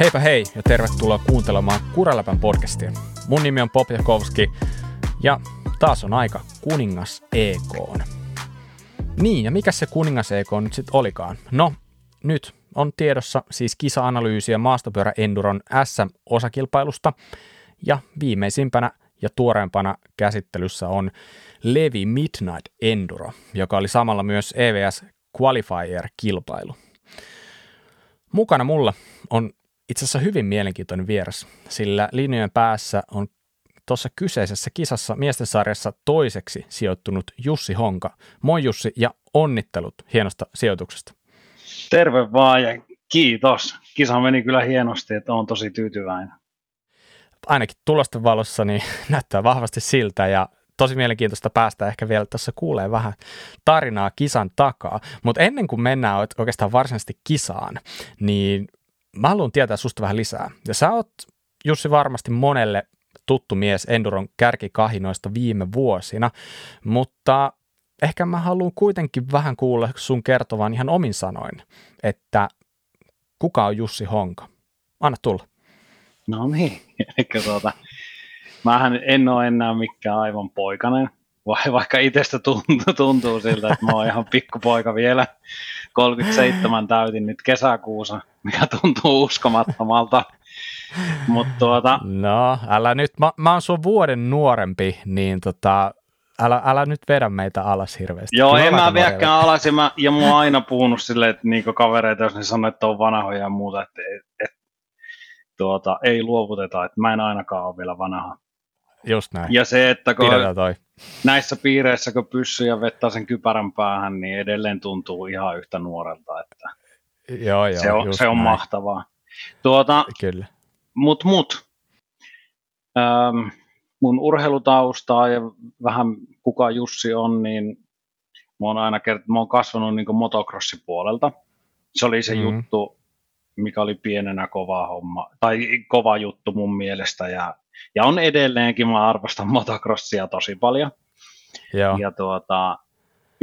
Heipä hei ja tervetuloa kuuntelemaan Kuraläpän podcastia. Mun nimi on Pop Jakovski ja taas on aika kuningas EK. Niin, ja mikä se kuningas EK nyt sitten olikaan? No, nyt on tiedossa siis kisa-analyysiä maastopyörä Enduron SM-osakilpailusta ja viimeisimpänä ja tuoreempana käsittelyssä on Levi Midnight Enduro, joka oli samalla myös EVS Qualifier-kilpailu. Mukana mulla on itse asiassa hyvin mielenkiintoinen vieras, sillä linjojen päässä on tuossa kyseisessä kisassa miesten sarjassa toiseksi sijoittunut Jussi Honka. Moi Jussi ja onnittelut hienosta sijoituksesta. Terve vaan ja kiitos. Kisa meni kyllä hienosti, että olen tosi tyytyväinen. Ainakin tulosten valossa niin näyttää vahvasti siltä ja tosi mielenkiintoista päästä ehkä vielä tässä kuulee vähän tarinaa kisan takaa. Mutta ennen kuin mennään oikeastaan varsinaisesti kisaan, niin mä haluan tietää susta vähän lisää. Ja sä oot Jussi varmasti monelle tuttu mies Enduron kärkikahinoista viime vuosina, mutta ehkä mä haluan kuitenkin vähän kuulla sun kertovan ihan omin sanoin, että kuka on Jussi Honka? Anna tulla. No niin, eli tuota, mähän en ole enää mikään aivan poikainen, vaikka itsestä tuntuu, tuntuu siltä, että mä oon ihan pikkupoika vielä. 37 täytin nyt kesäkuussa, mikä tuntuu uskomattomalta. Mut tuota... No, älä nyt, mä, mä oon sun vuoden nuorempi, niin tota, älä, älä nyt vedä meitä alas hirveästi. Joo, en mä viekään alas, ja, mä, ja mä oon aina puhunut silleen, että niinku kavereita, jos ne sanoo, että on vanhoja ja muuta, että et, et, tuota, ei luovuteta, että mä en ainakaan ole vielä vanha. Just näin. Ja se, että kun toi. näissä piireissä, kun pyssy ja vetää sen kypärän päähän, niin edelleen tuntuu ihan yhtä nuorelta. Että joo, joo, se on, se on mahtavaa. Tuota, Kyllä. Mut, mut. Ähm, mun urheilutaustaa ja vähän kuka Jussi on, niin mä oon aina kert- mä oon kasvanut niin motocrossipuolelta. Se oli se mm. juttu, mikä oli pienenä kova homma, tai kova juttu mun mielestä, ja ja on edelleenkin, mä arvostan motocrossia tosi paljon. Joo. Ja tuota,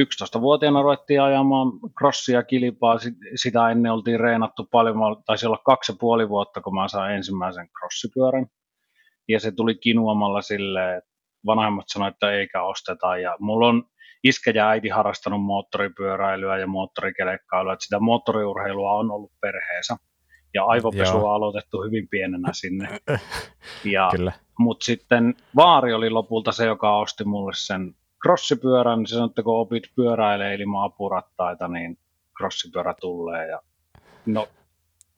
11-vuotiaana ruvettiin ajamaan crossia kilpaa, sitä ennen oltiin reenattu paljon, taisi olla kaksi ja puoli vuotta, kun mä sain ensimmäisen crossipyörän. Ja se tuli kinuamalla silleen, että vanhemmat sanoivat, että eikä osteta. Ja mulla on iskä ja äiti harrastanut moottoripyöräilyä ja moottorikelekkailua, että sitä moottoriurheilua on ollut perheessä ja aivopesua on aloitettu hyvin pienenä sinne. Ja, Kyllä. Mut sitten vaari oli lopulta se, joka osti mulle sen crossipyörän, niin se sanoi, että kun opit pyöräilee ilman apurattaita, niin crossipyörä tulee. Ja, no,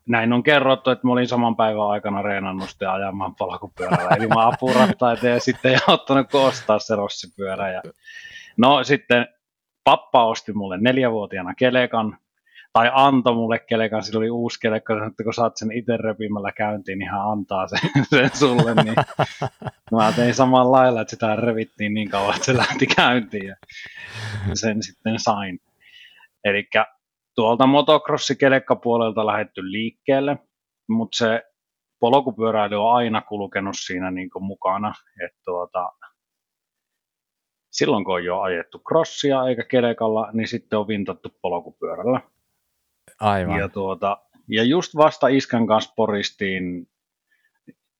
näin on kerrottu, että mä olin saman päivän aikana reenannut sitten ajamaan polkupyörällä ilman apurattaita ja sitten ei ottanut ostaa se rossipyörä. Ja, no sitten pappa osti mulle neljävuotiaana kelekan, tai antoi mulle kelekan, sillä oli uusi kelekka, että kun saat sen itse repimällä käyntiin, niin hän antaa sen, sen sulle, niin mä tein samalla lailla, että sitä revittiin niin kauan, että se lähti käyntiin ja sen sitten sain. Eli tuolta motocrossi-kelekkapuolelta lähetty liikkeelle, mutta se polkupyöräily on aina kulkenut siinä niin mukana, että tuota, silloin kun on jo ajettu crossia eikä kelekalla, niin sitten on vintattu polkupyörällä. Aivan. Ja, tuota, ja just vasta Iskän kanssa poristiin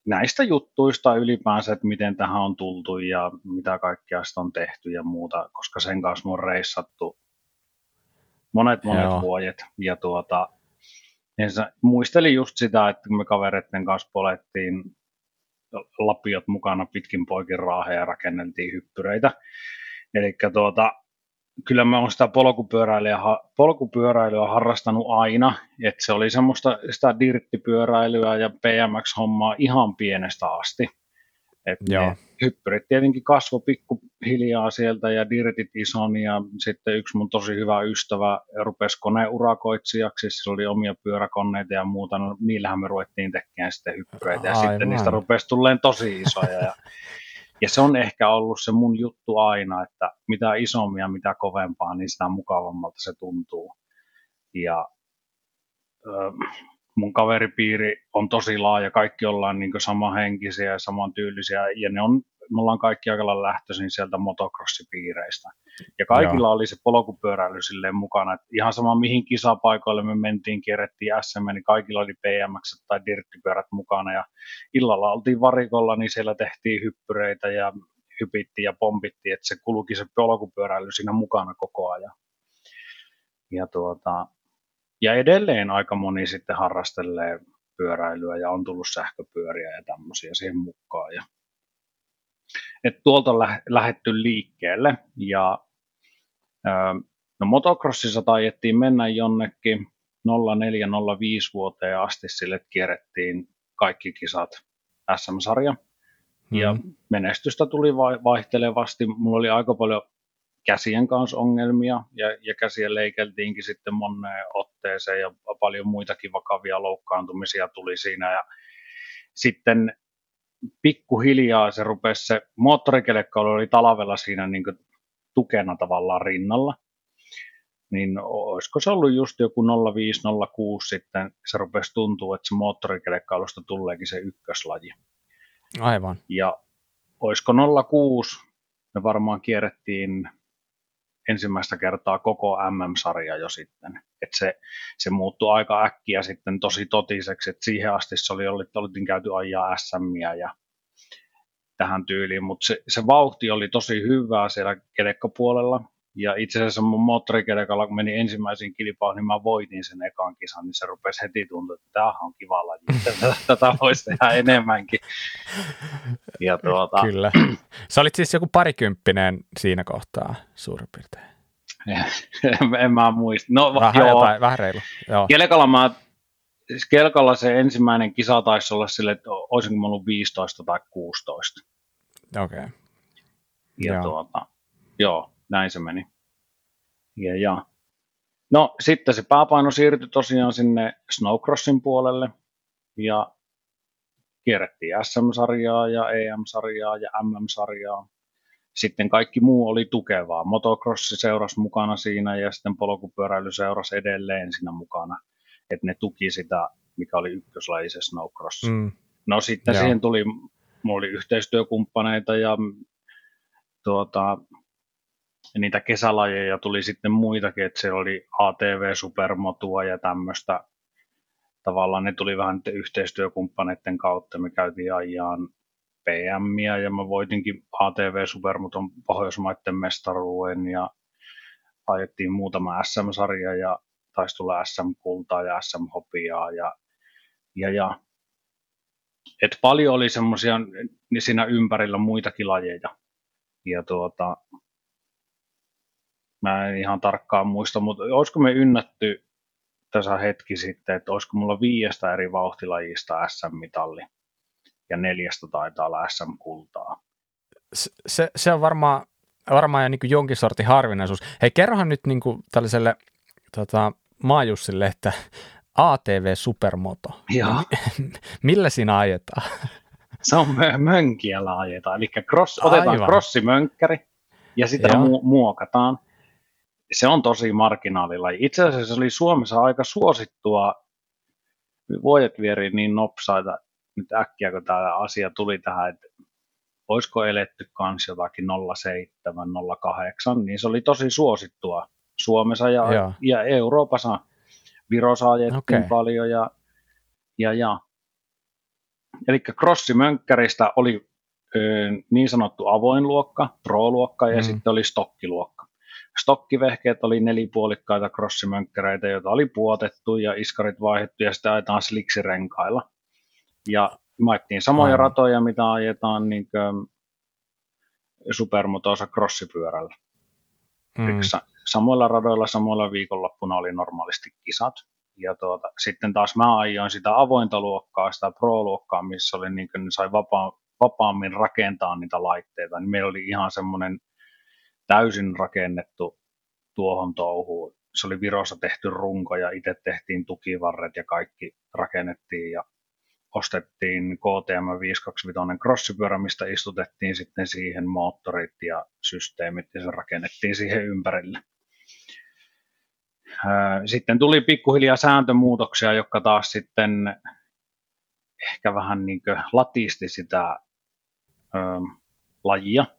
näistä juttuista ylipäänsä, että miten tähän on tultu ja mitä kaikkea sitä on tehty ja muuta, koska sen kanssa on reissattu monet monet Joo. vuodet. Ja tuota, ja muistelin just sitä, että kun me kavereiden kanssa polettiin lapiot mukana pitkin poikin raaheja ja rakenneltiin hyppyreitä. Eli tuota, kyllä mä oon sitä polkupyöräilyä, polkupyöräilyä harrastanut aina, että se oli semmoista sitä dirttipyöräilyä ja BMX-hommaa ihan pienestä asti. Et Joo. hyppyrit tietenkin kasvoi pikkuhiljaa sieltä ja dirtit ison ja sitten yksi mun tosi hyvä ystävä rupesi koneurakoitsijaksi, sillä oli omia pyöräkoneita ja muuta, no, niillähän me ruvettiin tekemään sitten hyppyreitä ja Aivan. sitten niistä rupesi tulleen tosi isoja ja ja se on ehkä ollut se mun juttu aina, että mitä isommia, mitä kovempaa, niin sitä mukavammalta se tuntuu. Ja mun kaveripiiri on tosi laaja, kaikki ollaan niin samanhenkisiä ja samantyylisiä, ja ne on me ollaan kaikki aika lailla lähtöisin sieltä motocrossipiireistä. Ja kaikilla Joo. oli se polkupyöräily silleen mukana, että ihan sama mihin kisapaikoille me mentiin, kierrettiin SM, niin kaikilla oli PMX tai dirttipyörät mukana ja illalla oltiin varikolla, niin siellä tehtiin hyppyreitä ja hypittiin ja pompittiin, että se kulki se polkupyöräily siinä mukana koko ajan. Ja, tuota, ja edelleen aika moni sitten harrastelee pyöräilyä ja on tullut sähköpyöriä ja tämmöisiä siihen mukaan. Ja, et tuolta on lähetty liikkeelle ja no motocrossissa taiettiin mennä jonnekin 04-05 vuoteen asti sille, että kierrettiin kaikki kisat SM-sarja. Ja mm. menestystä tuli vaihtelevasti. Mulla oli aika paljon käsien kanssa ongelmia ja, ja käsiä leikeltiinkin sitten moneen otteeseen ja paljon muitakin vakavia loukkaantumisia tuli siinä ja sitten pikkuhiljaa se rupesi se moottorikelekkaulu oli talvella siinä niin kuin tukena tavallaan rinnalla, niin olisiko se ollut just joku 0506 sitten se rupesi tuntua, että se moottorikelekkaulusta tuleekin se ykköslaji. Aivan. Ja olisiko 06, me varmaan kierrettiin ensimmäistä kertaa koko MM-sarja jo sitten. Et se, se muuttui aika äkkiä sitten tosi totiseksi, että siihen asti se oli, oltiin käyty ajaa SMiä ja tähän tyyliin, mutta se, se, vauhti oli tosi hyvää siellä kelekkapuolella, ja itse asiassa mun moottorikelekalla, kun meni ensimmäisiin kilpaan, niin mä voitin sen ekan kisan, niin se rupesi heti tuntua, että tämä on kiva laji, tätä, tätä voisi tehdä enemmänkin. Ja tuota... Kyllä. Sä olit siis joku parikymppinen siinä kohtaa suurin piirtein. en, en mä muista. No, vähän, joo. Jotain, vähän reilu. Joo. Kelkalla mä kelkalla se ensimmäinen kisa taisi olla sille, että olisinko mä ollut 15 tai 16. Okei. Okay. Ja joo. tuota, joo, näin se meni. Ja, ja. No sitten se pääpaino siirtyi tosiaan sinne Snowcrossin puolelle ja kierrettiin SM-sarjaa ja EM-sarjaa ja MM-sarjaa. Sitten kaikki muu oli tukevaa. Motocrossi seurasi mukana siinä ja sitten polkupyöräily seurasi edelleen siinä mukana. Että ne tuki sitä, mikä oli ykköslaji se snowcross. Mm. No sitten Joo. siihen tuli, mulla oli yhteistyökumppaneita ja tuota, niitä kesälajeja tuli sitten muitakin, että se oli ATV Supermotua ja tämmöistä. Tavallaan ne tuli vähän yhteistyökumppaneiden kautta. Me käytiin ajaan PMiä ja mä voitinkin ATV Supermoton Pohjoismaiden mestaruuden ja ajettiin muutama SM-sarja ja taisi tulla SM-kultaa ja SM-hopiaa ja, ja, ja et paljon oli semmoisia niin siinä ympärillä muitakin lajeja. Ja tuota, mä en ihan tarkkaan muista, mutta olisiko me ynnätty tässä hetki sitten, että olisiko mulla viiestä eri vauhtilajista SM-mitalli ja neljästä taitaa olla SM-kultaa. Se, se on varmaan, varmaan jo niin jonkin sortin harvinaisuus. Hei, kerrohan nyt niin kuin tällaiselle tota, Maajussille, että ATV Supermoto. Joo. Millä siinä ajetaan? Se on mönkiällä ajetaan, eli cross, otetaan Aivan. crossimönkkäri ja sitä mu- muokataan se on tosi marginaalilla. Itse asiassa se oli Suomessa aika suosittua, vuodet vieri niin nopsaita nyt äkkiä, kun tämä asia tuli tähän, että olisiko eletty kans jotakin 07, 08, niin se oli tosi suosittua Suomessa ja, ja Euroopassa. Virossa ajettiin okay. paljon ja, ja, ja. Eli crossimönkkäristä oli ö, niin sanottu avoin luokka, pro-luokka ja mm. sitten oli stokkiluokka stokkivehkeet oli nelipuolikkaita crossimönkkäreitä, joita oli puotettu ja iskarit vaihdettu ja sitten ajetaan sliksirenkailla. Ja maittiin samoja Aivan. ratoja, mitä ajetaan niin supermotossa crossipyörällä. Mm. Samoilla radoilla samoilla viikonloppuna oli normaalisti kisat. Ja tuota, sitten taas mä ajoin sitä avointa luokkaa, sitä pro-luokkaa, missä oli niin kuin, sai vapaa, vapaammin rakentaa niitä laitteita. Niin meillä oli ihan semmoinen täysin rakennettu tuohon touhuun. Se oli Virossa tehty runko ja itse tehtiin tukivarret ja kaikki rakennettiin ja ostettiin KTM 525 crossipyörä, mistä istutettiin sitten siihen moottorit ja systeemit ja se rakennettiin siihen ympärille. Sitten tuli pikkuhiljaa sääntömuutoksia, jotka taas sitten ehkä vähän niin latisti sitä lajia.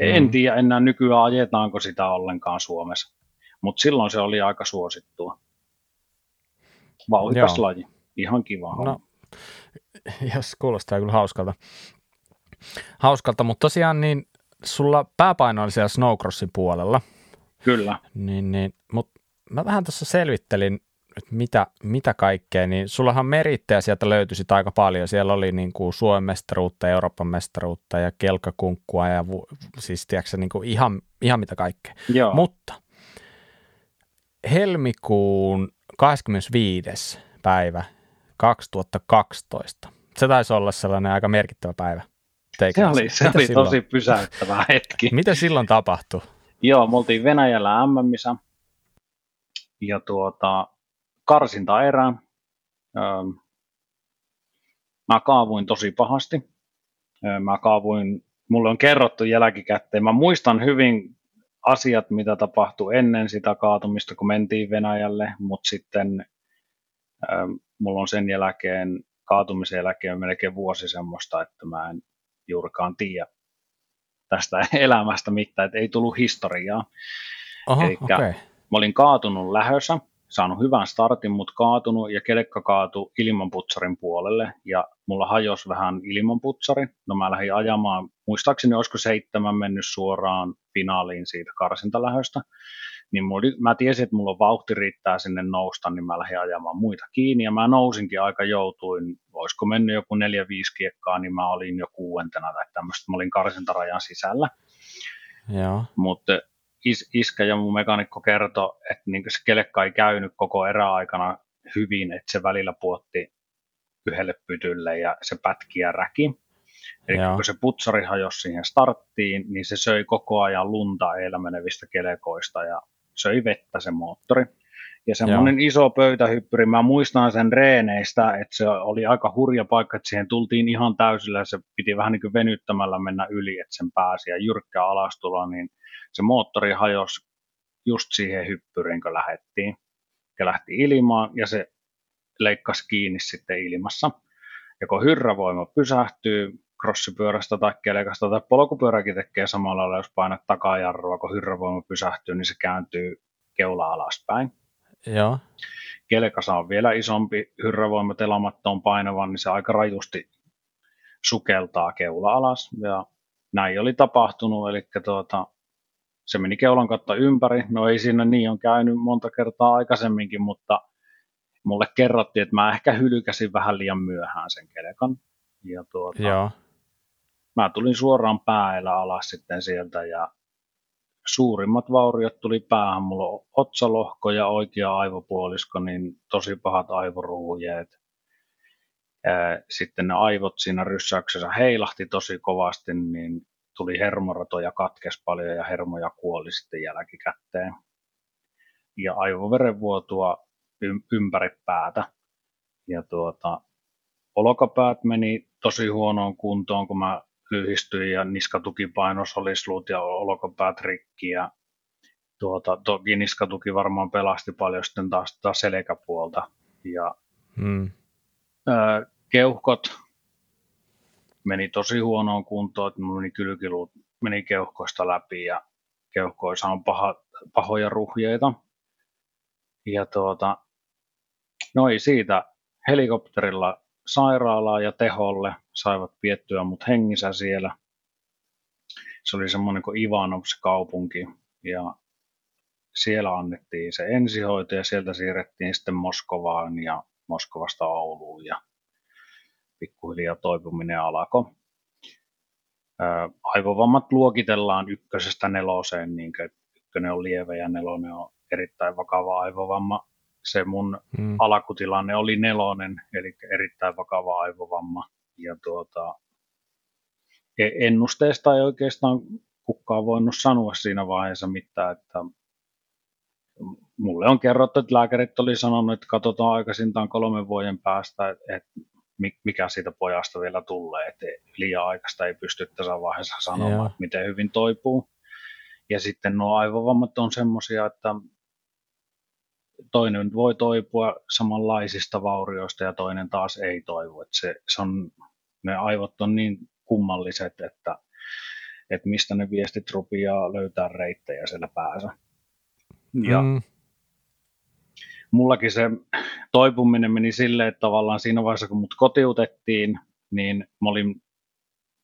En mm. tiedä enää nykyään ajetaanko sitä ollenkaan Suomessa, mutta silloin se oli aika suosittua. Vauhdikas Joo. laji, ihan kiva. No, jos kuulostaa kyllä hauskalta. Hauskalta, mutta tosiaan niin sulla pääpaino oli siellä snowcrossin puolella. Kyllä. Niin, niin, mutta mä vähän tuossa selvittelin, että mitä, mitä kaikkea, niin sullahan merittejä sieltä löytyisi aika paljon. Siellä oli niin kuin Suomen mestaruutta, Euroopan mestaruutta ja kelkakunkkua ja siis tiedätkö, niin kuin ihan, ihan mitä kaikkea. Joo. Mutta helmikuun 25. päivä 2012. Se taisi olla sellainen aika merkittävä päivä. Se oli, se oli tosi pysäyttävä hetki. Mitä silloin tapahtui? Joo, me oltiin Venäjällä MMissä ja tuota, karsinta erään. Öö, mä kaavuin tosi pahasti. Öö, mä kaavuin, mulle on kerrottu jälkikäteen. Mä muistan hyvin asiat, mitä tapahtui ennen sitä kaatumista, kun mentiin Venäjälle, mutta sitten öö, mulla on sen jälkeen, kaatumisen jälkeen melkein vuosi semmoista, että mä en juurikaan tiedä tästä elämästä mitään, että ei tullut historiaa. Aha, Elikkä okay. mä olin kaatunut lähössä, saanut hyvän startin, mutta kaatunut ja kelekka kaatui ilmanputsarin puolelle ja mulla hajosi vähän ilmanputsari. No mä lähdin ajamaan, muistaakseni olisiko seitsemän mennyt suoraan finaaliin siitä karsintalähöstä. Niin mulla, mä tiesin, että mulla on vauhti riittää sinne nousta, niin mä lähdin ajamaan muita kiinni ja mä nousinkin aika joutuin, olisiko mennyt joku neljä, viisi kiekkaa, niin mä olin jo kuuentena tai tämmöistä, mä olin karsintarajan sisällä. Joo. Mutta is, iskä ja mun mekanikko kertoi, että niin se kelekka ei käynyt koko eräaikana hyvin, että se välillä puotti yhdelle pytylle ja se pätki ja räki. Eli Joo. kun se putsari hajosi siihen starttiin, niin se söi koko ajan lunta eillä menevistä kelekoista ja söi vettä se moottori. Ja semmoinen Joo. iso pöytähyppyri, mä muistan sen reeneistä, että se oli aika hurja paikka, että siihen tultiin ihan täysillä ja se piti vähän niin kuin venyttämällä mennä yli, että sen pääsi ja jyrkkää alastuloa, niin se moottori hajosi just siihen hyppyriin, kun lähdettiin. Ja lähti ilmaan ja se leikkasi kiinni sitten ilmassa. Ja kun hyrrävoima pysähtyy crossipyörästä tai kelekasta tai polkupyöräkin tekee samalla lailla, jos painat takajarrua, kun hyrrävoima pysähtyy, niin se kääntyy keula alaspäin. Joo. Kelekasa on vielä isompi, hyrrävoima telamattoon painavan, niin se aika rajusti sukeltaa keula alas. Ja näin oli tapahtunut, eli tuota, se meni keulan kautta ympäri. No ei siinä niin on käynyt monta kertaa aikaisemminkin, mutta mulle kerrottiin, että mä ehkä hylkäsin vähän liian myöhään sen kelekan. Ja tuota, Joo. mä tulin suoraan päällä alas sitten sieltä ja suurimmat vauriot tuli päähän. Mulla on otsalohko ja oikea aivopuolisko, niin tosi pahat aivoruujeet. Sitten ne aivot siinä ryssäyksessä heilahti tosi kovasti, niin tuli hermoratoja katkes paljon ja hermoja kuoli sitten jälkikäteen. Ja aivoverenvuotoa ympäri päätä. Ja tuota, olkapäät meni tosi huonoon kuntoon, kun mä lyhistyin ja niskatukipainos oli slut ja olkapäät rikki. Ja tuota, toki niskatuki varmaan pelasti paljon sitten taas taas selkäpuolta. Ja, hmm. ö, keuhkot meni tosi huonoon kuntoon, että meni kylkiluut meni keuhkoista läpi ja keuhkoissa on paha, pahoja ruhjeita. Ja tuota, no ei siitä helikopterilla sairaalaa ja teholle saivat piettyä mut hengissä siellä. Se oli semmoinen kuin Ivanov se kaupunki ja siellä annettiin se ensihoito ja sieltä siirrettiin sitten Moskovaan ja Moskovasta Ouluun ja pikkuhiljaa toipuminen alkoi. Aivovammat luokitellaan ykkösestä neloseen, niin kuin ykkönen on lievä ja nelonen on erittäin vakava aivovamma. Se mun hmm. alakutilanne oli nelonen, eli erittäin vakava aivovamma. Ja tuota, e- ennusteesta ei oikeastaan kukaan voinut sanoa siinä vaiheessa mitään, että mulle on kerrottu, että lääkärit oli sanonut, että katsotaan aikaisintaan kolmen vuoden päästä, että mikä siitä pojasta vielä tulee, että liian aikaista ei pysty tässä vaiheessa sanomaan, Joo. miten hyvin toipuu. Ja sitten nuo aivovammat on semmoisia, että toinen voi toipua samanlaisista vaurioista ja toinen taas ei toivu. Että se, se on, ne aivot on niin kummalliset, että että mistä ne viestit rupeaa löytää reittejä siellä päässä. Ja mm. Mullakin se toipuminen meni silleen, että tavallaan siinä vaiheessa, kun mut kotiutettiin, niin mä olin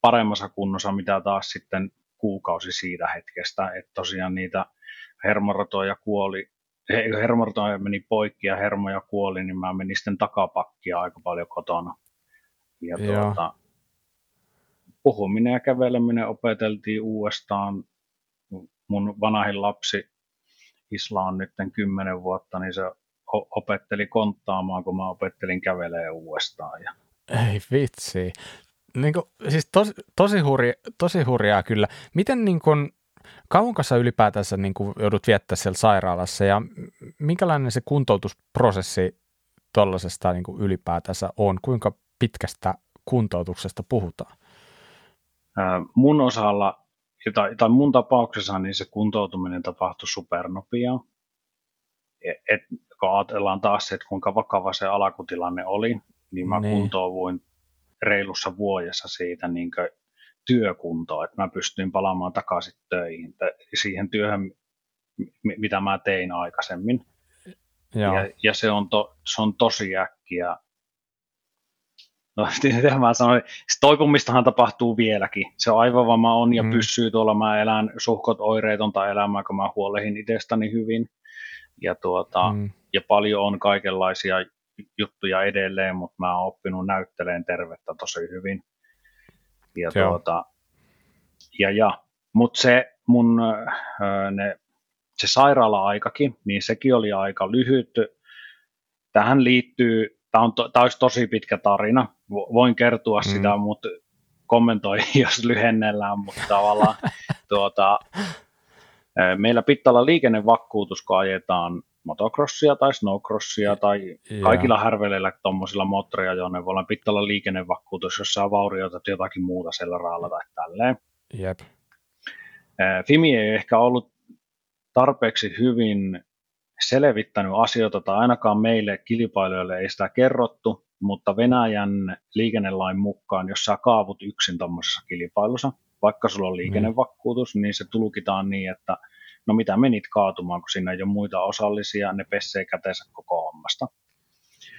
paremmassa kunnossa, mitä taas sitten kuukausi siitä hetkestä, että tosiaan niitä hermoratoja kuoli, hermoratoja meni poikki ja hermoja kuoli, niin mä menin sitten takapakkia aika paljon kotona. Ja tuota, puhuminen ja käveleminen opeteltiin uudestaan. Mun vanhin lapsi, Isla on nyt kymmenen vuotta, niin se opetteli konttaamaan, kun mä opettelin kävelee uudestaan. Ja... Ei vitsi. Niin kuin, siis tosi, tosi, hurja, tosi hurjaa kyllä. Miten niin kuin, kauan kanssa ylipäätänsä niin kuin joudut viettää siellä sairaalassa ja minkälainen se kuntoutusprosessi tuollaisesta niin kuin ylipäätänsä on? Kuinka pitkästä kuntoutuksesta puhutaan? Mun osalla, tai, tai mun tapauksessa, niin se kuntoutuminen tapahtui supernopeaa. Et, et, kun ajatellaan taas, että kuinka vakava se alkutilanne oli, niin mä niin. kuntouvuin reilussa vuodessa siitä niin työkuntoa, että mä pystyin palaamaan takaisin töihin, siihen työhön, mitä mä tein aikaisemmin. Ja, ja se, on to, se on tosi äkkiä No, mitä mä sanoin, toipumistahan tapahtuu vieläkin. Se on aivovamma on ja mm. pysyy tuolla. Mä elän suhkot oireetonta elämää, kun mä huolehin itsestäni hyvin. Ja, tuota, mm. Ja paljon on kaikenlaisia juttuja edelleen, mutta mä oon oppinut näytteleen tervettä tosi hyvin. Ja, tuota, ja, ja. Mutta se mun ne, se sairaala-aikakin, niin sekin oli aika lyhyt. Tähän liittyy tämä, on to, tämä olisi tosi pitkä tarina. Voin kertoa mm. sitä, mutta kommentoi, jos lyhennellään, mutta tavallaan tuota, meillä pitää olla liikennevakuutus, kun ajetaan motocrossia tai snowcrossia tai yeah. kaikilla härveleillä tuommoisilla moottoriajoneuvoilla pitää olla liikennevakuutus, jos saa vaurioita tai jotakin muuta siellä raalla tai tälleen. Yep. Fimi ei ehkä ollut tarpeeksi hyvin selvittänyt asioita, tai ainakaan meille kilpailijoille ei sitä kerrottu, mutta Venäjän liikennelain mukaan, jos sä kaavut yksin tuommoisessa kilpailussa, vaikka sulla on liikennevakuutus, niin se tulkitaan niin, että no mitä menit kaatumaan, kun siinä ei ole muita osallisia, ne pessee käteensä koko hommasta.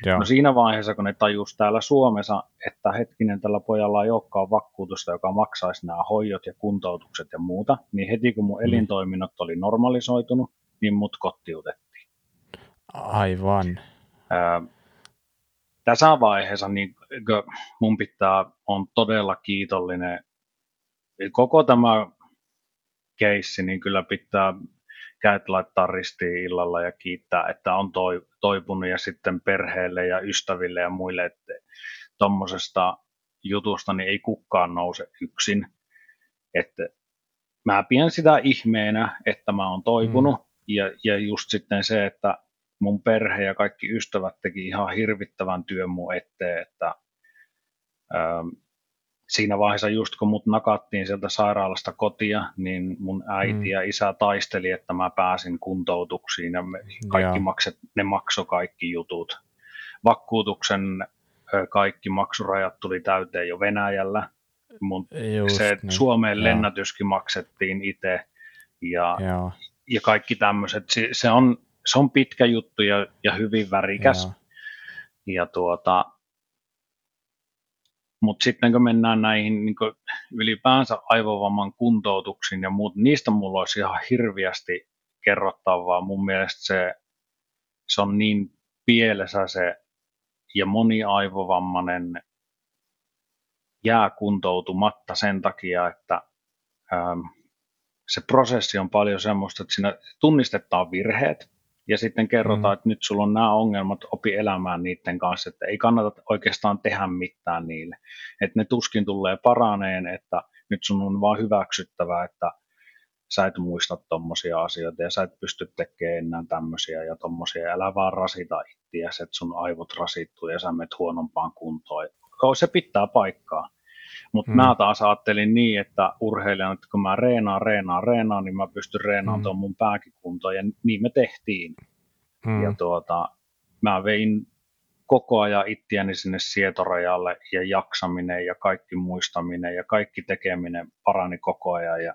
Joo. No siinä vaiheessa, kun ne tajus täällä Suomessa, että hetkinen, tällä pojalla ei olekaan vakuutusta, joka maksaisi nämä hoidot ja kuntoutukset ja muuta, niin heti kun mun mm. elintoiminnot oli normalisoitunut, niin mut kotiutettiin. Aivan. Ää, tässä vaiheessa niin mun pitää, on todella kiitollinen. Koko tämä keissi, niin kyllä pitää käät laittaa ristiin illalla ja kiittää, että on toi, toipunut ja sitten perheelle ja ystäville ja muille, että tuommoisesta jutusta niin ei kukaan nouse yksin. Että mä pidän sitä ihmeenä, että mä oon toipunut mm. ja, ja just sitten se, että mun perhe ja kaikki ystävät teki ihan hirvittävän työn mun eteen, että ähm, siinä vaiheessa just kun mut nakattiin sieltä sairaalasta kotia, niin mun äiti mm. ja isä taisteli, että mä pääsin kuntoutuksiin ja me kaikki makset, ne maksoi kaikki jutut. Vakuutuksen kaikki maksurajat tuli täyteen jo Venäjällä. Mun, Just, se niin. Suomeen ja. lennätyskin maksettiin itse ja, ja kaikki tämmöiset. Se, se on se on pitkä juttu ja, ja hyvin värikäs. Ja, ja tuota, mutta sitten kun mennään näihin niin ylipäänsä aivovamman kuntoutuksiin ja muut, niistä mulla olisi ihan hirviästi kerrottavaa. Mun mielestä se, se on niin pielessä se ja moni aivovammainen jää kuntoutumatta sen takia, että ähm, se prosessi on paljon semmoista, että siinä tunnistetaan virheet, ja sitten kerrotaan, mm. että nyt sulla on nämä ongelmat, opi elämään niiden kanssa, että ei kannata oikeastaan tehdä mitään niille. Että ne tuskin tulee paraneen, että nyt sun on vaan hyväksyttävä, että sä et muista tuommoisia asioita ja sä et pysty tekemään enää tämmöisiä ja tuommoisia. Älä vaan rasita itseäsi, että sun aivot rasittuu ja sä menet huonompaan kuntoon. Se pitää paikkaa. Mutta mm. mä taas ajattelin niin, että urheilijan, että kun mä reenaan, reenaan, reenaan, niin mä pystyn reenaamaan mm. tuon mun pääkin kuntoon, ja niin me tehtiin. Mm. Ja tuota, mä vein koko ajan ittiäni sinne sietorajalle ja jaksaminen ja kaikki muistaminen ja kaikki tekeminen parani koko ajan ja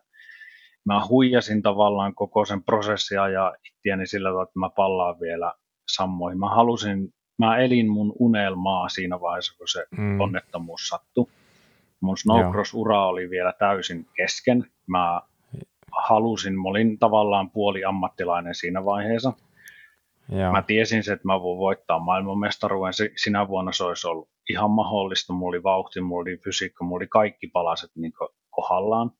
mä huijasin tavallaan koko sen prosessia ja ittiäni sillä tavalla, että mä pallaan vielä sammoihin. Mä halusin, mä elin mun unelmaa siinä vaiheessa, kun se mm. onnettomuus sattui. Mun snowcross-ura oli vielä täysin kesken. Mä halusin, mä olin tavallaan puoli ammattilainen siinä vaiheessa. Joo. Mä tiesin että mä voin voittaa maailmanmestaruuden. Sinä vuonna se olisi ollut ihan mahdollista. Mulla oli vauhti, mulla oli fysiikka, mulla oli kaikki palaset niin kohdallaan.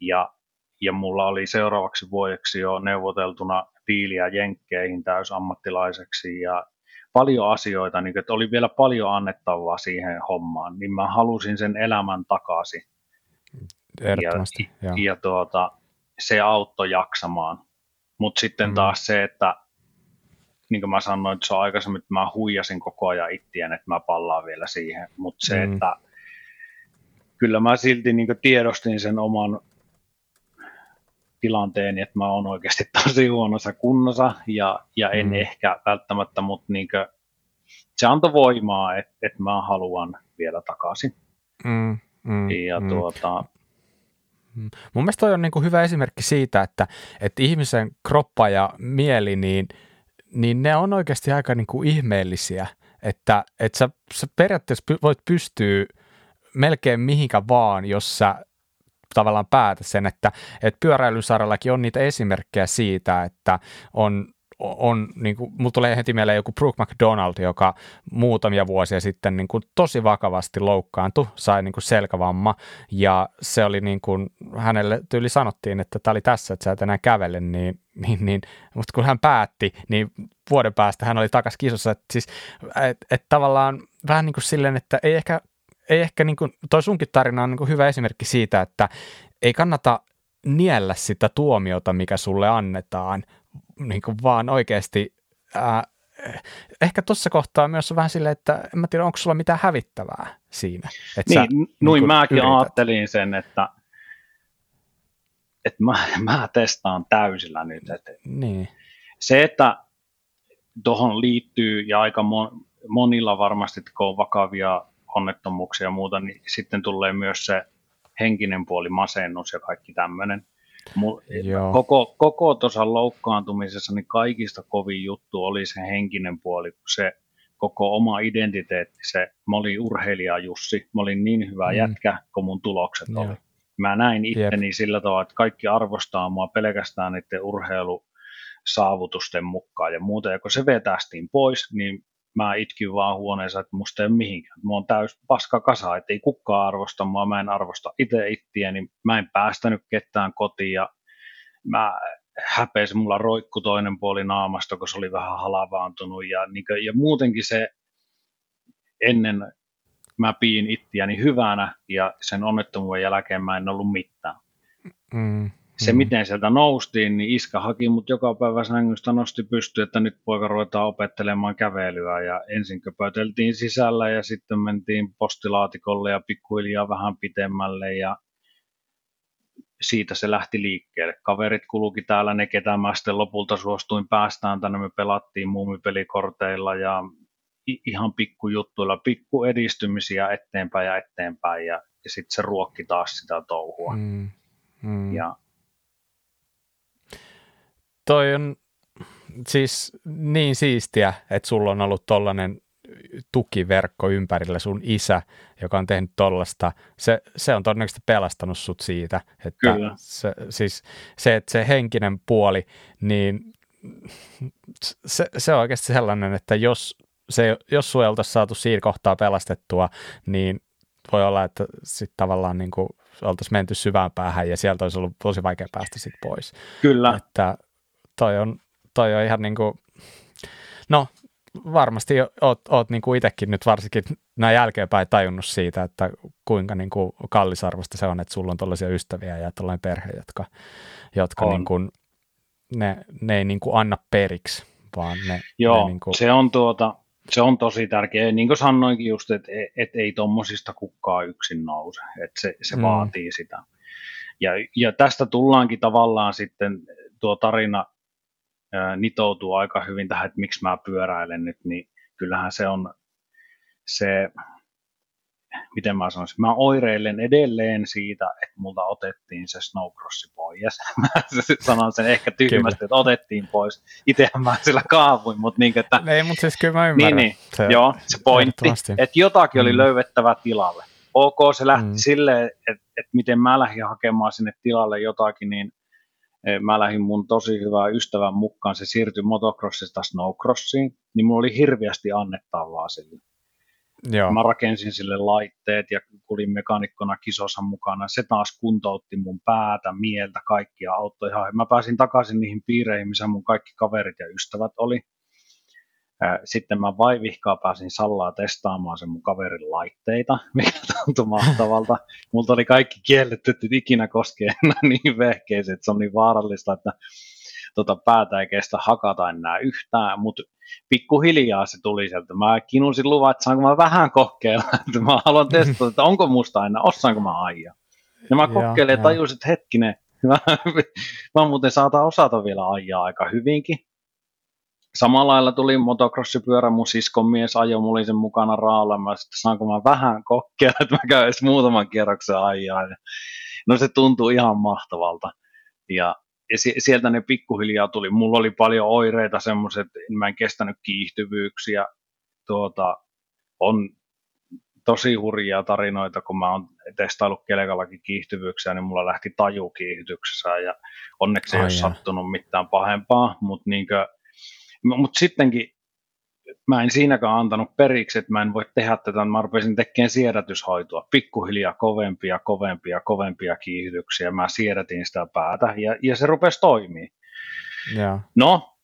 Ja, ja mulla oli seuraavaksi vuodeksi jo neuvoteltuna diiliä Jenkkeihin täysammattilaiseksi ja paljon asioita, niin että oli vielä paljon annettavaa siihen hommaan, niin mä halusin sen elämän takaisin. Ehdottomasti, ja, ja, ja tuota, se auttoi jaksamaan. Mutta sitten mm. taas se, että niin kuin mä sanoin, että se on aikaisemmin, että mä huijasin koko ajan ittien, että mä pallaan vielä siihen. Mutta se, mm. että kyllä mä silti niin tiedostin sen oman tilanteen, että mä oon oikeasti tosi huonossa kunnossa ja, ja en mm. ehkä välttämättä, mutta niin kuin, se antoi voimaa, että, että mä haluan vielä takaisin. Mm, mm, ja mm. tuota, mm. Mun mielestä toi on niin kuin hyvä esimerkki siitä, että, että ihmisen kroppa ja mieli, niin, niin ne on oikeasti aika niin kuin ihmeellisiä, että, että sä, sä periaatteessa voit pystyä melkein mihinkä vaan, jos sä tavallaan päätä sen, että, että pyöräilyn sarallakin on niitä esimerkkejä siitä, että on on, niin kuin, mulla tulee heti mieleen joku Brooke McDonald, joka muutamia vuosia sitten niin kuin, tosi vakavasti loukkaantui, sai niin kuin, selkävamma, ja se oli niin kuin, hänelle tyyli sanottiin, että tämä oli tässä, että sä et enää kävele, niin, niin, niin mutta kun hän päätti, niin vuoden päästä hän oli takaisin kisossa, että siis, et, et tavallaan vähän niin kuin silleen, että ei ehkä ei ehkä niin kuin, toi sunkin tarina on niin kuin hyvä esimerkki siitä, että ei kannata niellä sitä tuomiota, mikä sulle annetaan, niin kuin vaan oikeasti ää, ehkä tuossa kohtaa myös on vähän silleen, että en mä tiedä, onko sulla mitään hävittävää siinä. Että niin, sä, noin niin mäkin yrität. ajattelin sen, että, että mä, mä testaan täysillä nyt. Että niin. Se, että tuohon liittyy ja aika monilla varmasti, kun on vakavia onnettomuuksia ja muuta, niin sitten tulee myös se henkinen puoli, masennus ja kaikki tämmöinen. Koko, koko tuossa loukkaantumisessa niin kaikista kovin juttu oli se henkinen puoli, kun se koko oma identiteetti, se, mä olin urheilija Jussi, mä olin niin hyvä mm. jätkä, kun mun tulokset Joo. oli. Mä näin itteni Jep. sillä tavalla, että kaikki arvostaa mua pelkästään niiden urheilusaavutusten mukaan ja muuta, ja kun se vetästiin pois, niin mä itkin vaan huoneessa, että musta ei ole mihinkään. Mä oon täys paska kasa, että ei kukaan arvosta mua, mä en arvosta itse ittiäni, mä en päästänyt ketään kotiin ja mä häpeäsin, mulla roikku toinen puoli naamasta, kun se oli vähän halavaantunut ja, niin kuin, ja muutenkin se ennen mä piin ittiäni hyvänä ja sen onnettomuuden jälkeen mä en ollut mitään. Mm se, mm. miten sieltä noustiin, niin iskä haki mut joka päivä sängystä nosti pysty, että nyt poika ruvetaan opettelemaan kävelyä. Ja ensin köpöteltiin sisällä ja sitten mentiin postilaatikolle ja pikkuhiljaa vähän pitemmälle ja siitä se lähti liikkeelle. Kaverit kuluki täällä ne, ketä mä sitten lopulta suostuin päästään tänne. Me pelattiin muumipelikorteilla ja ihan pikkujuttuilla, pikku edistymisiä eteenpäin ja eteenpäin ja, ja sitten se ruokki taas sitä touhua. Mm. Mm. Ja toi on siis niin siistiä, että sulla on ollut tollainen tukiverkko ympärillä sun isä, joka on tehnyt tollasta. Se, se on todennäköisesti pelastanut sut siitä. Että Kyllä. Se, siis se, että se henkinen puoli, niin se, se on oikeasti sellainen, että jos, se, jos sua oltaisiin saatu siinä kohtaa pelastettua, niin voi olla, että sitten tavallaan niin kuin oltaisiin menty syvään päähän ja sieltä olisi ollut tosi vaikea päästä sitten pois. Kyllä. Että toi on, toi on ihan niin kuin, no varmasti oot, oot niin kuin itsekin nyt varsinkin näin jälkeenpäin tajunnut siitä, että kuinka niin kuin kallisarvosta se on, että sulla on tällaisia ystäviä ja tällainen perhe, jotka, jotka niin kuin, ne, ne ei niin kuin anna periksi, vaan ne, Joo, ne niin kuin... se on tuota, se on tosi tärkeä. Niin kuin sanoinkin just, että et, et ei tuommoisista kukaan yksin nouse, että se, se mm. vaatii sitä. Ja, ja tästä tullaankin tavallaan sitten tuo tarina nitoutuu aika hyvin tähän, että miksi mä pyöräilen nyt, niin kyllähän se on se, miten mä sanoisin, mä oireilen edelleen siitä, että multa otettiin se snowcrossi pois. Mä sanon sen ehkä tyhmästi, kyllä. että otettiin pois. Itsehän mä sillä kaavuin, mutta niin, että... Ei, mutta siis kyllä mä ymmärrän. Niin, niin. Se, joo, se pointti, että jotakin oli mm. löydettävä tilalle. Ok, se lähti mm. silleen, että, että miten mä lähdin hakemaan sinne tilalle jotakin, niin mä lähdin mun tosi hyvää ystävän mukaan, se siirtyi motocrossista snowcrossiin, niin mulla oli hirveästi annettavaa sille. Joo. Mä rakensin sille laitteet ja kulin mekanikkona kisossa mukana. Se taas kuntoutti mun päätä, mieltä, kaikkia auttoi ihan. Mä pääsin takaisin niihin piireihin, missä mun kaikki kaverit ja ystävät oli. Sitten mä vaivihkaa pääsin Sallaa testaamaan sen mun kaverin laitteita, mikä tuntui mahtavalta. Multa oli kaikki kielletty, että ikinä koskee enää niin vehkeisiin, että se on niin vaarallista, että tota päätä ei kestä hakata enää yhtään, mutta pikkuhiljaa se tuli sieltä. Mä kinusin luvan, että saanko mä vähän kokeilla, että mä haluan testata, että onko musta aina, osaanko mä ajaa. Ja mä kokeilin ja tajusin, että hetkinen, mä, mä muuten saatan osata vielä ajaa aika hyvinkin. Samalla lailla tuli motocrossipyörä, mun siskon mies ajoi, mulla oli sen mukana raalla, mä sitten saanko mä vähän kokeilla, että mä käyn edes muutaman kierroksen ajaa. No se tuntuu ihan mahtavalta. Ja ja sieltä ne pikkuhiljaa tuli. Mulla oli paljon oireita semmoiset, mä en kestänyt kiihtyvyyksiä. Tuota, on tosi hurjia tarinoita, kun mä oon testaillut kelekallakin kiihtyvyyksiä, niin mulla lähti taju kiihdytyksessä ja onneksi ei ole sattunut mitään pahempaa, mutta niinkö, mut sittenkin mä en siinäkään antanut periksi, että mä en voi tehdä tätä, mä rupesin tekemään siedätyshoitoa, pikkuhiljaa kovempia, kovempia, kovempia kiihdytyksiä, mä siedätin sitä päätä ja, ja se rupesi toimii. Yeah. No,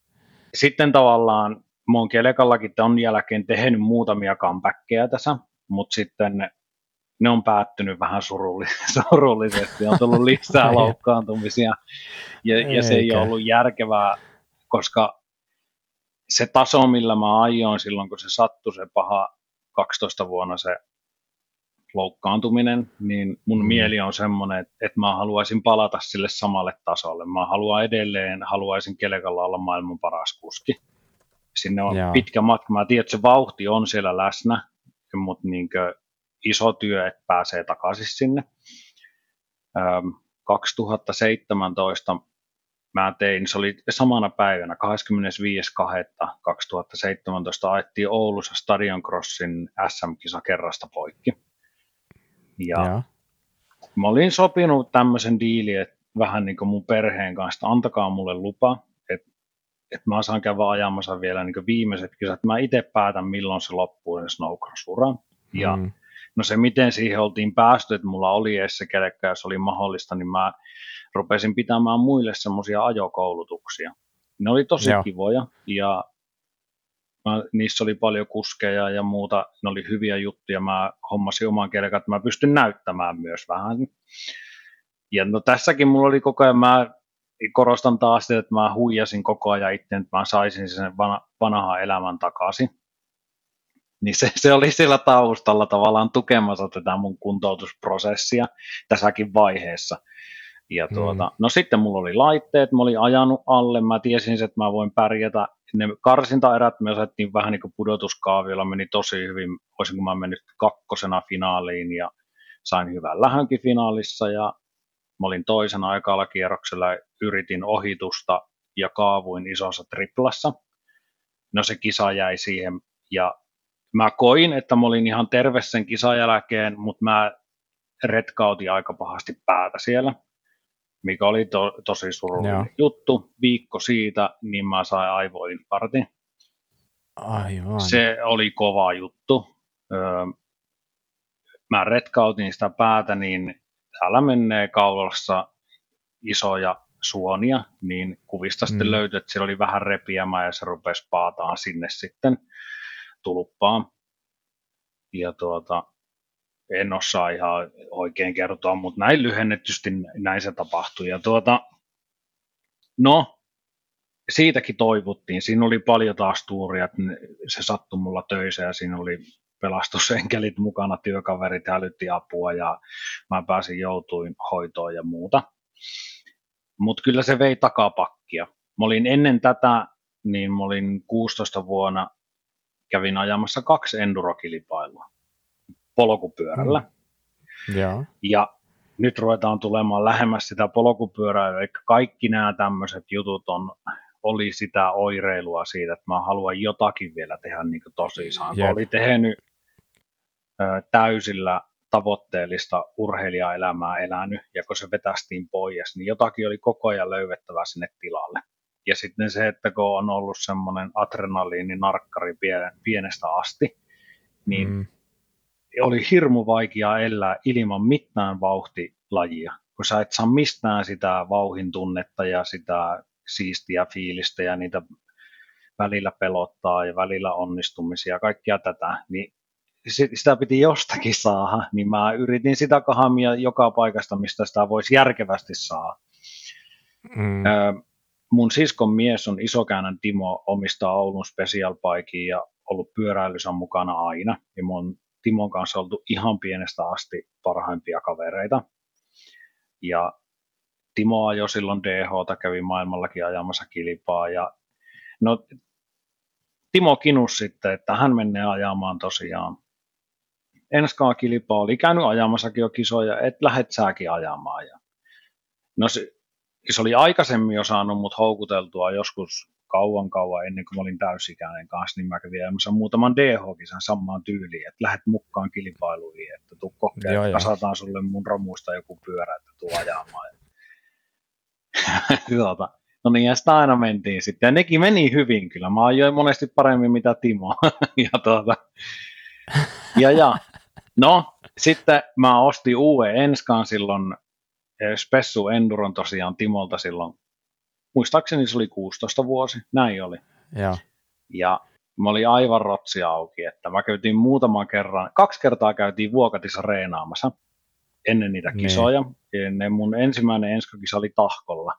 sitten tavallaan mä oon kelekallakin on jälkeen tehnyt muutamia comebackkejä tässä, mutta sitten ne on päättynyt vähän surullisesti, on tullut lisää loukkaantumisia. Ja, ja se ei ole ollut järkevää, koska se taso, millä mä ajoin silloin, kun se sattui se paha 12 vuonna se loukkaantuminen, niin mun mm. mieli on semmoinen, että, että mä haluaisin palata sille samalle tasolle. Mä haluan edelleen, haluaisin kelekalla olla maailman paras kuski. Sinne on Joo. pitkä matka. Mä tiedän, että se vauhti on siellä läsnä, mutta niin iso työ, että pääsee takaisin sinne. 2017 mä tein, se oli samana päivänä, 25.2.2017 ajettiin Oulussa Stadion Crossin SM-kisa kerrasta poikki. Ja, ja. mä olin sopinut tämmöisen diilin, että vähän niin kuin mun perheen kanssa, että antakaa mulle lupa, että, että mä saan käydä ajamassa vielä niin viimeiset kisat. Mä itse päätän, milloin se loppuu se snowcross-ura. Ja mm. no se, miten siihen oltiin päästy, että mulla oli edes se kelekkä, jos oli mahdollista, niin mä rupesin pitämään muille semmoisia ajokoulutuksia. Ne oli tosi Joo. kivoja ja mä, niissä oli paljon kuskeja ja muuta, ne oli hyviä juttuja, mä hommasin oman kelkan, että mä pystyn näyttämään myös vähän. Ja no tässäkin mulla oli koko ajan, mä korostan taas, että mä huijasin koko ajan itse, että mä saisin sen van, vanhan elämän takaisin. Niin se, se oli siellä taustalla tavallaan tukemassa tätä mun kuntoutusprosessia tässäkin vaiheessa. Ja tuota, mm. No sitten mulla oli laitteet, mä olin ajanut alle, mä tiesin, että mä voin pärjätä. Ne karsintaerät me osettiin vähän niin kuin pudotuskaaviolla, meni tosi hyvin, olisinko mä mennyt kakkosena finaaliin ja sain hyvän lähönkin finaalissa ja mä olin toisena aikalla kierroksella, yritin ohitusta ja kaavuin isossa triplassa. No se kisa jäi siihen ja mä koin, että mä olin ihan terve sen kisan jälkeen, mutta mä retkautin aika pahasti päätä siellä mikä oli to, tosi surullinen Joo. juttu. Viikko siitä, niin mä sain aivoinfartin. Aivan. Se oli kova juttu. Öö, mä retkautin sitä päätä, niin täällä menee kaulassa isoja suonia, niin kuvista mm. sitten löytyi, että siellä oli vähän repiämää ja se rupesi paataan sinne sitten tulppaan. Ja tuota, en osaa ihan oikein kertoa, mutta näin lyhennetysti näin se tapahtui. Ja tuota, no, siitäkin toivottiin. Siinä oli paljon taas tuuria, että se sattui mulla töissä ja siinä oli pelastusenkelit mukana, työkaverit hälytti apua ja mä pääsin joutuin hoitoon ja muuta. Mutta kyllä se vei takapakkia. Mä olin ennen tätä, niin mä olin 16 vuonna kävin ajamassa kaksi endurokilpailua polkupyörällä. Mm. Ja. ja nyt ruvetaan tulemaan lähemmäs sitä polkupyörää, eli kaikki nämä tämmöiset jutut on, oli sitä oireilua siitä, että mä haluan jotakin vielä tehdä niin tosissaan. Yep. Oli tehnyt ö, täysillä tavoitteellista urheilijaelämää elänyt, ja kun se vetästiin pois, niin jotakin oli koko ajan löydettävä sinne tilalle. Ja sitten se, että kun on ollut semmoinen adrenaliininarkkari pienestä asti, niin mm. Oli hirmu vaikea elää ilman mitään vauhtilajia, kun sä et saa mistään sitä vauhin tunnetta ja sitä siistiä fiilistä ja niitä välillä pelottaa ja välillä onnistumisia ja kaikkia tätä, niin sitä piti jostakin saada, niin mä yritin sitä kahamia joka paikasta, mistä sitä voisi järkevästi saada. Mm. mun siskon mies on isokäännän Timo, omistaa Oulun Special ja ollut pyöräilyssä mukana aina. Ja mun Timon kanssa oltu ihan pienestä asti parhaimpia kavereita. Ja Timo ajoi silloin DH, kävi maailmallakin ajamassa kilpaa. Ja no, Timo kinus sitten, että hän menee ajamaan tosiaan Enskaa kilpaa oli käynyt ajamassakin jo kisoja, et lähet säkin ajamaan. Ja no se, se oli aikaisemmin jo saanut mut houkuteltua joskus kauan kauan ennen kuin mä olin täysikäinen kanssa, niin mä kävin ajamassa muutaman DH-kisan samaan tyyliin, että lähdet mukaan kilpailuihin, että tuu kokeilemaan, kasataan sulle mun romuista joku pyörä, että tuu ajamaan. tuota, no niin, ja sitä aina mentiin sitten, ja nekin meni hyvin kyllä, mä ajoin monesti paremmin mitä Timo, ja tuota, ja, ja. No, sitten mä ostin uuden Enskan silloin, eh, Spessu Enduron tosiaan Timolta silloin, muistaakseni se oli 16 vuosi, näin oli. Ja, ja mä olin aivan rotsi auki, että mä käytiin muutaman kerran, kaksi kertaa käytiin Vuokatissa reenaamassa ennen niitä niin. kisoja. Niin. Ne mun ensimmäinen enskakisa oli Tahkolla.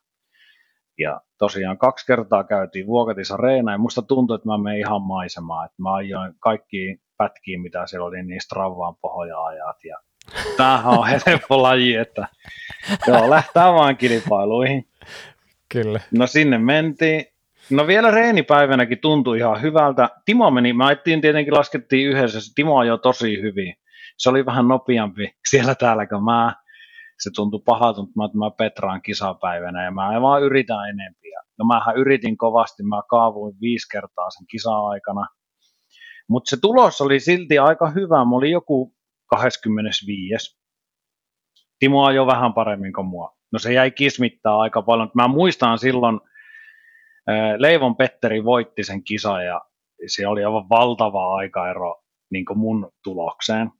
Ja tosiaan kaksi kertaa käytiin Vuokatissa reenaa ja musta tuntui, että mä menen ihan maisemaan. Että mä ajoin kaikki pätkiä, mitä siellä oli, niin Stravaan pohja-ajat. Ja tämähän on helppo laji, että joo, lähtää vaan kilpailuihin. Kyllä. No sinne mentiin. No vielä reenipäivänäkin tuntui ihan hyvältä. Timo meni, mä ettiin tietenkin laskettiin yhdessä, Timo ajoi tosi hyvin. Se oli vähän nopeampi siellä täällä kuin mä. Se tuntui pahalta, mutta mä, mä Petraan kisapäivänä ja mä vaan yritän enempiä. No mähän yritin kovasti, mä kaavuin viisi kertaa sen kisa-aikana – mutta se tulos oli silti aika hyvä. Mä olin joku 25. Timo ajoi vähän paremmin kuin mua. No se jäi kismittää aika paljon. Mä muistan silloin, Leivon Petteri voitti sen kisa ja se oli aivan valtava aikaero niin mun tulokseen.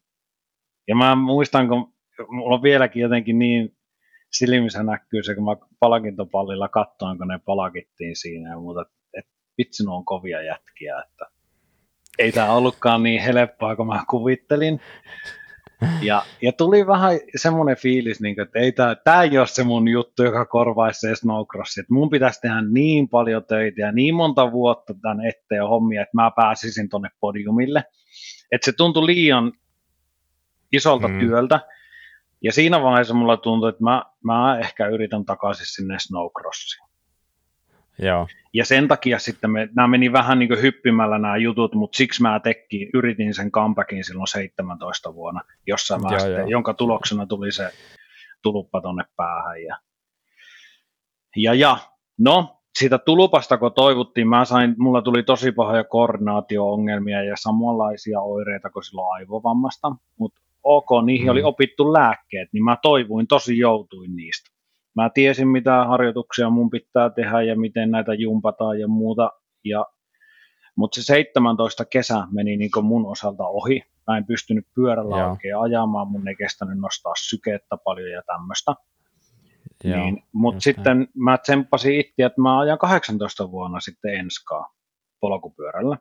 Ja mä muistan, kun mulla on vieläkin jotenkin niin silmissä näkyy se, kun mä palakintopallilla katsoin, kun ne palakittiin siinä ja muuta, että vitsi, on kovia jätkiä, että ei tämä ollutkaan niin helppoa kuin mä kuvittelin. Ja, ja tuli vähän semmoinen fiilis, niin kuin, että ei tämä, tämä ei ole se mun juttu, joka korvaisi se snowcrossi. Että mun pitäisi tehdä niin paljon töitä ja niin monta vuotta tämän eteen hommia, että mä pääsisin tuonne podiumille. Että se tuntui liian isolta mm. työltä. Ja siinä vaiheessa mulla tuntui, että mä, mä ehkä yritän takaisin sinne snowcrossiin. Joo. Ja sen takia sitten me, nämä meni vähän niin kuin hyppimällä nämä jutut, mutta siksi mä tekkin, yritin sen comebackin silloin 17 vuonna jossain joo, sitten, joo. jonka tuloksena tuli se tuluppa tonne päähän. Ja, ja, ja no, siitä tulupasta kun toivuttiin, mä sain, mulla tuli tosi pahoja koordinaatio-ongelmia ja samanlaisia oireita kuin silloin aivovammasta, mutta ok, niihin mm. oli opittu lääkkeet, niin mä toivuin, tosi joutuin niistä mä tiesin, mitä harjoituksia mun pitää tehdä ja miten näitä jumpataan ja muuta. Ja, mutta se 17 kesä meni niin mun osalta ohi. Mä en pystynyt pyörällä Joo. oikein ajamaan, mun ei kestänyt nostaa sykettä paljon ja tämmöistä. Niin, mutta sitten mä tsemppasin itse, että mä ajan 18 vuonna sitten enskaa polkupyörällä.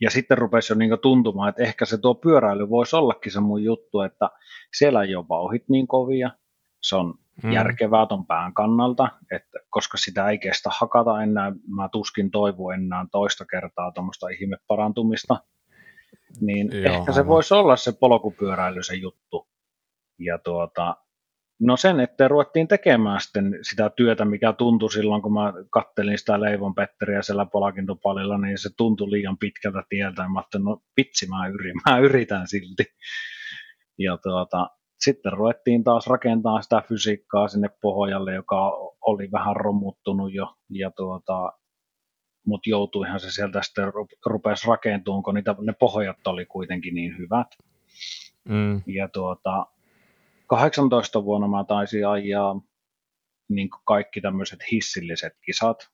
Ja sitten rupesi jo niin tuntumaan, että ehkä se tuo pyöräily voisi ollakin se mun juttu, että siellä ei ole vauhit niin kovia, se on mm. järkevää ton pään kannalta, että koska sitä ei kestä hakata enää, mä tuskin toivu enää toista kertaa tuommoista ihmeparantumista, niin Joo, ehkä se voisi olla se polkupyöräily se juttu. Ja tuota, No sen, että ruvettiin tekemään sitten sitä työtä, mikä tuntui silloin, kun mä kattelin sitä Leivon Petteriä siellä palakintopalilla, niin se tuntui liian pitkältä tieltä. Ja mä ajattelin, no vitsi, mä yritän, mä yritän silti. Ja tuota, sitten ruvettiin taas rakentamaan sitä fysiikkaa sinne pohjalle, joka oli vähän romuttunut jo. Ja tuota, mutta joutuihan se sieltä sitten rupesi rakentumaan, kun niitä, ne pohjat oli kuitenkin niin hyvät. Mm. Ja tuota, 18 vuonna mä taisin ajaa niin kaikki tämmöiset hissilliset kisat.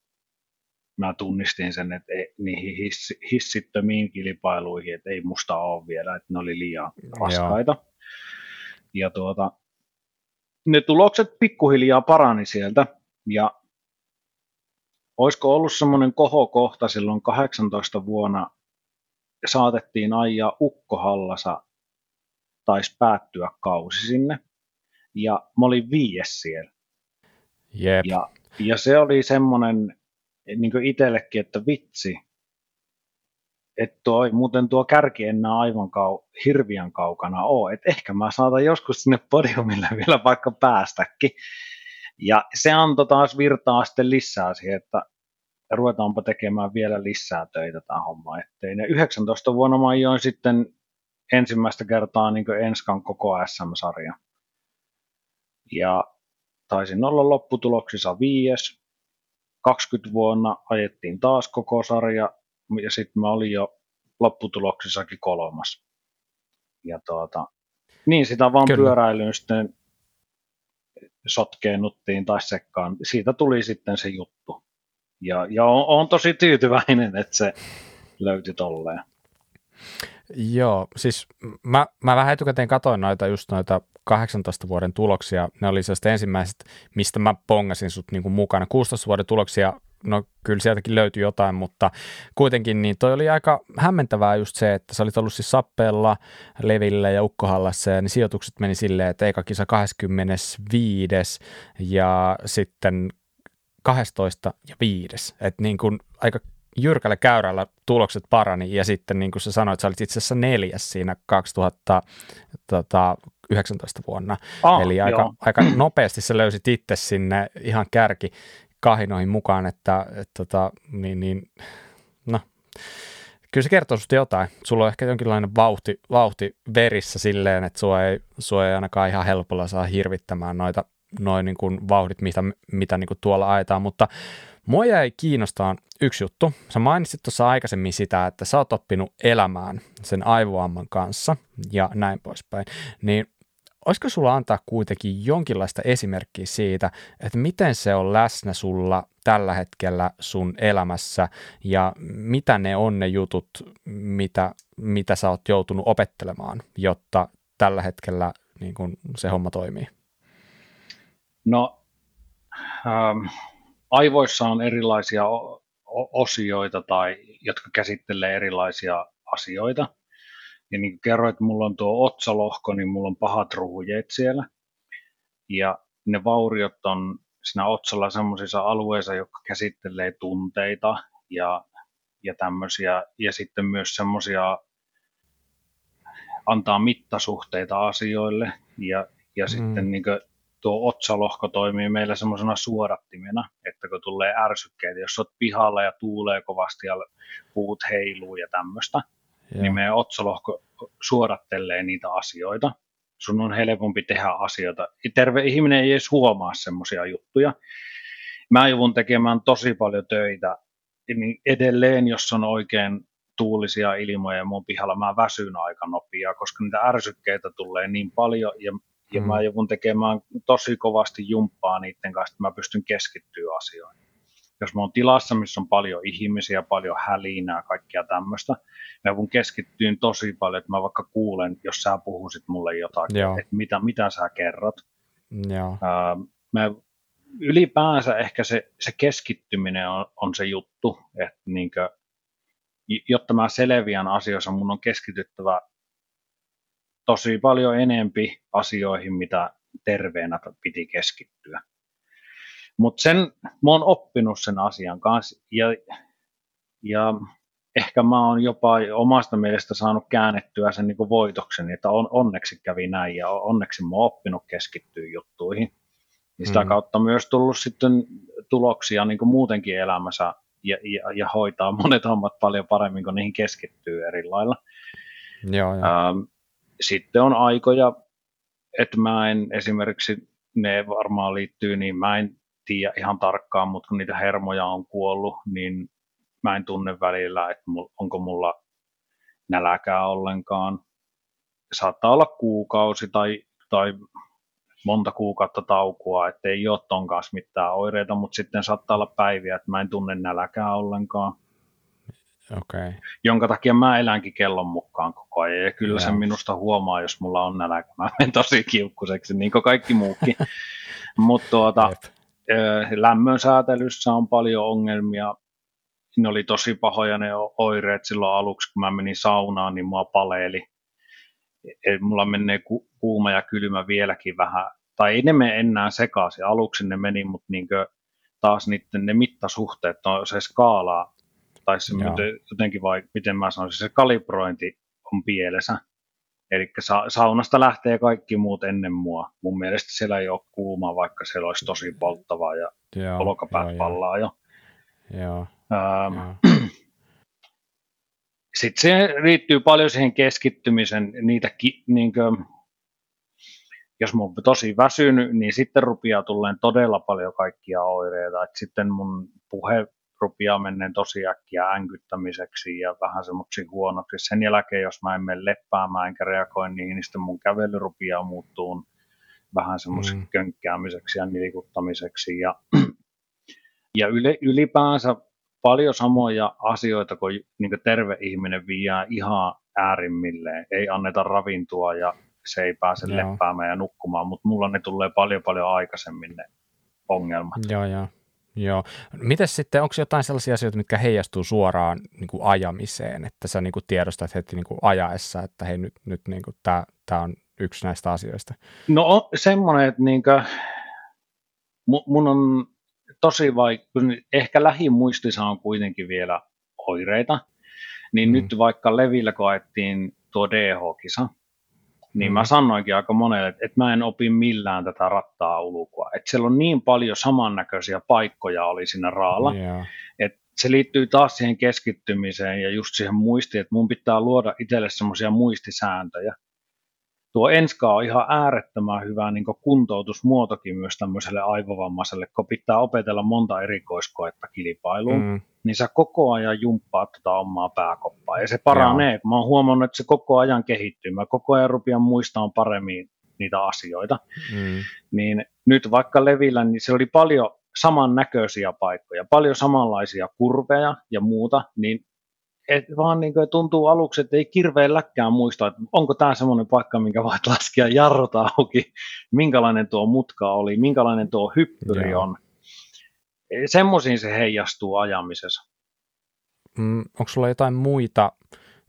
Mä tunnistin sen, että ei, niihin hiss, hissittömiin kilpailuihin, että ei musta ole vielä, että ne oli liian raskaita. Joo. Ja tuota, ne tulokset pikkuhiljaa parani sieltä, ja olisiko ollut semmoinen kohokohta silloin 18 vuonna, saatettiin ajaa Ukkohallassa, taisi päättyä kausi sinne, ja mä olin viies siellä. Jep. Ja, ja se oli semmoinen niin itsellekin, että vitsi, että tuo, muuten tuo kärki enää aivan kau, hirviän kaukana ole, että ehkä mä saatan joskus sinne podiumille vielä vaikka päästäkin. Ja se antoi taas virtaa sitten lisää siihen, että ruvetaanpa tekemään vielä lisää töitä tämä homma eteen. Ja 19 vuonna mä ajoin sitten ensimmäistä kertaa niin Enskan koko SM-sarja. Ja taisin olla lopputuloksissa viies. 20 vuonna ajettiin taas koko sarja ja sitten mä olin jo lopputuloksissakin kolmas. Ja tuota, niin sitä vaan Kyllä. pyöräilyyn sitten sotkeennuttiin tai sekkaan. Siitä tuli sitten se juttu. Ja, ja on, on tosi tyytyväinen, että se löytyi tolleen. Joo, siis mä, mä vähän etukäteen katoin noita just noita 18 vuoden tuloksia. Ne oli sellaiset ensimmäiset, mistä mä pongasin sut niinku mukana. 16 vuoden tuloksia no kyllä sieltäkin löytyi jotain, mutta kuitenkin niin toi oli aika hämmentävää just se, että sä olit ollut siis Sappeella, Levillä ja Ukkohallassa ja ne sijoitukset meni silleen, että eka kisa 25 ja sitten 12 ja 5. Että niin kuin aika jyrkällä käyrällä tulokset parani ja sitten niin kuin sä sanoit, sä olit itse asiassa neljäs siinä 2019 vuonna. Ah, Eli aika, aika nopeasti sä löysit itse sinne ihan kärki, kahinoihin mukaan, että, että tota, niin, niin, no, kyllä se kertoo sinusta jotain. Sulla on ehkä jonkinlainen vauhti, vauhti verissä silleen, että sua ei, sua ei ainakaan ihan helpolla saa hirvittämään noita noin niin kuin vauhdit, mitä, mitä niin kuin tuolla ajetaan, mutta mua jäi kiinnostaa yksi juttu. Sä mainitsit tuossa aikaisemmin sitä, että sä oot oppinut elämään sen aivoamman kanssa ja näin poispäin. Niin olisiko sulla antaa kuitenkin jonkinlaista esimerkkiä siitä, että miten se on läsnä sulla tällä hetkellä sun elämässä ja mitä ne on ne jutut, mitä, mitä sä oot joutunut opettelemaan, jotta tällä hetkellä niin kun se homma toimii? No, ähm, aivoissa on erilaisia osioita, tai, jotka käsittelee erilaisia asioita – ja niin kuin kerroit, mulla on tuo otsalohko, niin mulla on pahat ruhujeet siellä. Ja ne vauriot on siinä otsalla semmoisissa alueissa, jotka käsittelee tunteita ja, ja tämmöisiä. Ja sitten myös semmoisia antaa mittasuhteita asioille. Ja, ja mm. sitten niin kuin tuo otsalohko toimii meillä semmoisena suodattimena, että kun tulee ärsykkeitä, jos olet pihalla ja tuulee kovasti ja puut heiluu ja tämmöistä, Joo. niin meidän otsalohko suodattelee niitä asioita. Sun on helpompi tehdä asioita. Terve ihminen ei edes huomaa semmoisia juttuja. Mä joudun tekemään tosi paljon töitä. Niin edelleen, jos on oikein tuulisia ilmoja mun pihalla, mä väsyn aika nopeaa, koska niitä ärsykkeitä tulee niin paljon ja, ja mm. mä joudun tekemään tosi kovasti jumppaa niiden kanssa, että mä pystyn keskittyä asioihin jos mä oon tilassa, missä on paljon ihmisiä, paljon hälinää, kaikkia tämmöistä, mä voin keskittyä tosi paljon, että mä vaikka kuulen, jos sä puhuisit mulle jotakin, Joo. että mitä, mitä sä kerrot. Joo. mä ylipäänsä ehkä se, se keskittyminen on, on se juttu, että niinkö, jotta mä selviän asioissa, mun on keskityttävä tosi paljon enempi asioihin, mitä terveenä piti keskittyä. Mutta sen, mä oon oppinut sen asian kanssa ja, ja ehkä mä oon jopa omasta mielestä saanut käännettyä sen niin kuin voitokseni, että on, onneksi kävi näin ja onneksi mä oon oppinut keskittyä juttuihin. Niin sitä mm. kautta myös tullut sitten tuloksia niin kuin muutenkin elämässä ja, ja, ja hoitaa monet hommat paljon paremmin, kun niihin keskittyy eri lailla. Joo, joo. Ähm, sitten on aikoja, että mä en esimerkiksi, ne varmaan liittyy, niin mä en tiedä ihan tarkkaan, mutta kun niitä hermoja on kuollut, niin mä en tunne välillä, että onko mulla näläkää ollenkaan. Saattaa olla kuukausi tai, tai monta kuukautta taukoa, että ei ole ton kanssa mitään oireita, mutta sitten saattaa olla päiviä, että mä en tunne näläkää ollenkaan. Okay. Jonka takia mä elänkin kellon mukaan koko ajan. Ja kyllä yeah. se minusta huomaa, jos mulla on nälkä. Mä menen tosi kiukkuseksi, niin kuin kaikki muukin. mutta tuota, lämmön säätelyssä on paljon ongelmia. Ne oli tosi pahoja ne oireet silloin aluksi, kun mä menin saunaan, niin mua paleeli. Mulla menee ku, kuuma ja kylmä vieläkin vähän. Tai ei ne mene enää sekaisin. Aluksi ne meni, mutta niin taas niiden, ne mittasuhteet, no se skaala, tai se jotenkin vai, miten mä sanoisin, se kalibrointi on pielessä. Eli sa- saunasta lähtee kaikki muut ennen mua. Mun mielestä siellä ei ole kuuma, vaikka siellä olisi tosi polttavaa ja olkapäät pallaa jo. Joo. Ähm, joo. Sitten se liittyy paljon siihen keskittymisen, niitä, niin kuin, jos mun on tosi väsynyt, niin sitten rupeaa tulleen todella paljon kaikkia oireita. Et sitten mun puhe rupeaa menneen tosi äkkiä änkyttämiseksi ja vähän semmoiksi huonoksi. Sen jälkeen, jos mä en mene leppäämään enkä reagoi niihin, niin sitten mun kävely rupeaa muuttuu vähän semmoiseksi mm. könkkäämiseksi ja nilikuttamiseksi. Ja, ja ylipäänsä paljon samoja asioita kuin, niin kuin terve ihminen viiää ihan äärimmilleen. Ei anneta ravintoa ja se ei pääse joo. leppäämään ja nukkumaan, mutta mulla ne tulee paljon paljon aikaisemmin ne ongelmat. Joo, joo. Joo. Miten sitten, onko jotain sellaisia asioita, mitkä heijastuu suoraan niin kuin ajamiseen, että sä niin kuin tiedostat heti niin kuin ajaessa, että hei nyt, nyt niin tämä, on yksi näistä asioista? No semmoinen, että niin kuin, mun on tosi vaikea, ehkä lähimuistissa on kuitenkin vielä oireita, niin mm. nyt vaikka Levillä koettiin tuo DH-kisa, niin mm. mä sanoinkin aika monelle, että, että mä en opi millään tätä rattaa ulkoa. Että siellä on niin paljon samannäköisiä paikkoja oli siinä raalla, yeah. että se liittyy taas siihen keskittymiseen ja just siihen muistiin, että mun pitää luoda itselle semmoisia muistisääntöjä. Tuo enska on ihan äärettömän hyvä niin kuntoutusmuotokin myös tämmöiselle aivovammaiselle, kun pitää opetella monta erikoiskoetta kilpailuun. Mm niin sä koko ajan jumppaat tuota omaa pääkoppaa. Ja se paranee, kun mä oon huomannut, että se koko ajan kehittyy. Mä koko ajan rupean muistamaan paremmin niitä asioita. Mm. Niin nyt vaikka Levillä, niin se oli paljon samannäköisiä paikkoja, paljon samanlaisia kurveja ja muuta, niin et vaan niin kuin tuntuu aluksi, että ei kirveelläkään muista, että onko tämä semmoinen paikka, minkä voit laskea jarrut auki, minkälainen tuo mutka oli, minkälainen tuo hyppyri Joo. on semmoisiin se heijastuu ajamisessa. Mm, onko sulla jotain muita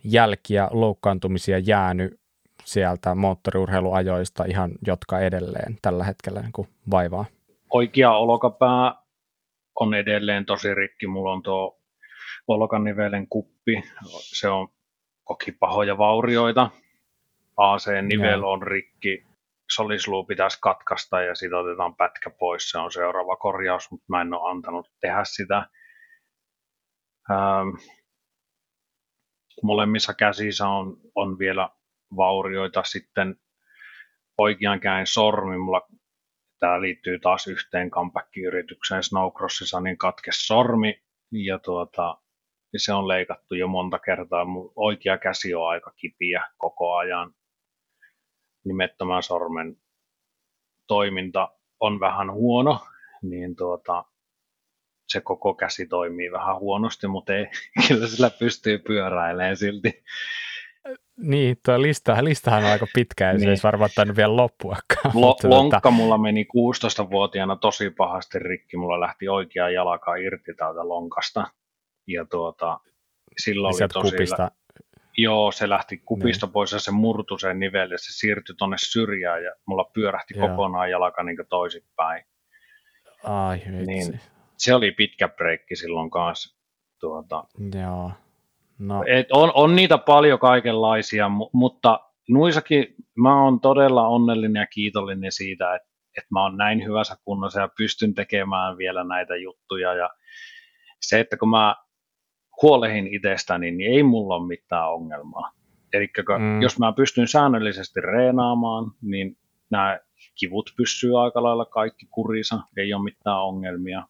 jälkiä, loukkaantumisia jäänyt sieltä moottoriurheiluajoista ihan, jotka edelleen tällä hetkellä niin kuin vaivaa? Oikea olkapää on edelleen tosi rikki. Mulla on tuo olkanivelen kuppi, se on koki pahoja vaurioita. AC-nivel on rikki, solisluu pitäisi katkaista ja sitten otetaan pätkä pois, se on seuraava korjaus, mutta mä en ole antanut tehdä sitä. Ähm, molemmissa käsissä on, on vielä vaurioita. Sitten oikean käen sormi, mulla tämä liittyy taas yhteen comeback-yritykseen Snowcrossissa, niin katkes sormi. Ja tuota, se on leikattu jo monta kertaa. Mun oikea käsi on aika kipiä koko ajan nimettömän sormen toiminta on vähän huono, niin tuota, se koko käsi toimii vähän huonosti, mutta ei, kyllä sillä pystyy pyöräilemään silti. Niin, tuo lista, listahan on aika pitkä, ja niin. se olisi varmaan tainnut vielä loppuakaan. Lo, tuota- lonkka mulla meni 16-vuotiaana tosi pahasti rikki, mulla lähti oikea jalka irti täältä lonkasta, ja tuota, silloin oli tosi... Kupista Joo, se lähti kupista niin. pois ja se murtui sen nivelle, se siirtyi tuonne syrjään ja mulla pyörähti Joo. kokonaan jalka niin toisinpäin. Ai vitsi. Niin, se oli pitkä breikki silloin kanssa. Tuota. Joo. No. Et on, on niitä paljon kaikenlaisia, mutta nuisakin mä oon todella onnellinen ja kiitollinen siitä, että, että mä oon näin hyvässä kunnossa ja pystyn tekemään vielä näitä juttuja. Ja se, että kun mä huolehin itsestäni, niin ei mulla ole mitään ongelmaa. Eli mm. jos mä pystyn säännöllisesti reenaamaan, niin nämä kivut pysyy aika lailla kaikki kurissa, ei ole mitään ongelmia.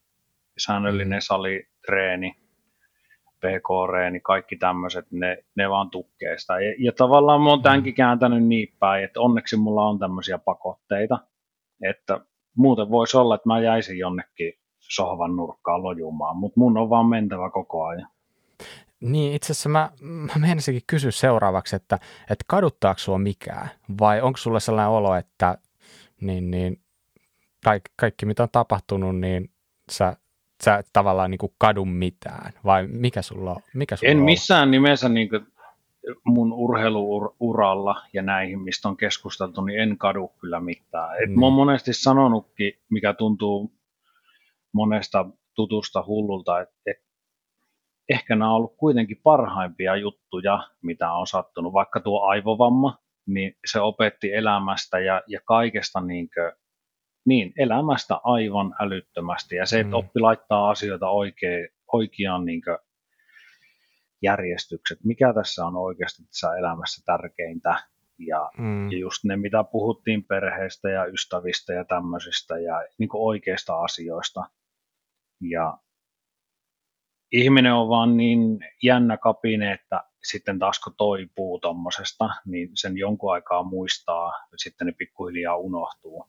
Säännöllinen mm. salitreeni, PK-reeni, kaikki tämmöiset, ne, ne vaan tukkee sitä. Ja, ja tavallaan mä oon mm. tämänkin kääntänyt niin päin, että onneksi mulla on tämmöisiä pakotteita, että muuten voisi olla, että mä jäisin jonnekin sohvan nurkkaan lojumaan, mutta mun on vaan mentävä koko ajan. Niin, itse asiassa mä, mä menisinkin kysyä seuraavaksi, että, että kaduttaako sua mikään, vai onko sulle sellainen olo, että niin, niin, kaikki, kaikki mitä on tapahtunut, niin sä, sä et tavallaan niin kuin kadu mitään, vai mikä sulla on? Mikä sulla en on? missään nimessä niin kuin mun urheiluuralla ja näihin, mistä on keskusteltu, niin en kadu kyllä mitään. Et mm. Mä oon monesti sanonutkin, mikä tuntuu monesta tutusta hullulta, että et ehkä nämä on ollut kuitenkin parhaimpia juttuja, mitä on sattunut. Vaikka tuo aivovamma, niin se opetti elämästä ja, ja kaikesta niin, kuin, niin elämästä aivan älyttömästi. Ja se, että mm. oppi laittaa asioita oikein, oikeaan niin kuin, järjestykset, mikä tässä on oikeasti tässä elämässä tärkeintä. Ja, mm. ja just ne, mitä puhuttiin perheestä ja ystävistä ja tämmöisistä ja niin oikeista asioista. Ja ihminen on vaan niin jännä kapine, että sitten taas kun toipuu tuommoisesta, niin sen jonkun aikaa muistaa, ja sitten ne pikkuhiljaa unohtuu.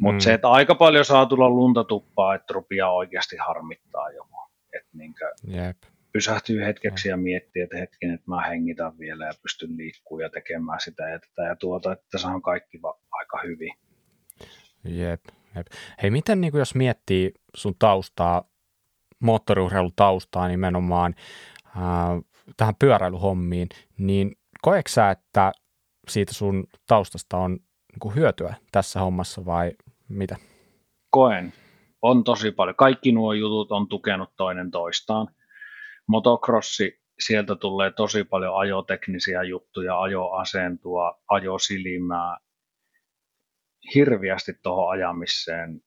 Mutta mm. se, että aika paljon saa tulla lunta tuppaa, että rupeaa oikeasti harmittaa joku. Että niinkö Jep. pysähtyy hetkeksi ja miettii, että hetken, että mä hengitän vielä ja pystyn liikkumaan ja tekemään sitä ja tätä ja tuota, että se on kaikki va- aika hyvin. Jep, jep. Hei, miten niin jos miettii sun taustaa moottoriurheilutaustaa nimenomaan äh, tähän pyöräilyhommiin, niin koeksä, että siitä sun taustasta on niin hyötyä tässä hommassa vai mitä? Koen. On tosi paljon. Kaikki nuo jutut on tukenut toinen toistaan. Motocrossi, sieltä tulee tosi paljon ajoteknisiä juttuja, ajoasentua, ajosilmää, hirviästi tuohon ajamiseen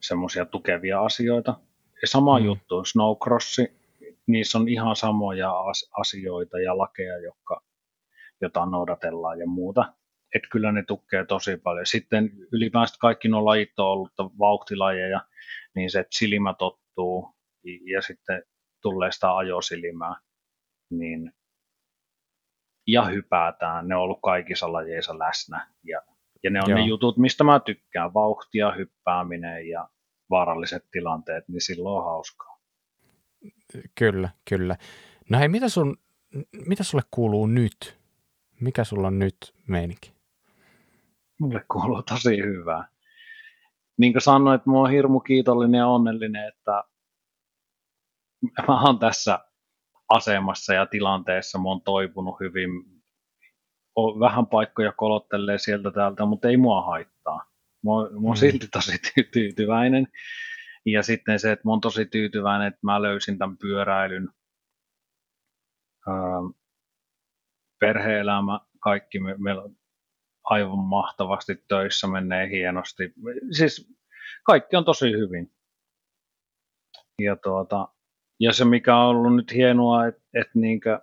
semmoisia tukevia asioita sama mm. juttu, snowcrossi, niissä on ihan samoja asioita ja lakeja, jotka, jota noudatellaan ja muuta. Et kyllä ne tukee tosi paljon. Sitten ylipäänsä kaikki nuo lajit on ollut vauhtilajeja, niin se, että silmä tottuu ja sitten tulee sitä ajosilmää, niin ja hypätään. Ne on ollut kaikissa lajeissa läsnä. Ja, ja ne on Joo. ne jutut, mistä mä tykkään. Vauhtia, hyppääminen ja vaaralliset tilanteet, niin silloin on hauskaa. Kyllä, kyllä. No hei, mitä, sun, mitä sulle kuuluu nyt? Mikä sulla on nyt meininki? Mulle kuuluu tosi hyvää. Niin kuin sanoin, että mä oon hirmu kiitollinen ja onnellinen, että mä oon tässä asemassa ja tilanteessa, mä oon toipunut hyvin. On vähän paikkoja kolottelee sieltä täältä, mutta ei mua haittaa. Mä oon, mä oon mm. silti tosi tyytyväinen. Ja sitten se, että mä oon tosi tyytyväinen, että mä löysin tämän pyöräilyn. Öö, perhe-elämä, kaikki me, meillä on aivan mahtavasti töissä, menee hienosti. Siis kaikki on tosi hyvin. Ja, tuota, ja se, mikä on ollut nyt hienoa, että et niinkö,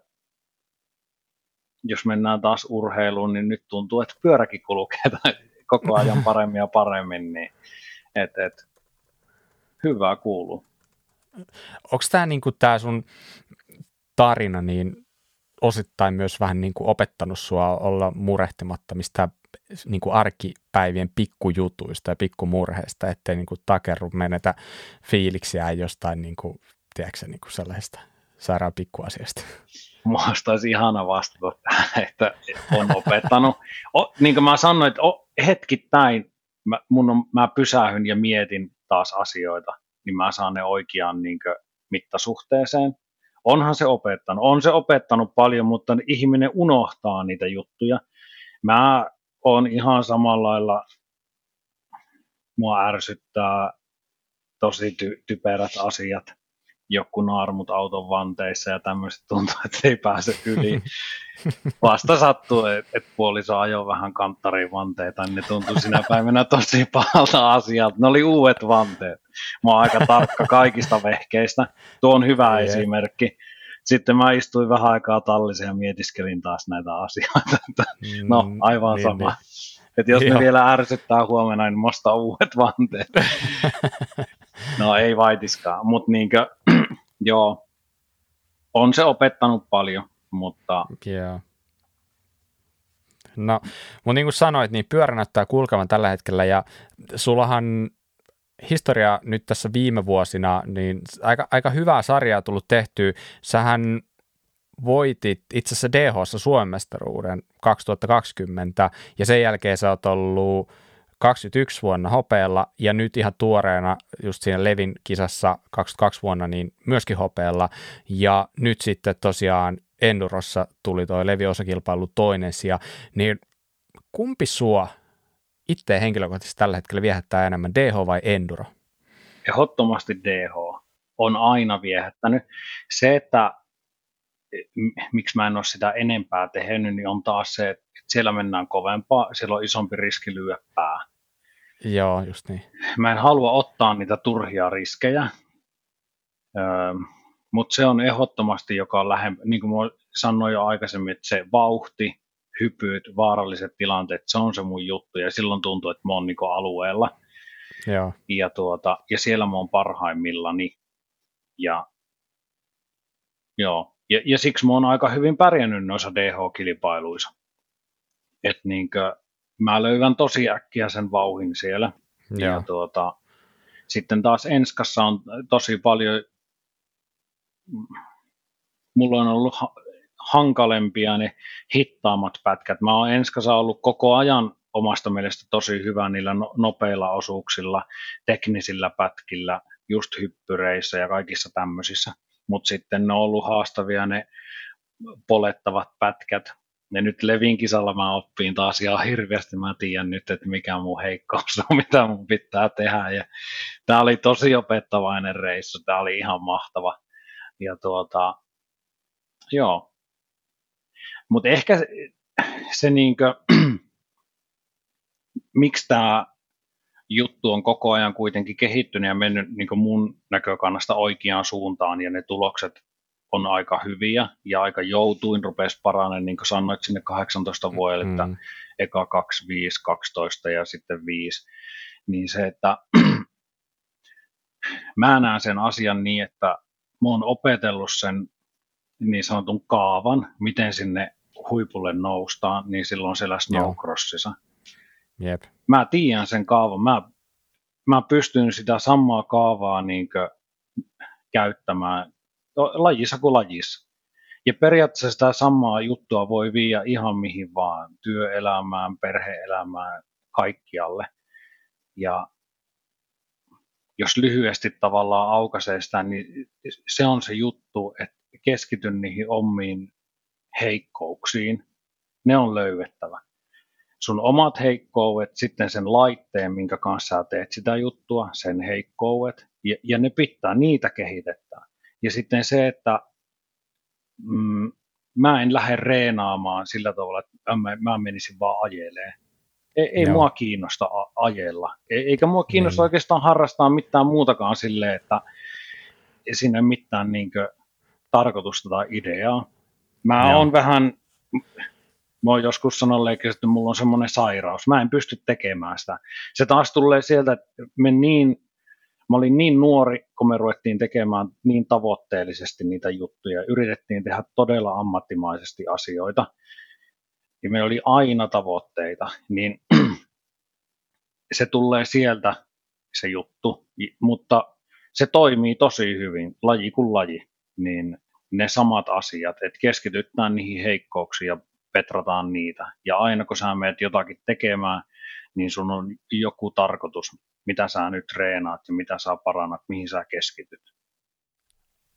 jos mennään taas urheiluun, niin nyt tuntuu, että pyöräkin kulkee koko ajan paremmin ja paremmin, niin et, et, hyvää kuuluu. Onko tämä niinku tää sun tarina niin osittain myös vähän niinku opettanut sua olla murehtimatta mistä niinku arkipäivien pikkujutuista ja pikkumurheista, ettei niinku takerru menetä fiiliksiä jostain niinku, tiedätkö, niinku sellaisesta sairaan pikkuasiasta? Musta olisi ihana vastata tähän, että on opettanut. O, niin kuin mä sanoin, että o, hetkittäin mä, mun on, mä pysähyn ja mietin taas asioita, niin mä saan ne oikeaan niin kuin, mittasuhteeseen. Onhan se opettanut, on se opettanut paljon, mutta ihminen unohtaa niitä juttuja. Mä oon ihan samalla lailla, mua ärsyttää tosi ty- typerät asiat, joku naarmut auton vanteissa ja tämmöiset tuntuu, että ei pääse yli. Vasta sattuu, että et puoliso ajoi vähän kanttariin vanteita, niin ne tuntui sinä päivänä tosi pahalta asialta. Ne oli uudet vanteet. Mä oon aika tarkka kaikista vehkeistä. Tuo on hyvä ei, esimerkki. Sitten mä istuin vähän aikaa tallissa ja mietiskelin taas näitä asioita. no, mm, aivan niin, sama. Niin. Että jos ne vielä ärsyttää huomenna, niin musta uudet vanteet. no ei vaitiskaan, mutta niinkö, joo, on se opettanut paljon, mutta... Joo. No, mutta niin kuin sanoit, niin pyörä näyttää kulkevan tällä hetkellä ja sullahan historia nyt tässä viime vuosina, niin aika, aika hyvää sarjaa tullut tehtyä. Sähän voitit itse asiassa dh Suomen mestaruuden 2020 ja sen jälkeen sä oot ollut 21 vuonna hopeella ja nyt ihan tuoreena just siinä Levin kisassa 22 vuonna niin myöskin hopeella ja nyt sitten tosiaan Endurossa tuli toi Levi-osakilpailu toinen sija, niin kumpi sua itse henkilökohtaisesti tällä hetkellä viehättää enemmän, DH vai Enduro? Ehdottomasti DH on aina viehättänyt. Se, että miksi mä en ole sitä enempää tehnyt, niin on taas se, että siellä mennään kovempaa, siellä on isompi riski lyödä pää. Joo, just niin. Mä en halua ottaa niitä turhia riskejä, öö, mutta se on ehdottomasti, joka on lähempää, niin kuin mä sanoin jo aikaisemmin, että se vauhti, hypyt, vaaralliset tilanteet, se on se mun juttu, ja silloin tuntuu, että mä oon niin alueella. Joo. Ja, tuota, ja siellä mä oon parhaimmillani. Ja, joo, ja, ja siksi mä oon aika hyvin pärjännyt noissa DH-kilpailuissa. Että niinkö, mä löydän tosi äkkiä sen vauhin siellä. Ja, ja tuota, sitten taas Enskassa on tosi paljon, mulla on ollut hankalempia ne hittaammat pätkät. Mä oon Enskassa ollut koko ajan omasta mielestä tosi hyvä niillä no, nopeilla osuuksilla, teknisillä pätkillä, just hyppyreissä ja kaikissa tämmöisissä mutta sitten ne on ollut haastavia ne polettavat pätkät. Ne nyt Levin kisalla mä oppiin taas ihan hirveästi, mä tiedän nyt, että mikä mun heikkous on, mitä mun pitää tehdä. Ja tämä oli tosi opettavainen reissu, tämä oli ihan mahtava. Ja tuota, joo. Mutta ehkä se, se niinkö, miksi tämä juttu on koko ajan kuitenkin kehittynyt ja mennyt niin mun näkökannasta oikeaan suuntaan ja ne tulokset on aika hyviä ja aika joutuin rupesi paranemaan, niin kuin sanoit sinne 18 vuodelle, että mm. eka 2, 5, 12 ja sitten 5, niin se, että mä näen sen asian niin, että mä oon opetellut sen niin sanotun kaavan, miten sinne huipulle noustaan, niin silloin siellä snowcrossissa. Jep. Mä tiedän sen kaavan. Mä, mä pystyn sitä samaa kaavaa niin käyttämään lajissa kuin lajissa. Ja periaatteessa sitä samaa juttua voi viiä ihan mihin vaan, työelämään, perheelämään, kaikkialle. Ja jos lyhyesti tavallaan aukaisee sitä, niin se on se juttu, että keskityn niihin omiin heikkouksiin. Ne on löydettävä sun omat heikkoudet, sitten sen laitteen, minkä kanssa sä teet sitä juttua, sen heikkoudet, ja, ja ne pitää, niitä kehitetään. Ja sitten se, että mm, mä en lähde reenaamaan sillä tavalla, että mä, mä menisin vaan ajeleen. Ei, ei mua kiinnosta a- ajella. E, eikä mua kiinnosta niin. oikeastaan harrastaa mitään muutakaan silleen, että siinä ei mitään niin kuin, tarkoitusta tai ideaa. Mä oon vähän Mä oon joskus sanonut että mulla on semmoinen sairaus. Mä en pysty tekemään sitä. Se taas tulee sieltä, että me niin, mä olin niin nuori, kun me ruvettiin tekemään niin tavoitteellisesti niitä juttuja. Yritettiin tehdä todella ammattimaisesti asioita. Ja meillä oli aina tavoitteita. Niin se tulee sieltä se juttu, mutta se toimii tosi hyvin, laji kuin laji, niin ne samat asiat, että keskitytään niihin heikkouksiin ja petrataan niitä. Ja aina kun sä menet jotakin tekemään, niin sun on joku tarkoitus, mitä sä nyt treenaat ja mitä sä parannat, mihin sä keskityt.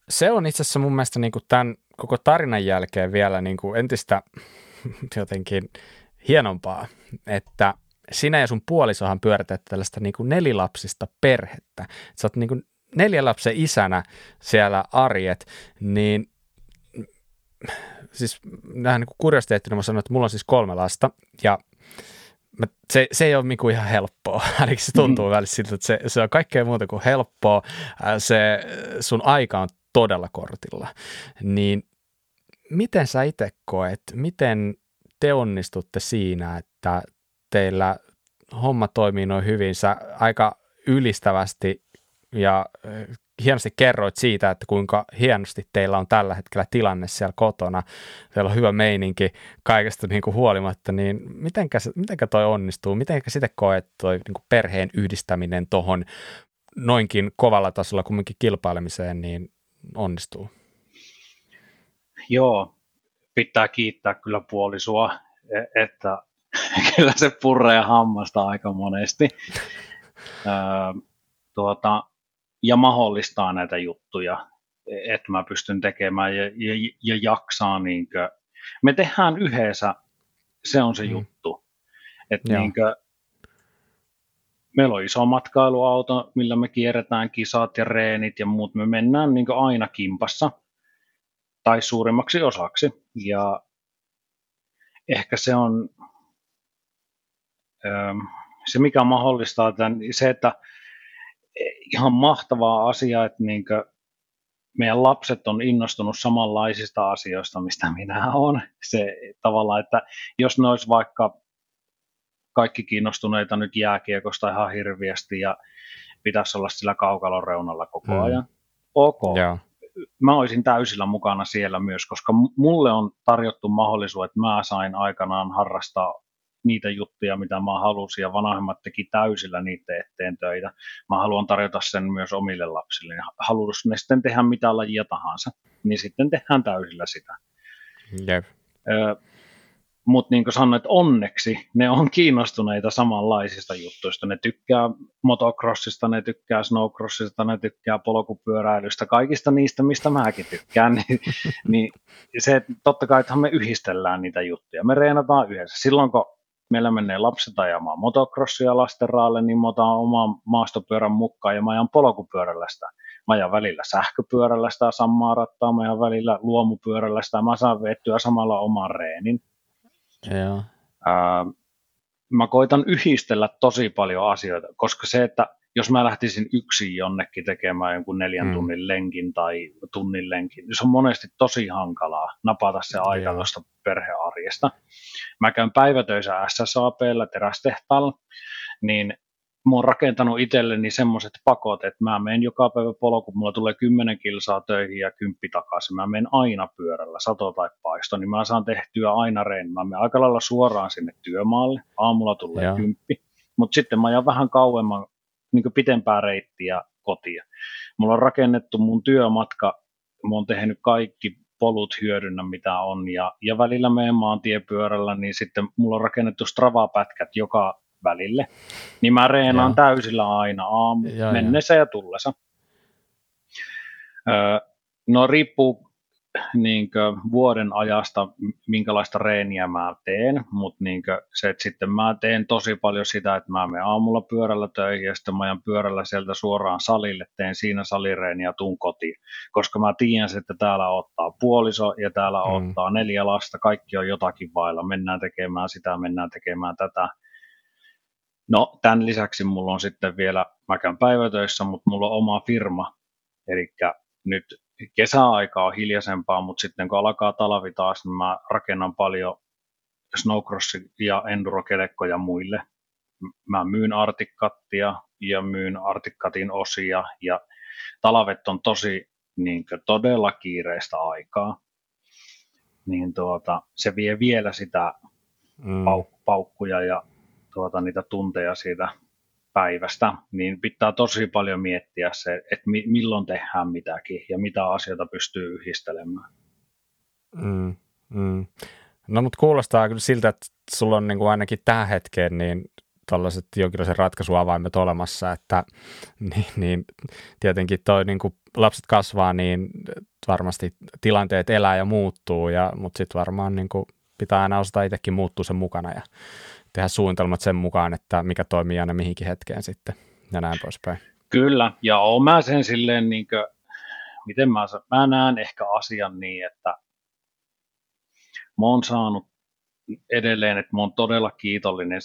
Se on itse asiassa mun mielestä niin kuin tämän koko tarinan jälkeen vielä niin kuin entistä jotenkin hienompaa, että sinä ja sun puolisohan pyöritätte tällaista niin kuin nelilapsista perhettä. Sä oot niin kuin neljän lapsen isänä siellä arjet, niin siis näin niin kuriositeettina mä sanoin, että mulla on siis kolme lasta ja mä, se, se ei ole niinku ihan helppoa, ainakin se tuntuu mm. välissä siltä, että se, se on kaikkea muuta kuin helppoa, se sun aika on todella kortilla, niin miten sä itse koet, miten te onnistutte siinä, että teillä homma toimii noin hyvin, sä aika ylistävästi ja hienosti kerroit siitä, että kuinka hienosti teillä on tällä hetkellä tilanne siellä kotona. Teillä on hyvä meininki kaikesta niin kuin huolimatta, niin mitenkä, mitenkä toi onnistuu? Mitenkä sitten koet toi niin kuin perheen yhdistäminen tuohon noinkin kovalla tasolla kumminkin kilpailemiseen, niin onnistuu? Joo, pitää kiittää kyllä puolisua, e- että kyllä se purree hammasta aika monesti. Öö, tuota, ja mahdollistaa näitä juttuja, että mä pystyn tekemään ja, ja, ja jaksaa. Niin kuin. Me tehdään yhdessä, se on se mm. juttu. Että niin kuin, meillä on iso matkailuauto, millä me kierretään kisat ja reenit ja muut. Me mennään niin aina kimpassa tai suurimmaksi osaksi. Ja ehkä se on se, mikä mahdollistaa tämän, se, että ihan mahtavaa asia, että niin meidän lapset on innostunut samanlaisista asioista, mistä minä olen. Se tavallaan, että jos ne olisi vaikka kaikki kiinnostuneita nyt jääkiekosta ihan hirviästi ja pitäisi olla sillä kaukalon reunalla koko mm. ajan. Ok. Yeah. Mä olisin täysillä mukana siellä myös, koska mulle on tarjottu mahdollisuus, että mä sain aikanaan harrastaa niitä juttuja, mitä mä halusin, ja vanhemmat teki täysillä niitä eteen töitä. Mä haluan tarjota sen myös omille lapsille. Haluaisi ne sitten tehdä mitä lajia tahansa, niin sitten tehdään täysillä sitä. Yep. Mutta niin kuin sanoin, että onneksi ne on kiinnostuneita samanlaisista juttuista. Ne tykkää motocrossista, ne tykkää snowcrossista, ne tykkää polkupyöräilystä, kaikista niistä, mistä mäkin tykkään. niin, niin se, totta kai, että me yhdistellään niitä juttuja. Me reenataan yhdessä. Silloin, kun meillä menee lapset ajamaan motocrossia lastenraalle, niin mä otan oman maastopyörän mukaan ja mä ajan polkupyörällä sitä. Mä ajan välillä sähköpyörällä sitä samaa rattaa, mä ajan välillä luomupyörällä sitä, mä saan vettyä samalla oman reenin. Joo. Ää, mä koitan yhdistellä tosi paljon asioita, koska se, että jos mä lähtisin yksin jonnekin tekemään jonkun neljän mm. tunnin lenkin tai tunnin lenkin, niin se on monesti tosi hankalaa napata se aika tuosta perhearjesta. Mä käyn päivätöissä SSAPllä terästehtaalla, niin mä oon rakentanut itselleni semmoiset pakot, että mä menen joka päivä polku, mulla tulee 10 kilsaa töihin ja kymppi takaisin. Mä menen aina pyörällä, sato tai paisto, niin mä saan tehtyä aina reeni. Mä menen aika lailla suoraan sinne työmaalle, aamulla tulee Joo. kymppi, mutta sitten mä ajan vähän kauemman niin pitempää reittiä kotia. Mulla on rakennettu mun työmatka, mä oon tehnyt kaikki polut hyödynnä, mitä on, ja, ja välillä menen maantiepyörällä, niin sitten mulla on rakennettu Strava-pätkät joka välille, niin mä reenaan ja. täysillä aina aamu, ja, mennessä ja, ja tullessa. Öö, no riippuu niin vuoden ajasta, minkälaista reeniä mä teen, mutta niin se, että sitten mä teen tosi paljon sitä, että mä menen aamulla pyörällä töihin ja sitten mä ajan pyörällä sieltä suoraan salille, teen siinä salireeniä tuun kotiin, koska mä tiedän, että täällä ottaa puoliso ja täällä mm. ottaa neljä lasta, kaikki on jotakin vailla, mennään tekemään sitä, mennään tekemään tätä. No, tämän lisäksi mulla on sitten vielä, mä käyn päivätöissä, mutta mulla on oma firma, eli nyt kesäaika on hiljaisempaa, mutta sitten kun alkaa talvi taas, niin mä rakennan paljon snowcrossi- ja endurokelekkoja muille. Mä myyn artikkattia ja myyn artikkatin osia ja talvet on tosi niin kuin, todella kiireistä aikaa. Niin tuota, se vie vielä sitä mm. pauk- paukkuja ja tuota, niitä tunteja siitä päivästä, niin pitää tosi paljon miettiä se, että mi- milloin tehdään mitäkin ja mitä asioita pystyy yhdistelemään. Mm, mm. No mutta kuulostaa kyllä siltä, että sulla on niin kuin ainakin tähän hetkeen niin tällaiset jonkinlaisen ratkaisuavaimet olemassa, että niin, niin tietenkin toi niin kuin lapset kasvaa, niin varmasti tilanteet elää ja muuttuu, ja, mutta sitten varmaan niin kuin pitää aina osata itsekin muuttua sen mukana ja tehdä suunnitelmat sen mukaan, että mikä toimii aina mihinkin hetkeen sitten ja näin poispäin. Kyllä, ja oon mä sen silleen, niin kuin, miten mä, mä näen ehkä asian niin, että mä oon saanut edelleen, että mä oon todella kiitollinen,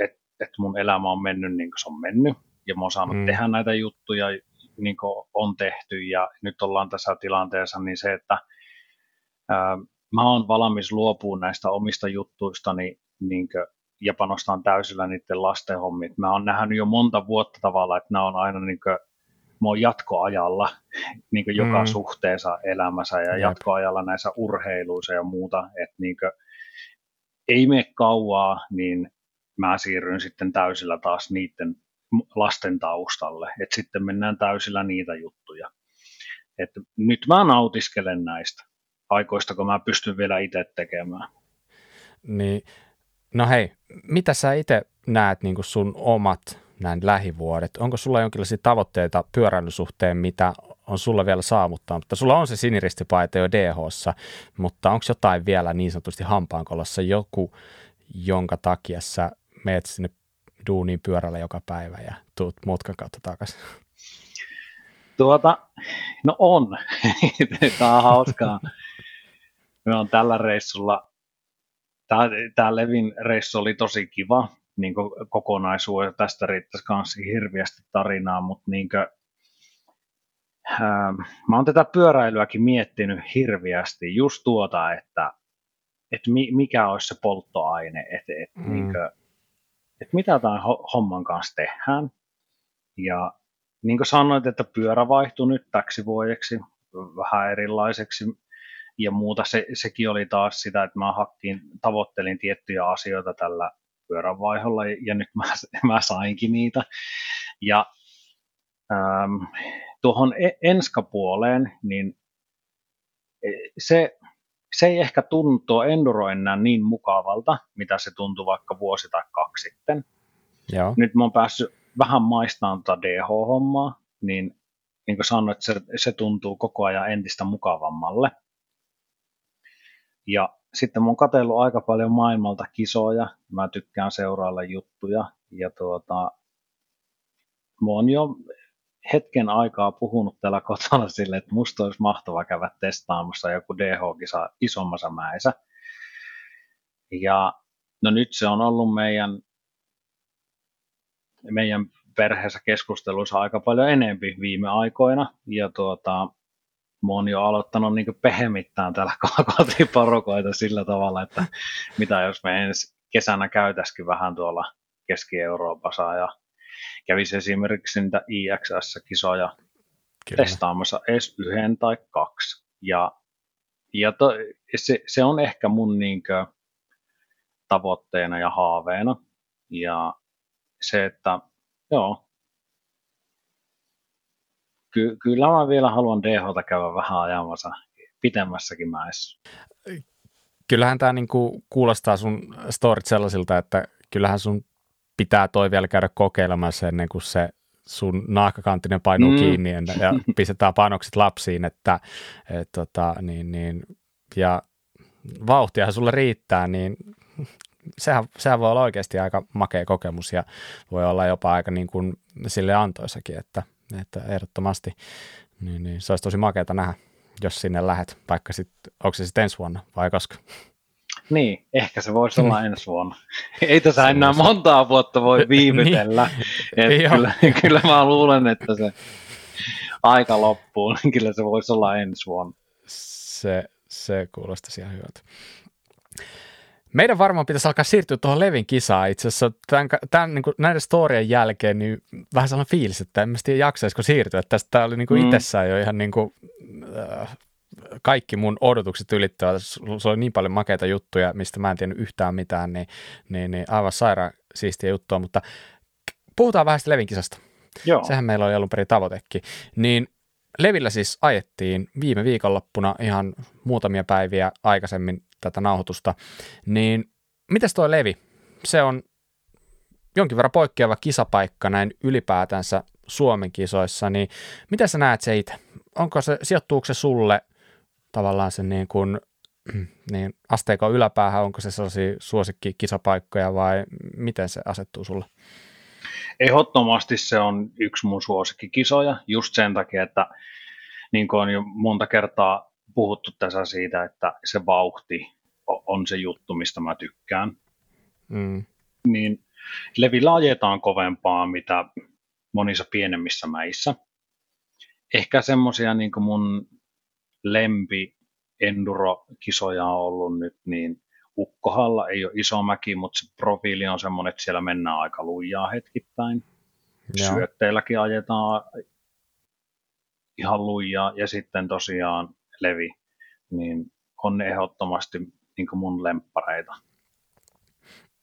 että, että mun elämä on mennyt niin kuin se on mennyt, ja mä oon saanut mm. tehdä näitä juttuja, niin kuin on tehty, ja nyt ollaan tässä tilanteessa, niin se, että ää, mä oon valmis luopumaan näistä omista juttuista, niin, niin kuin, ja panostan täysillä niiden lasten hommit. Mä oon nähnyt jo monta vuotta tavalla, että nämä on aina niin kuin, mä oon jatkoajalla niin kuin joka mm. suhteessa elämässä ja Jep. jatkoajalla näissä urheiluissa ja muuta, että niin kuin, ei mene kauaa, niin mä siirryn sitten täysillä taas niiden lasten taustalle, että sitten mennään täysillä niitä juttuja. Et nyt mä nautiskelen näistä aikoista, kun mä pystyn vielä itse tekemään. Niin, no hei, mitä sä itse näet niin sun omat näin lähivuodet? Onko sulla jonkinlaisia tavoitteita pyöräilyn suhteen, mitä on sulla vielä saavuttaa? Mutta sulla on se siniristipaita jo dh mutta onko jotain vielä niin sanotusti hampaankolossa joku, jonka takia sä meet sinne duuniin pyörällä joka päivä ja tuut mutkan kautta takaisin? Tuota, no on. Tämä on hauskaa. Me on tällä reissulla, tämä, tämä Levin reissu oli tosi kiva niin kokonaisuus, tästä riittäisi myös hirveästi tarinaa, mutta niin kuin, ää, mä oon tätä pyöräilyäkin miettinyt hirveästi, just tuota, että, että mikä olisi se polttoaine, että, että mm. niin kuin, että mitä tämän homman kanssa tehdään. Ja niin kuin sanoit, että pyörä vaihtui nyt täksi vuodeksi vähän erilaiseksi ja muuta. Se, sekin oli taas sitä, että mä hakkiin, tavoittelin tiettyjä asioita tällä pyöränvaiholla ja nyt mä, mä sainkin niitä. Ja ähm, tuohon e, enskapuoleen, niin e, se, se ei ehkä tuntuu enduro enää niin mukavalta, mitä se tuntui vaikka vuosi tai kaksi sitten. Joo. Nyt mä oon päässyt vähän maistamaan tuota DH-hommaa, niin niin kuin sanoin, että se, se tuntuu koko ajan entistä mukavammalle. Ja sitten mä oon katsellut aika paljon maailmalta kisoja, mä tykkään seurailla juttuja, ja tuota, mä oon jo hetken aikaa puhunut täällä kotona sille, että musta olisi mahtava käydä testaamassa joku DH-kisa isommassa mäessä. Ja no nyt se on ollut meidän, meidän perheessä keskusteluissa aika paljon enempi viime aikoina. Ja tuota, oon jo aloittanut niin pehemittään täällä kotiporukoita sillä tavalla, että mitä jos me ensi kesänä käytäisikin vähän tuolla Keski-Euroopassa ja kävisi esimerkiksi niitä IXS-kisoja Kyllä. testaamassa edes yhden tai kaksi. Ja, ja to, se, se, on ehkä mun niinkö tavoitteena ja haaveena. Ja se, että joo, ky, kyllä mä vielä haluan dh käydä vähän ajamassa pitemmässäkin mäessä. Kyllähän tämä niinku kuulostaa sun storit sellaisilta, että kyllähän sun pitää toi vielä käydä kokeilemassa ennen kuin se sun naakakantinen painuu mm. kiinni ja pistetään painokset lapsiin, että et, tota, niin, niin, ja vauhtia sulle riittää, niin sehän, sehän voi olla oikeasti aika makea kokemus ja voi olla jopa aika niin kuin sille antoisakin, että, että ehdottomasti niin, niin, se olisi tosi makeata nähdä, jos sinne lähet, vaikka sitten, onko se sitten ensi vuonna vai koska? Niin, ehkä se voisi olla mm. ensi vuonna. Ei tässä enää montaa vuotta voi viivytellä. niin. kyllä, kyllä mä luulen, että se aika loppuu, niin kyllä se voisi olla ensi vuonna. Se, se kuulostaisi ihan hyvältä. Meidän varmaan pitäisi alkaa siirtyä tuohon Levin kisaan. Itse asiassa tämän, tämän, niin kuin näiden storien jälkeen niin vähän sellainen fiilis, että en tiedä jaksaisiko siirtyä. Tästä tämä oli niin kuin mm. itsessään jo ihan niin kuin, äh, kaikki mun odotukset ylittävät. Se oli niin paljon makeita juttuja, mistä mä en tiennyt yhtään mitään, niin, niin, niin aivan sairaan siistiä juttua. Mutta puhutaan vähän Levin kisasta. Joo. Sehän meillä oli alun perin tavoitekin. Niin Levillä siis ajettiin viime viikonloppuna ihan muutamia päiviä aikaisemmin tätä nauhoitusta, niin mitäs tuo Levi? Se on jonkin verran poikkeava kisapaikka näin ylipäätänsä Suomen kisoissa, niin mitä sä näet se itse? Onko se, sijoittuuko se sulle tavallaan se niin kuin, niin asteikon yläpäähän, onko se sellaisia suosikkkisapaikkoja vai miten se asettuu sulle? Ehdottomasti se on yksi mun suosikkikisoja, just sen takia, että niin kuin on jo monta kertaa puhuttu tässä siitä, että se vauhti on se juttu, mistä mä tykkään. Mm. Niin levillä ajetaan kovempaa, mitä monissa pienemmissä mäissä. Ehkä semmoisia niin mun lempi enduro-kisoja on ollut nyt, niin Ukkohalla ei ole iso mäki, mutta se profiili on semmoinen, että siellä mennään aika lujaa hetkittäin. Joo. Syötteilläkin ajetaan ihan lujaa ja sitten tosiaan levi, niin on ehdottomasti niin mun lemppareita.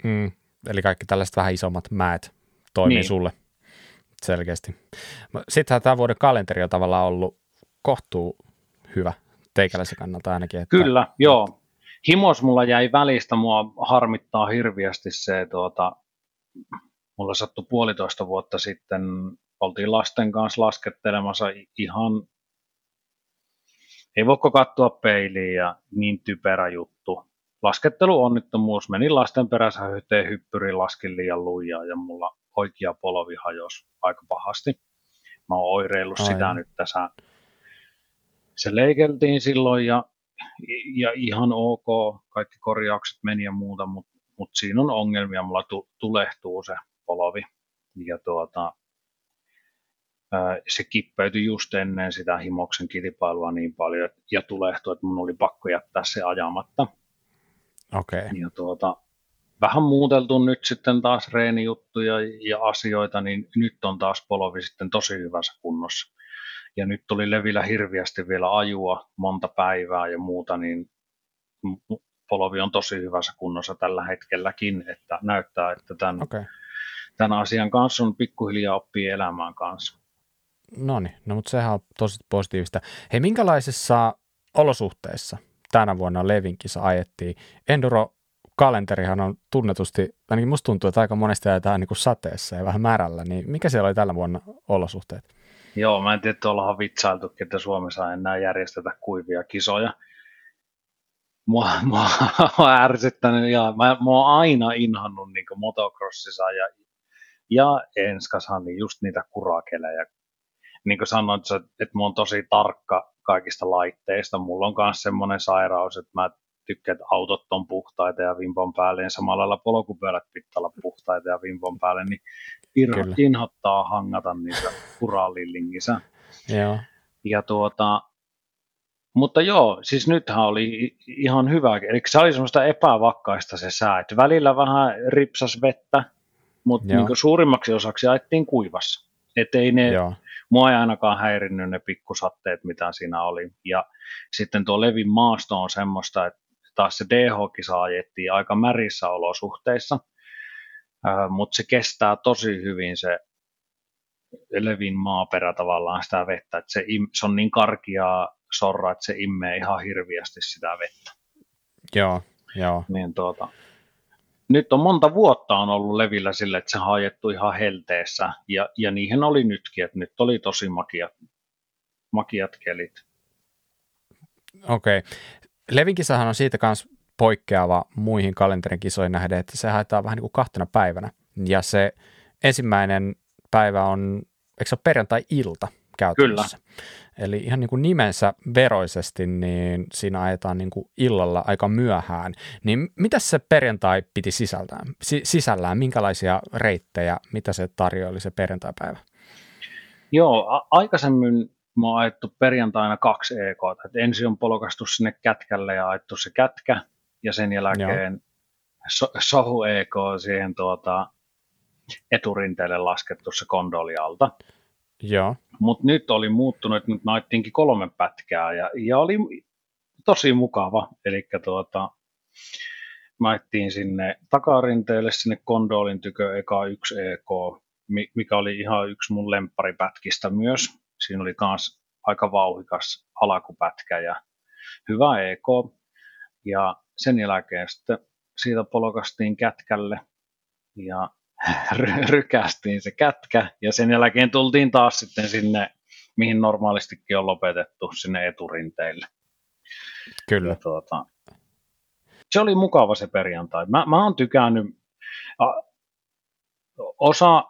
Mm, eli kaikki tällaiset vähän isommat mäet toimii niin. sulle selkeästi. Sittenhän tämä vuoden kalenteri on tavallaan ollut kohtuu hyvä teikäläisen kannalta ainakin. Että... Kyllä, joo. Himos mulla jäi välistä, mua harmittaa hirviästi se, tuota, mulla sattui puolitoista vuotta sitten, oltiin lasten kanssa laskettelemassa ihan, ei voiko katsoa peiliin ja niin typerä juttu. Laskettelu onnittomuus, menin lasten perässä yhteen hyppyriin, laskin liian lujaa ja mulla oikea polovi hajosi aika pahasti. Mä oon oireillut Ai. sitä nyt tässä. Se leikeltiin silloin ja, ja ihan ok, kaikki korjaukset meni ja muuta, mutta mut siinä on ongelmia, mulla tu, tulehtuu se polovi. Ja tuota, se kippeytyi just ennen sitä himoksen kilpailua niin paljon ja tulehtui, että mun oli pakko jättää se ajamatta. Okay. Ja tuota, vähän muuteltu nyt sitten taas reenijuttuja ja asioita, niin nyt on taas polovi sitten tosi hyvässä kunnossa. Ja nyt tuli levillä hirviästi vielä ajua monta päivää ja muuta, niin polovi on tosi hyvässä kunnossa tällä hetkelläkin, että näyttää, että tämän, okay. tämän asian kanssa on pikkuhiljaa oppii elämään kanssa. No niin, no mutta sehän on tosi positiivista. Hei, minkälaisissa olosuhteissa tänä vuonna Levin kisa ajettiin? Enduro kalenterihan on tunnetusti, ainakin musta tuntuu, että aika monesti ajetaan niin kuin sateessa ja vähän märällä, niin mikä siellä oli tällä vuonna olosuhteet? Joo, mä en tiedä, että ollaan vitsailtu, että Suomessa enää järjestetä kuivia kisoja. Mua, mua on ärsyttänyt ja mä, mä oon aina inhannut niin motocrossissa ja, ja Enskashan niin just niitä kurakelejä. Niin kuin sanoit, että mä oon tosi tarkka kaikista laitteista. Mulla on myös semmoinen sairaus, että mä tykkää, että autot on puhtaita ja vimpon päälle, ja samalla lailla polkupyörät pitää olla puhtaita ja vimpon päälle, niin ir- inhottaa hangata niitä uralillingissä. Joo. Ja tuota, mutta joo, siis nythän oli ihan hyvä, eli se oli semmoista epävakkaista se sää, että välillä vähän ripsas vettä, mutta niin suurimmaksi osaksi ajettiin kuivassa. Että ei ne, Joo. mua ei ainakaan häirinnyt ne pikkusatteet, mitä siinä oli. Ja sitten tuo Levin maasto on semmoista, että taas se DH-kisa ajettiin aika märissä olosuhteissa, mutta se kestää tosi hyvin se levin maaperä tavallaan sitä vettä, että se, im, se on niin karkiaa sorra, että se immee ihan hirviästi sitä vettä. Joo, joo. Niin tuota, nyt on monta vuotta on ollut levillä sille, että se on ajettu ihan helteessä, ja, ja niihin oli nytkin, että nyt oli tosi makiat, makiat kelit. Okei. Okay. Levinkisahan on siitä myös poikkeava muihin kalenterin kisoihin nähden, että se haetaan vähän niin kuin kahtena päivänä. Ja se ensimmäinen päivä on, eikö se ole perjantai-ilta käytännössä? Kyllä. Eli ihan niin kuin nimensä veroisesti, niin siinä ajetaan niin kuin illalla aika myöhään. Niin mitä se perjantai piti sisältään? Si- sisällään? Minkälaisia reittejä, mitä se tarjoili se perjantai-päivä? Joo, a- aikaisemmin mä oon ajettu perjantaina kaksi EK. Et ensin on polkastu sinne kätkälle ja ajettu se kätkä, ja sen jälkeen so, sohu EK siihen tuota, eturinteelle laskettu se kondoli alta. Joo. Mutta nyt oli muuttunut, että nyt naittiinkin kolme pätkää ja, ja oli tosi mukava. Eli tuota, maittiin sinne takarinteelle, sinne kondolin tykö eka 1 EK, mikä oli ihan yksi mun lempparipätkistä myös siinä oli myös aika vauhikas alakupätkä ja hyvä EK. Ja sen jälkeen sitten siitä polkastiin kätkälle ja rykästiin se kätkä ja sen jälkeen tultiin taas sitten sinne, mihin normaalistikin on lopetettu, sinne eturinteille. Kyllä. Ja tuota, se oli mukava se perjantai. Mä, mä oon tykännyt, osa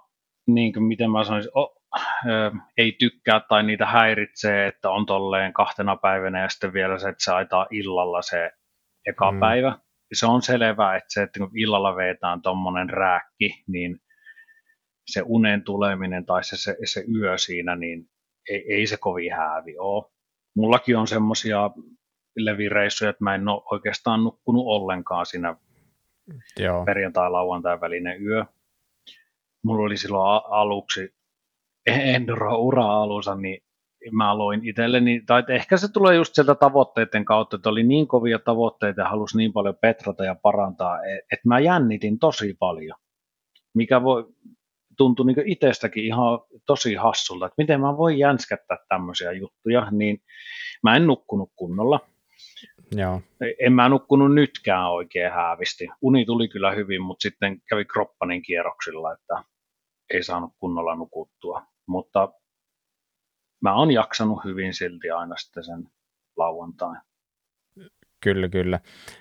niin kuin, miten mä sanoisin, o, ö, ei tykkää tai niitä häiritsee, että on tolleen kahtena päivänä ja sitten vielä se, että se aitaa illalla se eka mm. päivä. Se on selvää, että se, että kun illalla vetään tuommoinen rääkki, niin se unen tuleminen tai se, se, se yö siinä, niin ei, ei se kovin häävi ole. Mullakin on semmoisia levireissuja, että mä en ole oikeastaan nukkunut ollenkaan siinä Joo. perjantai-lauantai välinen yö. Mulla oli silloin aluksi enduro-ura alussa, niin mä aloin itselleni, tai ehkä se tulee just sieltä tavoitteiden kautta, että oli niin kovia tavoitteita ja halusi niin paljon petrata ja parantaa, e-, että mä jännitin tosi paljon, mikä voi tuntui niin itsestäkin ihan tosi hassulta, että miten mä voin jänskättää tämmöisiä juttuja, niin mä en nukkunut kunnolla. Joo. En mä nukkunut nytkään oikein häävisti. Uni tuli kyllä hyvin, mutta sitten kävi kroppanin kierroksilla, että ei saanut kunnolla nukuttua. Mutta mä oon jaksanut hyvin silti aina sitten sen lauantain. Kyllä, kyllä.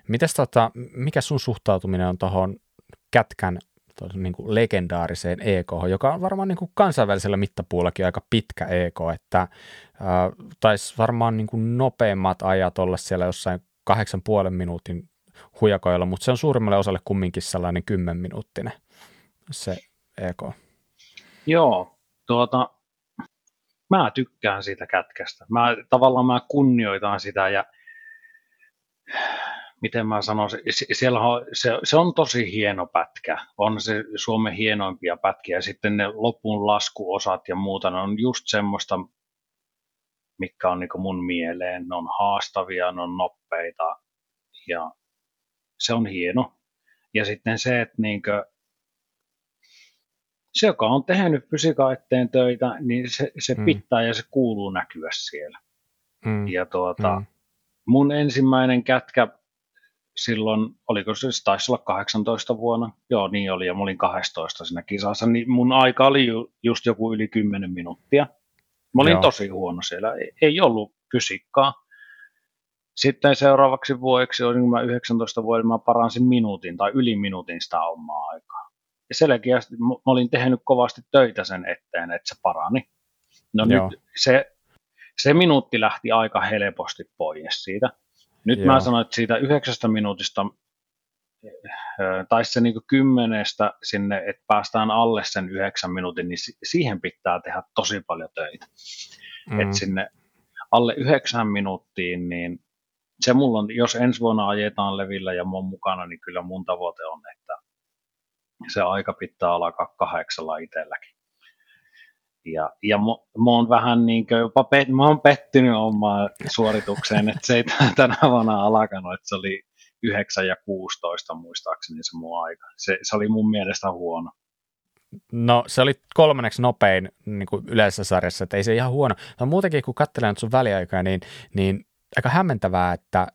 Mites tota, mikä sun suhtautuminen on tuohon kätkän niin kuin legendaariseen EK, joka on varmaan niin kuin kansainvälisellä mittapuullakin aika pitkä EK, että äh, taisi varmaan niin kuin nopeimmat ajat olla siellä jossain kahdeksan puolen minuutin hujakoilla, mutta se on suurimmalle osalle kumminkin sellainen kymmenminuuttinen se EK. Joo, tuota, mä tykkään siitä kätkästä. Mä, tavallaan mä kunnioitan sitä ja miten mä sanoisin, siellä on, se, se on tosi hieno pätkä. On se Suomen hienoimpia pätkiä. Ja sitten ne lopun laskuosat ja muuta, ne on just semmoista, mikä on niin mun mieleen. Ne on haastavia, ne on nopeita ja se on hieno. Ja sitten se, että niin kuin, se, joka on tehnyt fysiikan eteen töitä, niin se, se mm. pitää ja se kuuluu näkyä siellä. Mm. Ja tuota, mm. mun ensimmäinen kätkä silloin, oliko se, se taisi olla 18 vuonna, joo niin oli, ja mä olin 12 siinä kisassa, niin mun aika oli ju, just joku yli 10 minuuttia. Mä olin joo. tosi huono siellä, ei ollut fysiikkaa. Sitten seuraavaksi vuodeksi, kun mä 19 vuotta, mä paransin minuutin tai yli minuutin sitä omaa aikaa. Ja selkeästi mä olin tehnyt kovasti töitä sen eteen, että se parani. No Joo. nyt se, se minuutti lähti aika helposti pois siitä. Nyt Joo. mä sanoin, että siitä yhdeksästä minuutista tai se niin kymmenestä sinne, että päästään alle sen yhdeksän minuutin, niin siihen pitää tehdä tosi paljon töitä. Mm. Että sinne alle yhdeksän minuuttiin, niin se mulla on, jos ensi vuonna ajetaan levillä ja mun mukana, niin kyllä mun tavoite on, että se aika pitää alkaa kahdeksalla itselläkin. Ja, ja mä, mä oon vähän niin kuin jopa pet, mä oon pettynyt omaan suoritukseen, että se ei tänä vuonna alkanut, että se oli 9 ja 16 muistaakseni se mun aika. Se, se oli mun mielestä huono. No se oli kolmanneksi nopein niin kuin yleisessä sarjassa, että ei se ihan huono. No muutenkin kun katselen sun väliaikaa, niin, niin aika hämmentävää, että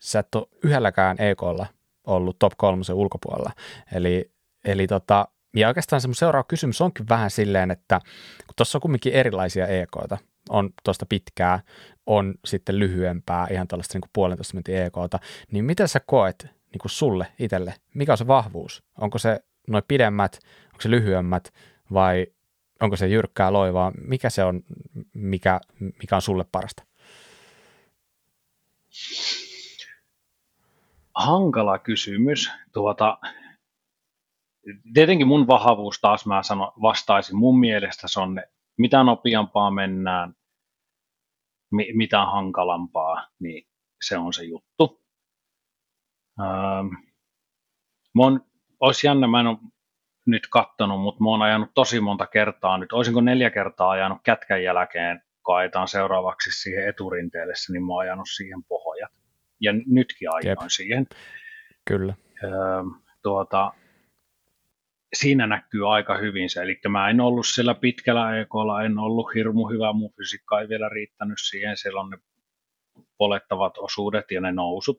sä et ole yhdelläkään EKlla ollut top kolmosen ulkopuolella. Eli, eli tota, ja oikeastaan semmoinen seuraava kysymys onkin vähän silleen, että kun tuossa on kumminkin erilaisia EKta, on tuosta pitkää, on sitten lyhyempää, ihan tällaista niin kuin puolentoista minuutin EKta, niin miten sä koet niin kuin sulle itselle, mikä on se vahvuus? Onko se noin pidemmät, onko se lyhyemmät vai onko se jyrkkää loivaa? Mikä se on, mikä, mikä on sulle parasta? Hankala kysymys. Tuota, tietenkin mun vahvuus taas mä sano, vastaisin, mun mielestä se on, mitä nopeampaa mennään, mi, mitä hankalampaa, niin se on se juttu. Ähm, mun, olisi jännä, mä en ole nyt kattonut, mutta mä oon ajanut tosi monta kertaa nyt, olisinko neljä kertaa ajanut kätkän jälkeen, kun ajetaan seuraavaksi siihen eturinteelle, niin mä oon ajanut siihen pohjat. Ja nytkin ajoin Jep. siihen. Kyllä. Öö, tuota, siinä näkyy aika hyvin se. Eli mä en ollut siellä pitkällä ekolla, en ollut hirmu hyvä, mun fysiikka ei vielä riittänyt siihen. Siellä on ne polettavat osuudet ja ne nousut.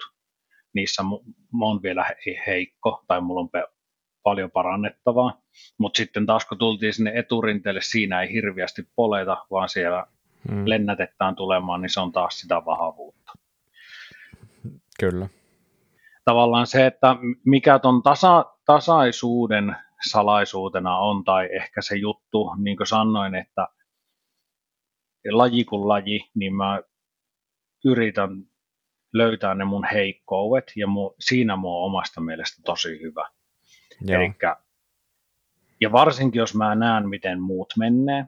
Niissä mä oon vielä heikko tai mulla on paljon parannettavaa. Mutta sitten taas kun tultiin sinne eturinteelle, siinä ei hirviästi poleta, vaan siellä hmm. lennätetään tulemaan, niin se on taas sitä vahvuutta. Kyllä. Tavallaan se, että mikä ton tasa, tasaisuuden salaisuutena on, tai ehkä se juttu, niin kuin sanoin, että laji kuin laji, niin mä yritän löytää ne mun heikkoudet, ja mu, siinä mua on omasta mielestä tosi hyvä. Elikkä, ja varsinkin jos mä näen, miten muut menee,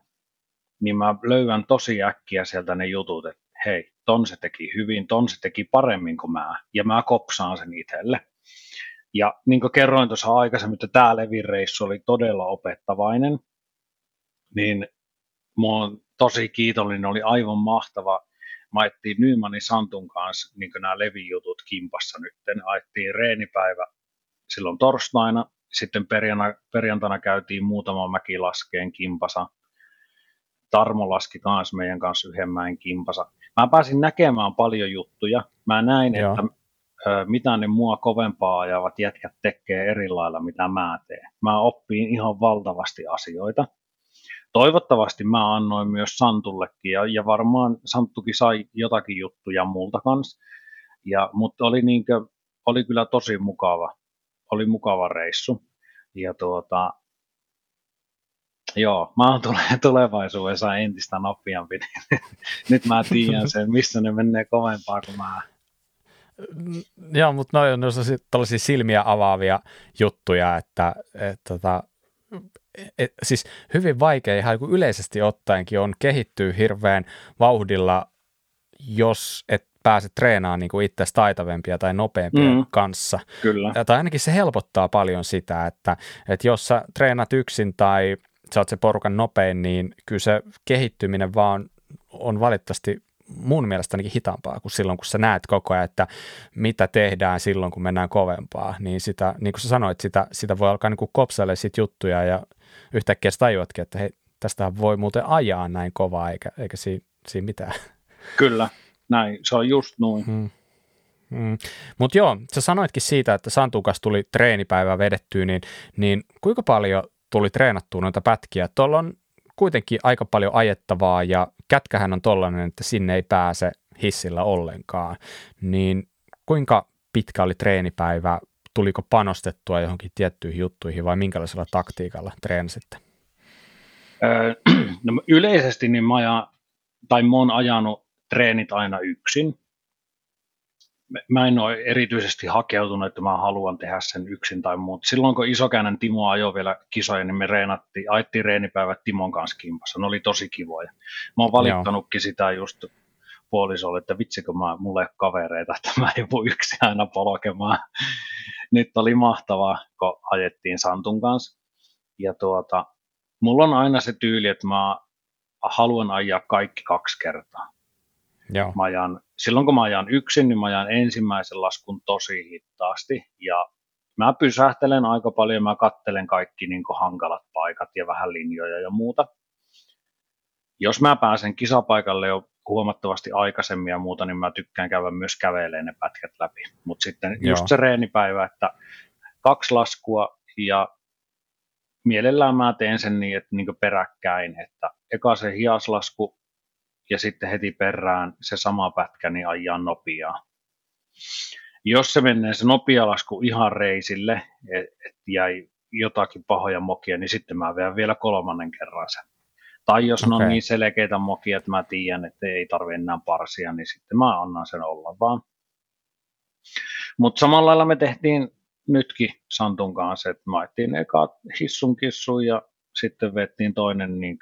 niin mä löydän tosi äkkiä sieltä ne jutut, että hei, ton se teki hyvin, ton se teki paremmin kuin mä, ja mä kopsaan sen itselle. Ja niin kuin kerroin tuossa aikaisemmin, että tämä Levin-reissu oli todella opettavainen, niin mä oon tosi kiitollinen, oli aivan mahtava. Mä ajettiin Nymanin Santun kanssa niin nämä Levin-jutut kimpassa nyt. Ajettiin reenipäivä silloin torstaina, sitten perjantaina, perjantaina käytiin muutama mäkilaskeen kimpasa. Tarmo laski kanssa meidän kanssa yhden mäen kimpasa. Mä pääsin näkemään paljon juttuja. Mä näin, Joo. että mitä ne mua kovempaa ajavat jätkät tekee eri lailla, mitä mä teen. Mä oppiin ihan valtavasti asioita. Toivottavasti mä annoin myös Santullekin, ja, ja varmaan Santtukin sai jotakin juttuja multa kanssa. Ja, mutta oli, niinkö, oli kyllä tosi mukava, oli mukava reissu. Ja tuota, Joo, mä oon tulevaisuudessa entistä nopeampi. Nyt mä tiedän sen, missä ne menee kovempaa kuin mä. Joo, mutta noin on tällaisia silmiä avaavia juttuja, että et, tota, et, siis hyvin vaikea ihan yleisesti ottaenkin on kehittyä hirveän vauhdilla, jos et pääse treenaamaan niin kuin itse taitavempia tai nopeampia mm, kanssa. Kyllä. Ja, tai ainakin se helpottaa paljon sitä, että, että jos sä treenat yksin tai sä oot se porukan nopein, niin kyllä se kehittyminen vaan on valitettavasti mun mielestä ainakin hitaampaa kuin silloin, kun sä näet koko ajan, että mitä tehdään silloin, kun mennään kovempaa. Niin sitä, niin kuin sä sanoit, sitä, sitä voi alkaa niin kopselle sit juttuja ja yhtäkkiä sä tajuatkin, että hei, tästä voi muuten ajaa näin kovaa, eikä, eikä siinä, siinä mitään. Kyllä, näin, se on just noin. Hmm. Hmm. Mutta joo, sä sanoitkin siitä, että Santukas tuli treenipäivä vedettyä, niin, niin kuinka paljon tuli treenattua noita pätkiä? Tuolla on kuitenkin aika paljon ajettavaa ja kätkähän on tollainen, että sinne ei pääse hissillä ollenkaan. Niin kuinka pitkä oli treenipäivä? Tuliko panostettua johonkin tiettyihin juttuihin vai minkälaisella taktiikalla treenasitte? No, yleisesti niin mä ajan, tai mä oon ajanut treenit aina yksin mä en ole erityisesti hakeutunut, että mä haluan tehdä sen yksin tai muut. Silloin kun Isokäinen Timo ajoi vielä kisoja, niin me reenattiin, aittiin reenipäivät Timon kanssa kimpassa. Ne oli tosi kivoja. Mä oon valittanutkin Joo. sitä just puolisolle, että vitsikö mä, mulle ei kavereita, että mä en voi yksin aina polkemaan. Nyt oli mahtavaa, kun ajettiin Santun kanssa. Ja tuota, mulla on aina se tyyli, että mä haluan ajaa kaikki kaksi kertaa. Joo. Mä ajan, silloin kun mä ajan yksin, niin mä ajan ensimmäisen laskun tosi hitaasti ja mä pysähtelen aika paljon, mä kattelen kaikki niin hankalat paikat ja vähän linjoja ja muuta. Jos mä pääsen kisapaikalle jo huomattavasti aikaisemmin ja muuta, niin mä tykkään käydä myös käveleen ne pätkät läpi. Mutta sitten Joo. just se reenipäivä, että kaksi laskua ja mielellään mä teen sen niin, että niin peräkkäin, että eka se hiaslasku ja sitten heti perään se sama pätkä niin ajaa nopeaa. Jos se menee se nopea lasku ihan reisille, että et jäi jotakin pahoja mokia, niin sitten mä vedän vielä kolmannen kerran sen. Tai jos okay. ne on niin selkeitä mokia, että mä tiedän, että ei tarvitse enää parsia, niin sitten mä annan sen olla vaan. Mutta samalla lailla me tehtiin nytkin Santun kanssa, että mä eka hissun kissun ja sitten vettiin toinen niin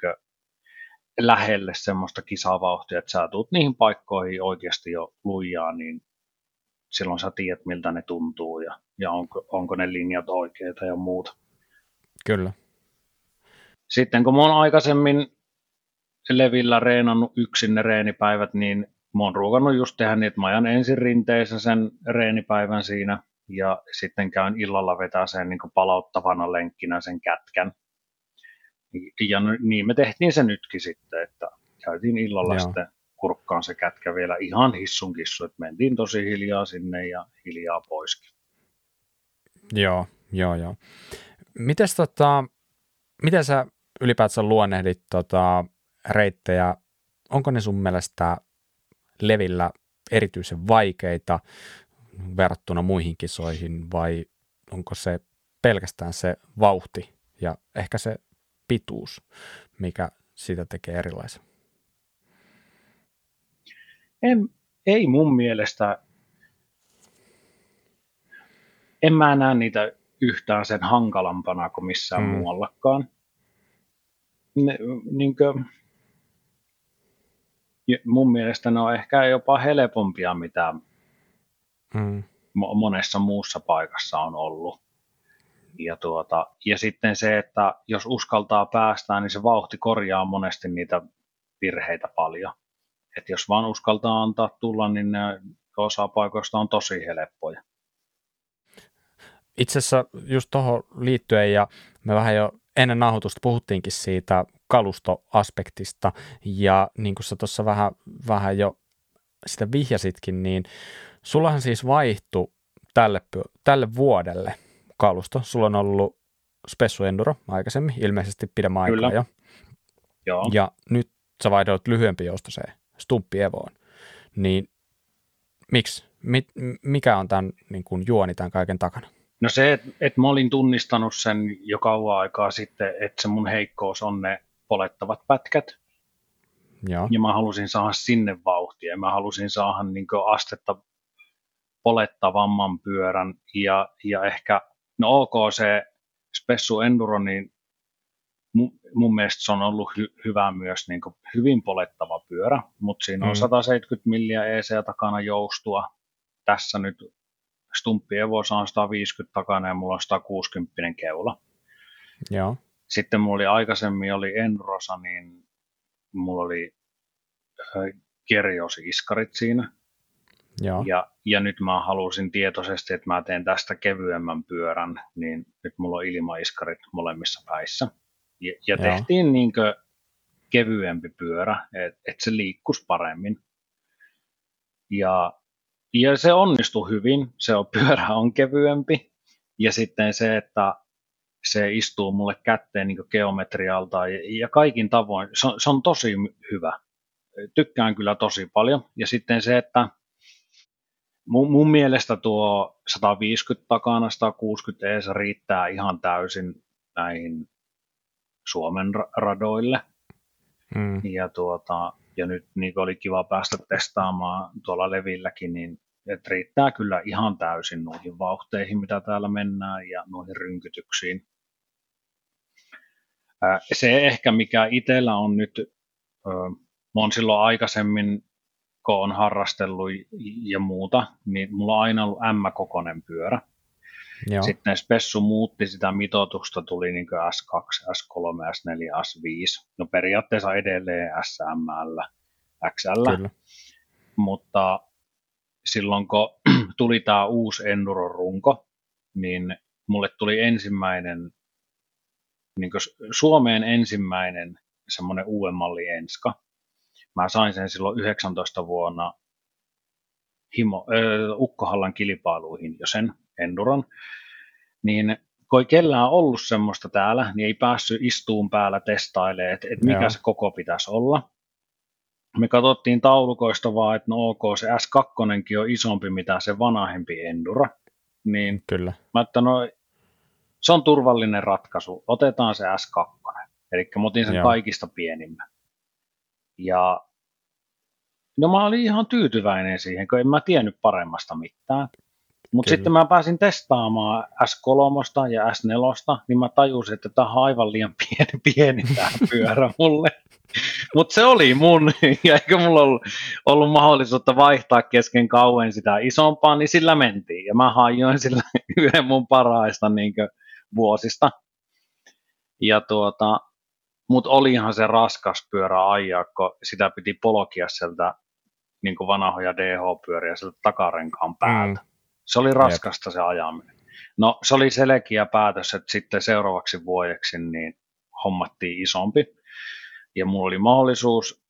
lähelle semmoista kisavauhtia, että sä tuut niihin paikkoihin oikeasti jo lujaa, niin silloin sä tiedät, miltä ne tuntuu ja, ja onko, onko ne linjat oikeita ja muuta. Kyllä. Sitten kun mä oon aikaisemmin Levillä reenannut yksin ne reenipäivät, niin mä oon ruukannut just tehdä niin, että mä ajan ensin rinteessä sen reenipäivän siinä ja sitten käyn illalla vetää sen niin palauttavana lenkkinä sen kätkän. Ja niin me tehtiin se nytkin sitten, että käytiin illalla Joo. sitten kurkkaan se kätkä vielä ihan hissun kissu, että mentiin tosi hiljaa sinne ja hiljaa poiskin. Joo, joo, joo. Mites tota, miten sä ylipäätään luonnehdit tota, reittejä? Onko ne sun mielestä levillä erityisen vaikeita verrattuna muihin kisoihin vai onko se pelkästään se vauhti, ja ehkä se pituus, mikä sitä tekee erilaisen. En, ei mun mielestä, en mä näe niitä yhtään sen hankalampana kuin missään mm. muuallakaan. Ne, niin kuin, mun mielestä ne on ehkä jopa helpompia, mitä mm. monessa muussa paikassa on ollut. Ja, tuota, ja sitten se, että jos uskaltaa päästää, niin se vauhti korjaa monesti niitä virheitä paljon. että jos vaan uskaltaa antaa tulla, niin ne osa paikoista on tosi helppoja. Itse asiassa just tuohon liittyen, ja me vähän jo ennen nauhoitusta puhuttiinkin siitä kalustoaspektista, ja niin kuin sä tuossa vähän, vähän jo sitä vihjasitkin, niin sullahan siis vaihtui tälle, tälle vuodelle kalusto. Sulla on ollut Spessu Enduro aikaisemmin, ilmeisesti pidemmän aikaa jo. Joo. Ja nyt sä vaihdoit lyhyempi joustoseen, Stumppi Evoon. Niin miksi? Mit, mikä on tämän niin kuin juoni tämän kaiken takana? No se, että et mä olin tunnistanut sen jo kauan aikaa sitten, että se mun heikkous on ne polettavat pätkät. Joo. Ja mä halusin saada sinne vauhtia. Mä halusin saada niin astetta polettavamman pyörän ja, ja ehkä, no ok se Spessu Enduro, niin mun, mun mielestä se on ollut hy, hyvä myös niin hyvin polettava pyörä, mutta siinä on mm. 170 milliä EC takana joustua. Tässä nyt Stumppi Evo on 150 takana ja mulla on 160 keula. Joo. Sitten mulla oli aikaisemmin oli Enrosa, niin mulla oli Kerjos-iskarit siinä. Joo. Ja, ja nyt mä halusin tietoisesti, että mä teen tästä kevyemmän pyörän, niin nyt mulla on ilmaiskarit molemmissa päissä. Ja, ja tehtiin niin kevyempi pyörä, että et se liikkus paremmin. Ja ja se onnistui hyvin, se on, pyörä on kevyempi. Ja sitten se, että se istuu mulle kätteen niin geometrialta ja, ja kaikin tavoin, se on, se on tosi hyvä. Tykkään kyllä tosi paljon. Ja sitten se, että mun, mun mielestä tuo 150 takana, 160 ees riittää ihan täysin näihin Suomen radoille. Mm. Ja tuota, ja nyt niin oli kiva päästä testaamaan tuolla levilläkin, niin että riittää kyllä ihan täysin noihin vauhteihin, mitä täällä mennään ja noihin rynkytyksiin. Se ehkä, mikä itsellä on nyt, mä oon silloin aikaisemmin, kun on harrastellut ja muuta, niin mulla on aina ollut M-kokoinen pyörä. Joo. Sitten Spessu muutti sitä mitoitusta, tuli niin S2, S3, S4, S5. No periaatteessa edelleen SML, XL. Kyllä. Mutta silloin kun tuli tämä uusi Enduro-runko, niin mulle tuli ensimmäinen, niin Suomeen ensimmäinen semmoinen uuden malli Enska. Mä sain sen silloin 19 vuonna Himo, äh, Ukkohallan kilpailuihin jo sen Enduron, niin kun ei kellään ollut semmoista täällä, niin ei päässyt istuun päällä testailemaan, että, että mikä Joo. se koko pitäisi olla. Me katsottiin taulukoista vaan, että no ok, se S2 on isompi mitä se vanhempi Enduro. Niin Kyllä. mä että no, se on turvallinen ratkaisu, otetaan se S2. Eli mä otin sen Joo. kaikista pienimmän. Ja no mä olin ihan tyytyväinen siihen, kun en mä tiennyt paremmasta mitään. Mutta sitten mä pääsin testaamaan S3 ja S4, niin mä tajusin, että tämä on aivan liian pieni, pieni tämä pyörä mulle. Mutta se oli mun, ja eikä mulla ollut, ollut mahdollisuutta vaihtaa kesken kauan sitä isompaa, niin sillä mentiin. Ja mä hajoin sillä yhden mun paraista niin vuosista. Ja tuota, mutta olihan se raskas pyörä ajaa, kun sitä piti polkia sieltä niin vanhoja DH-pyöriä sieltä takarenkaan päältä. Mm. Se oli raskasta Jep. se ajaminen. No se oli selkeä päätös, että sitten seuraavaksi vuodeksi niin hommattiin isompi. Ja mulla oli mahdollisuus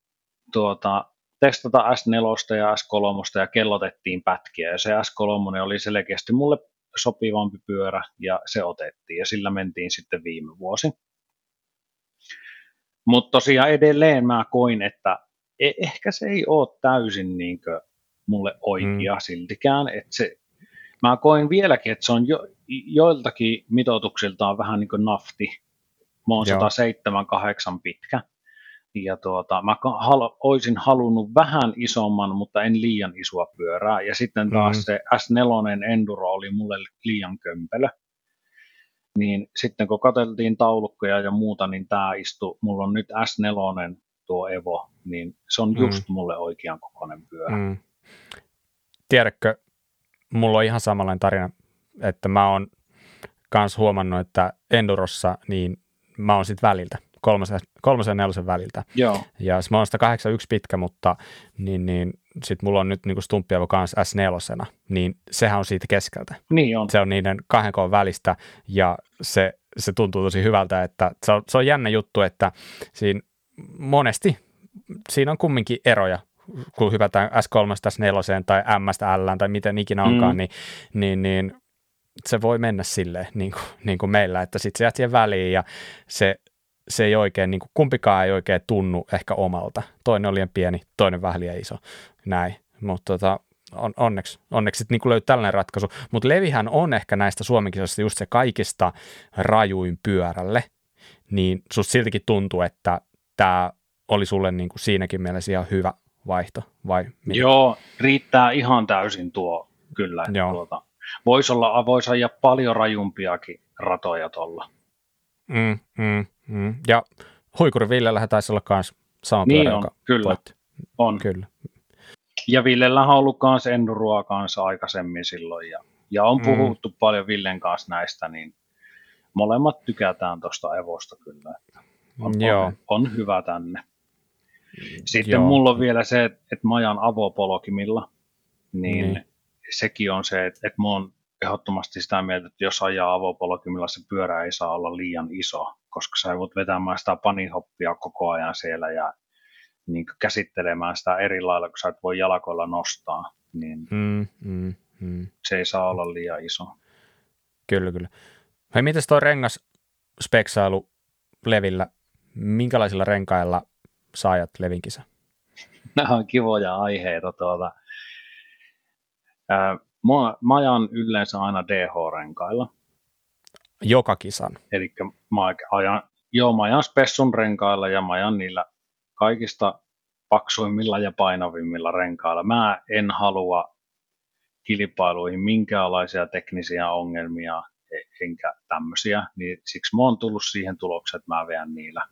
tuota, testata S4 ja S3 ja kellotettiin pätkiä. Ja se S3 oli selkeästi mulle sopivampi pyörä ja se otettiin ja sillä mentiin sitten viime vuosi. Mutta tosiaan edelleen mä koin, että e- ehkä se ei ole täysin niin mulle oikea mm. siltikään, että se mä koin vieläkin, että se on jo, joiltakin mitoituksiltaan vähän niin kuin nafti, Mä oon 107-8 pitkä. Ja tuota, mä hal- olisin halunnut vähän isomman, mutta en liian isoa pyörää. Ja sitten taas mm. se S4 Enduro oli mulle liian kömpelö. Niin sitten kun katseltiin taulukkoja ja muuta, niin tämä istui, mulla on nyt S4 tuo Evo, niin se on mm. just mm. mulle oikean kokoinen pyörä. Mm. Tiedätkö, mulla on ihan samanlainen tarina, että mä oon kans huomannut, että Endurossa, niin mä oon sit väliltä, kolmosen, kolmosen ja nelosen väliltä. Joo. Ja mä oon 181 pitkä, mutta niin, niin sit mulla on nyt niin Stumppievo kanssa S4, niin sehän on siitä keskeltä. Niin on. Se on niiden kahden koon välistä ja se, se tuntuu tosi hyvältä, että se on, se on jännä juttu, että siinä monesti siinä on kumminkin eroja, kun hypätään S3, S4 tai M, L tai miten ikinä onkaan, mm. niin, niin, niin se voi mennä silleen, niin kuin, niin kuin meillä, että sitten se jää siihen väliin ja se, se ei oikein, niin kuin, kumpikaan ei oikein tunnu ehkä omalta. Toinen on liian pieni, toinen vähän liian iso, näin. Mutta tota, on, onneksi, onneksi niin löytyy tällainen ratkaisu. Mutta Levihän on ehkä näistä Suomen just se kaikista rajuin pyörälle, niin susta siltikin tuntuu, että tämä oli sulle niin kuin siinäkin mielessä ihan hyvä vaihto, vai mitä? Joo, riittää ihan täysin tuo kyllä. Joo. Tuota, voisi olla, voisi ajaa paljon rajumpiakin ratoja tuolla. Mm, mm, mm. Ja Huikuri Villellähän taisi olla myös sama niin pyörä, on, kyllä. Voitti. On. Kyllä. Ja Villellä on ollut myös Endurua kanssa aikaisemmin silloin, ja, ja on mm. puhuttu mm. paljon Villen kanssa näistä, niin molemmat tykätään tuosta Evosta kyllä. Että on, Joo. On, on hyvä tänne. Sitten Joo. mulla on vielä se, että, että mä ajan avopolkimilla, niin, niin sekin on se, että, että mä oon ehdottomasti sitä mieltä, että jos ajaa avopolkimilla, se pyörä ei saa olla liian iso, koska sä voit vetämään sitä panihoppia koko ajan siellä ja niin käsittelemään sitä eri lailla, kun sä et voi jalkoilla nostaa, niin mm, mm, mm. se ei saa olla liian iso. Kyllä, kyllä. Hei, miten toi rengas speksailu levillä, minkälaisilla renkailla saajat levinkisä? Nämä on kivoja aiheita. Tuota. Ää, mä, mä ajan yleensä aina DH-renkailla. Joka kisan? Eli mä ajan, joo, mä ajan Spessun renkailla ja mä ajan niillä kaikista paksuimmilla ja painavimmilla renkailla. Mä en halua kilpailuihin minkäänlaisia teknisiä ongelmia e- enkä tämmöisiä, niin siksi mä oon tullut siihen tulokseen, että mä veän niillä.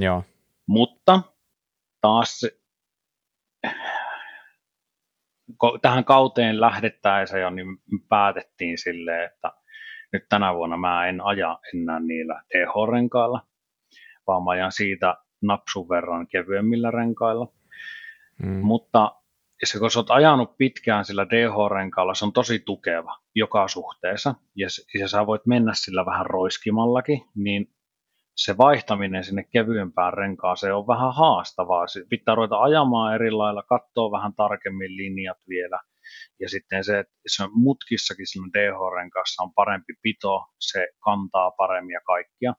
Joo. Mutta taas tähän kauteen lähdettäessä jo niin päätettiin silleen, että nyt tänä vuonna mä en aja enää niillä TH-renkailla, vaan mä ajan siitä napsun verran kevyemmillä renkailla. Mm. Mutta se, kun sä oot ajanut pitkään sillä DH-renkaalla, se on tosi tukeva joka suhteessa, ja, ja sä voit mennä sillä vähän roiskimallakin, niin se vaihtaminen sinne kevyempään renkaaseen on vähän haastavaa. Pitää ruveta ajamaan eri lailla, katsoa vähän tarkemmin linjat vielä. Ja sitten se, että se mutkissakin sillä DH-renkaassa on parempi pito, se kantaa paremmin ja kaikkia.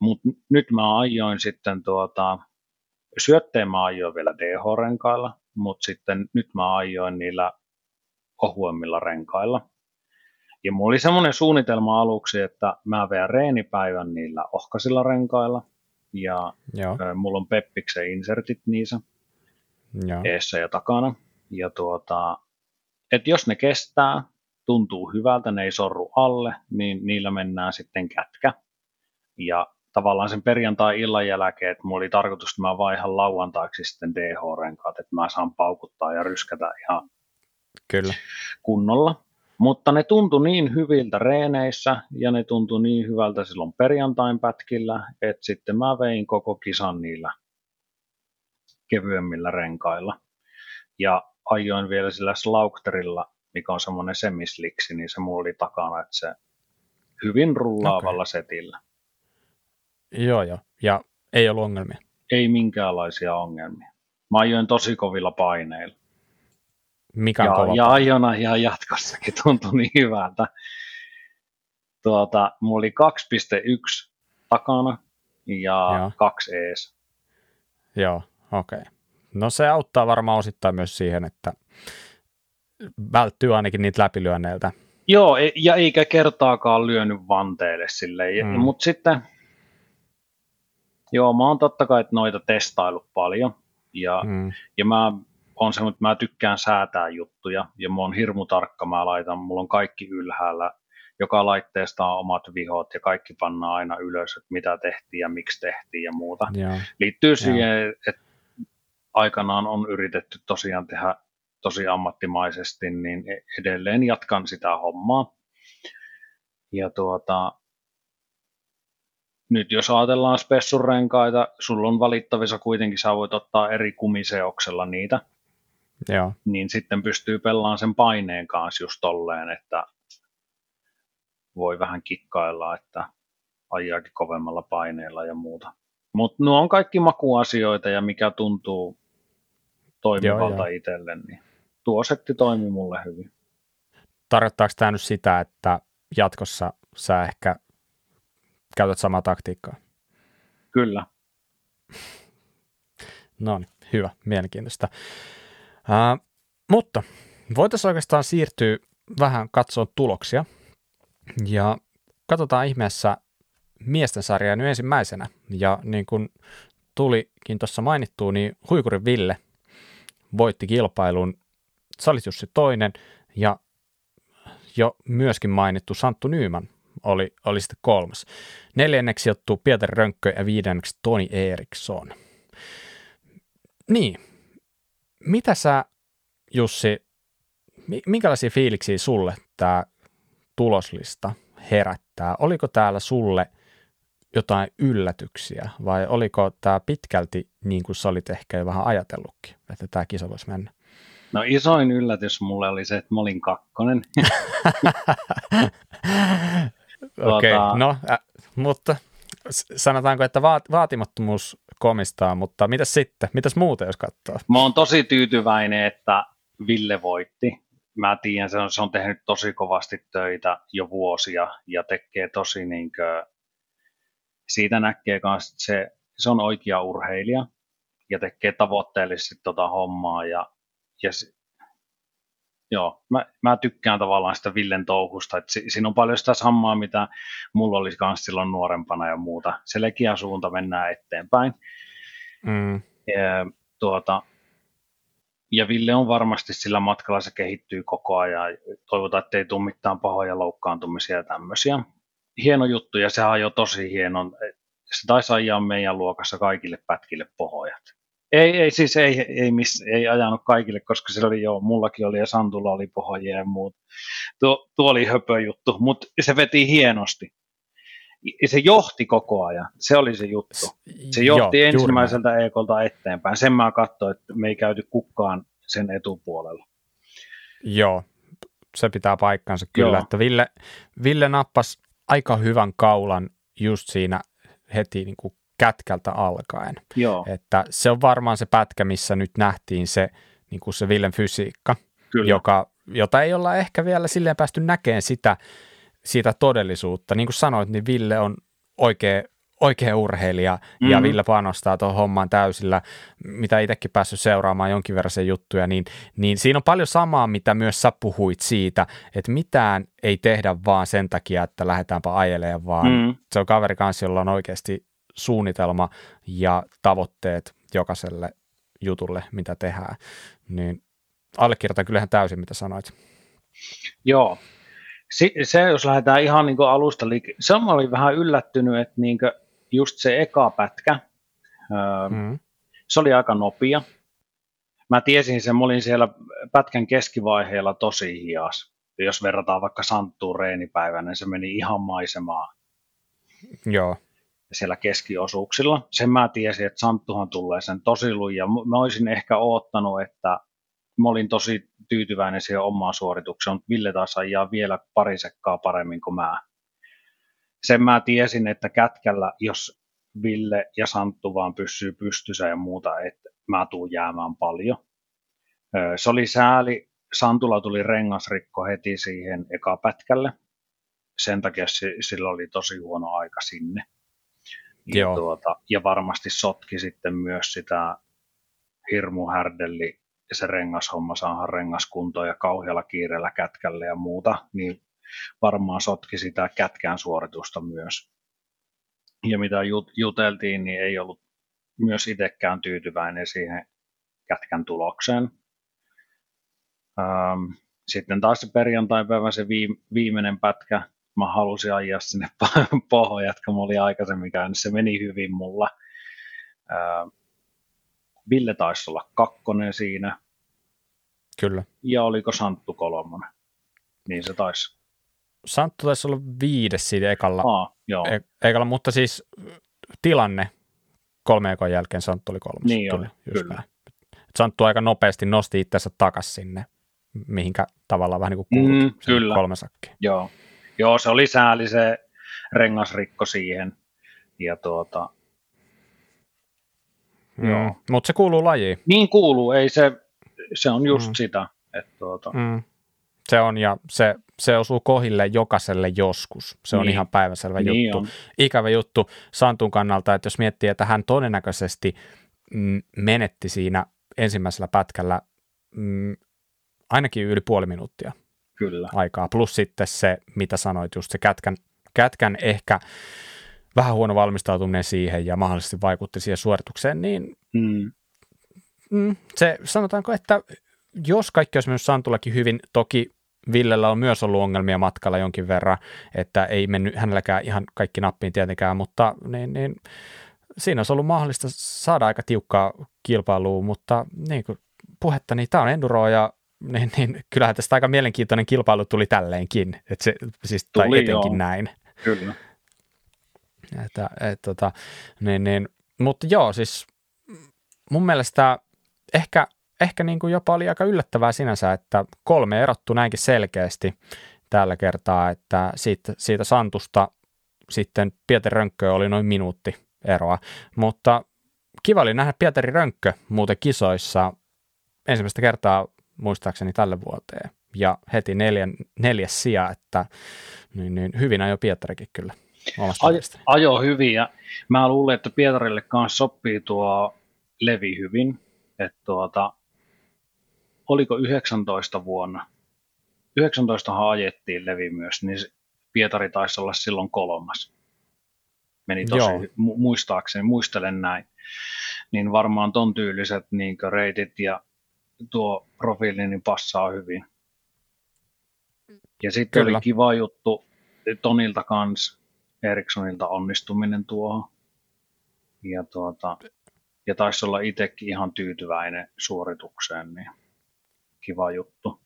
Mutta nyt mä ajoin sitten tuota, syötteen mä ajoin vielä DH-renkailla, mutta sitten nyt mä ajoin niillä ohuemmilla renkailla. Ja mulla oli semmoinen suunnitelma aluksi, että mä veän reenipäivän niillä ohkaisilla renkailla. Ja Joo. mulla on Peppiksen insertit niissä Joo. eessä ja takana. Ja tuota, että jos ne kestää, tuntuu hyvältä, ne ei sorru alle, niin niillä mennään sitten kätkä. Ja tavallaan sen perjantai-illan jälkeen, että mulla oli tarkoitus, että mä vaihan lauantaiksi sitten DH-renkaat, että mä saan paukuttaa ja ryskätä ihan Kyllä. kunnolla. Mutta ne tuntui niin hyviltä reeneissä ja ne tuntui niin hyvältä silloin perjantain pätkillä, että sitten mä vein koko kisan niillä kevyemmillä renkailla. Ja ajoin vielä sillä Slaukterilla, mikä on semmoinen semisliksi, niin se mulla oli takana, että se hyvin rullaavalla okay. setillä. Joo, joo. Ja ei ollut ongelmia? Ei minkäänlaisia ongelmia. Mä ajoin tosi kovilla paineilla. Mikä on ja, kova ja aiona ihan jatkossakin tuntui niin hyvältä. Tuota, mulla oli 2.1 takana ja Joo. 2 ees. Joo, okei. Okay. No se auttaa varmaan osittain myös siihen, että välttyy ainakin niitä läpilyönneiltä. Joo, e- ja eikä kertaakaan lyönyt vanteelle sille. Mm. Mutta sitten, joo, mä oon totta kai noita testaillut paljon. Ja, mm. ja mä on se, että mä tykkään säätää juttuja ja mä oon hirmu tarkka, mä laitan, mulla on kaikki ylhäällä, joka laitteesta on omat vihot ja kaikki pannaan aina ylös, että mitä tehtiin ja miksi tehtiin ja muuta. Joo. Liittyy siihen, että aikanaan on yritetty tosiaan tehdä tosi ammattimaisesti, niin edelleen jatkan sitä hommaa. Ja tuota, nyt jos ajatellaan spessurenkaita, sulla on valittavissa kuitenkin, sä voit ottaa eri kumiseoksella niitä, Joo. niin sitten pystyy pelaamaan sen paineen kanssa just tolleen, että voi vähän kikkailla, että ajaakin kovemmalla paineella ja muuta. Mutta nuo on kaikki makuasioita ja mikä tuntuu toimivalta itselle, niin tuo setti toimi mulle hyvin. Tarkoittaako tämä nyt sitä, että jatkossa sä ehkä käytät samaa taktiikkaa? Kyllä. no niin, hyvä, mielenkiintoista. Uh, mutta voitaisiin oikeastaan siirtyä vähän katsoa tuloksia. Ja katsotaan ihmeessä miesten sarjaa nyt ensimmäisenä. Ja niin kuin tulikin tuossa mainittua, niin Huikurin Ville voitti kilpailun. Salit Jussi toinen ja jo myöskin mainittu Santtu Nyyman oli, oli sitten kolmas. Neljänneksi sijoittuu Pietari Rönkkö ja viidenneksi Toni Eriksson. Niin, mitä sä Jussi, minkälaisia fiiliksiä sulle tämä tuloslista herättää? Oliko täällä sulle jotain yllätyksiä vai oliko tämä pitkälti niin kuin sä olit ehkä jo vähän ajatellutkin, että tämä kisa voisi mennä? No isoin yllätys mulle oli se, että mä olin kakkonen. Okei, okay, tuota... no, äh, mutta sanotaanko, että vaat, vaatimattomuus komistaa, mutta mitäs sitten? Mitäs muuta, jos katsoo? Mä oon tosi tyytyväinen, että Ville voitti. Mä tiedän, se on, se on tehnyt tosi kovasti töitä jo vuosia ja tekee tosi niin kuin, siitä näkee myös, että se, se on oikea urheilija ja tekee tavoitteellisesti tota hommaa ja, ja joo, mä, mä, tykkään tavallaan sitä Villen touhusta, että si, siinä on paljon sitä samaa, mitä mulla oli myös silloin nuorempana ja muuta. Selkeä suunta mennään eteenpäin. Mm. Ja, tuota, ja Ville on varmasti sillä matkalla, se kehittyy koko ajan. Toivotaan, että ei tule mitään pahoja loukkaantumisia ja tämmöisiä. Hieno juttu, ja on jo tosi hieno. Se taisi ajaa meidän luokassa kaikille pätkille pohojat. Ei, ei siis ei, ei, miss, ei ajanut kaikille, koska se oli jo, mullakin oli ja Santulla oli pohjia ja muut. Tuo, tuo oli höpö juttu, mutta se veti hienosti. Se johti koko ajan, se oli se juttu. Se johti Joo, ensimmäiseltä ekolta eteenpäin. Sen mä katsoin, että me ei käyty kukkaan sen etupuolella. Joo, se pitää paikkansa kyllä, Joo. että Ville, Ville nappasi aika hyvän kaulan just siinä heti niin kuin kätkältä alkaen. Joo. Että se on varmaan se pätkä, missä nyt nähtiin se, niin kuin se Villen fysiikka, joka, jota ei olla ehkä vielä silleen päästy näkemään sitä, sitä todellisuutta. Niin kuin sanoit, niin Ville on oikea, oikea urheilija mm-hmm. ja Ville panostaa tuohon hommaan täysillä, mitä itsekin päässyt seuraamaan jonkin verran sen juttuja, niin, niin siinä on paljon samaa, mitä myös sä puhuit siitä, että mitään ei tehdä vaan sen takia, että lähdetäänpä ajelemaan, vaan mm-hmm. se on kaveri kanssa, jolla on oikeasti suunnitelma ja tavoitteet jokaiselle jutulle, mitä tehdään, niin allekirjoitan kyllähän täysin, mitä sanoit. Joo. Se, jos lähdetään ihan niin alusta liike, se oli vähän yllättynyt, että niin just se eka pätkä, öö, mm. se oli aika nopea. Mä tiesin sen, mä olin siellä pätkän keskivaiheella tosi hias. Jos verrataan vaikka Santtuun reenipäivänä, niin se meni ihan maisemaan. Joo siellä keskiosuuksilla. Sen mä tiesin, että Santtuhan tulee sen tosi lujia. Mä olisin ehkä oottanut, että mä olin tosi tyytyväinen siihen omaan suoritukseen, mutta Ville taas ajaa vielä pari sekkaa paremmin kuin mä. Sen mä tiesin, että kätkällä, jos Ville ja Santtu vaan pysyy pystyssä ja muuta, että mä tuun jäämään paljon. Se oli sääli, Santulla tuli rengasrikko heti siihen eka pätkälle. Sen takia sillä oli tosi huono aika sinne. Ja, tuota, ja varmasti sotki sitten myös sitä hirmuhärdelli ja se rengashomma saadaan rengaskuntoon ja kauhealla kiireellä kätkälle ja muuta, niin varmaan sotki sitä kätkään suoritusta myös. Ja mitä juteltiin, niin ei ollut myös itsekään tyytyväinen siihen kätkän tulokseen. Sitten taas se perjantai-päivä, se viimeinen pätkä, mä halusin ajaa sinne pohjaan, jotka mä olin aikaisemmin käynyt, se meni hyvin mulla. Ville taisi olla kakkonen siinä. Kyllä. Ja oliko Santtu kolmonen? Niin se taisi. Santtu taisi olla viides siitä ekalla, Aa, joo. E- ekalla mutta siis tilanne kolme ekon jälkeen Santtu oli kolmas. Niin oli, kyllä. kyllä. Santtu aika nopeasti nosti itsensä takaisin sinne, mihinkä tavallaan vähän niin kuin kuulut, mm, kyllä. kolme sakkia. Joo. Joo, se oli sääli se rengasrikko siihen. Ja tuota, mm. Mutta se kuuluu lajiin. Niin kuuluu, ei se, se on just mm. sitä. Että tuota. mm. Se on, ja se, se osuu kohille jokaiselle joskus. Se niin. on ihan päiväselvä niin juttu. On. Ikävä juttu Santun kannalta, että jos miettii, että hän todennäköisesti mm, menetti siinä ensimmäisellä pätkällä mm, ainakin yli puoli minuuttia Kyllä. aikaa. Plus sitten se, mitä sanoit, just se kätkän, kätkän ehkä vähän huono valmistautuminen siihen ja mahdollisesti vaikutti siihen suoritukseen, niin mm. Mm, se sanotaanko, että jos kaikki olisi mennyt Santullakin hyvin, toki Villellä on myös ollut ongelmia matkalla jonkin verran, että ei mennyt hänelläkään ihan kaikki nappiin tietenkään, mutta niin, niin, siinä olisi ollut mahdollista saada aika tiukkaa kilpailua, mutta niin kuin puhetta, niin tämä on enduro ja niin, niin, kyllähän tästä aika mielenkiintoinen kilpailu tuli tälleenkin, että se, siis, tuli, tai etenkin joo. näin. Kyllä. Että, et, tota, niin, niin, mutta joo, siis mun mielestä ehkä, ehkä niin kuin jopa oli aika yllättävää sinänsä, että kolme erottu näinkin selkeästi tällä kertaa, että siitä, siitä Santusta sitten Pietari Rönkkö oli noin minuutti eroa, mutta kiva oli nähdä Pietari Rönkkö muuten kisoissa ensimmäistä kertaa muistaakseni tälle vuoteen ja heti neljän, neljäs sija, että niin, niin hyvin ajo Pietarikin kyllä. Ajo, ajo hyvin ja mä luulen, että Pietarille kanssa sopii tuo levi hyvin, että tuota, oliko 19 vuonna, 19 ajettiin levi myös, niin Pietari taisi olla silloin kolmas. Meni tosi, Joo. muistaakseni, muistelen näin. Niin varmaan ton tyyliset niin reitit ja tuo profiili niin passaa hyvin. Ja sitten oli kiva juttu Tonilta kans, Ericssonilta onnistuminen tuohon. Ja, tuota, ja taisi olla itsekin ihan tyytyväinen suoritukseen, niin kiva juttu.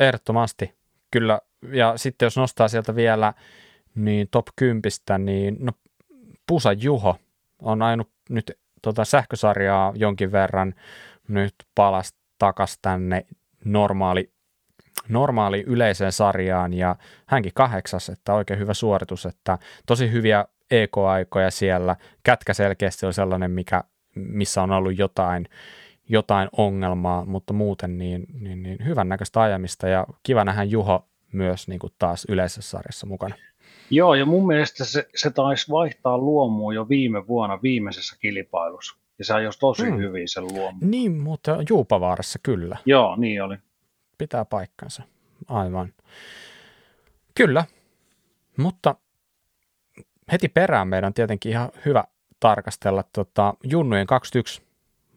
Ehdottomasti, kyllä. Ja sitten jos nostaa sieltä vielä niin top 10, niin no, Pusa Juho on ainut nyt tota sähkösarjaa jonkin verran, nyt palas takas tänne normaali, normaali yleiseen sarjaan ja hänkin kahdeksas, että oikein hyvä suoritus, että tosi hyviä EK-aikoja siellä. Kätkä selkeästi on sellainen, mikä, missä on ollut jotain, jotain ongelmaa, mutta muuten niin, niin, niin hyvän näköistä ajamista ja kiva nähdä Juho myös niin kuin taas yleisessä sarjassa mukana. Joo, ja mun mielestä se, se taisi vaihtaa luomua jo viime vuonna viimeisessä kilpailussa. Ja se ajoisi tosi mm. hyvin sen luomu. Niin, mutta Juupavaarassa kyllä. Joo, niin oli. Pitää paikkansa. Aivan. Kyllä, mutta heti perään meidän on tietenkin ihan hyvä tarkastella tota Junnujen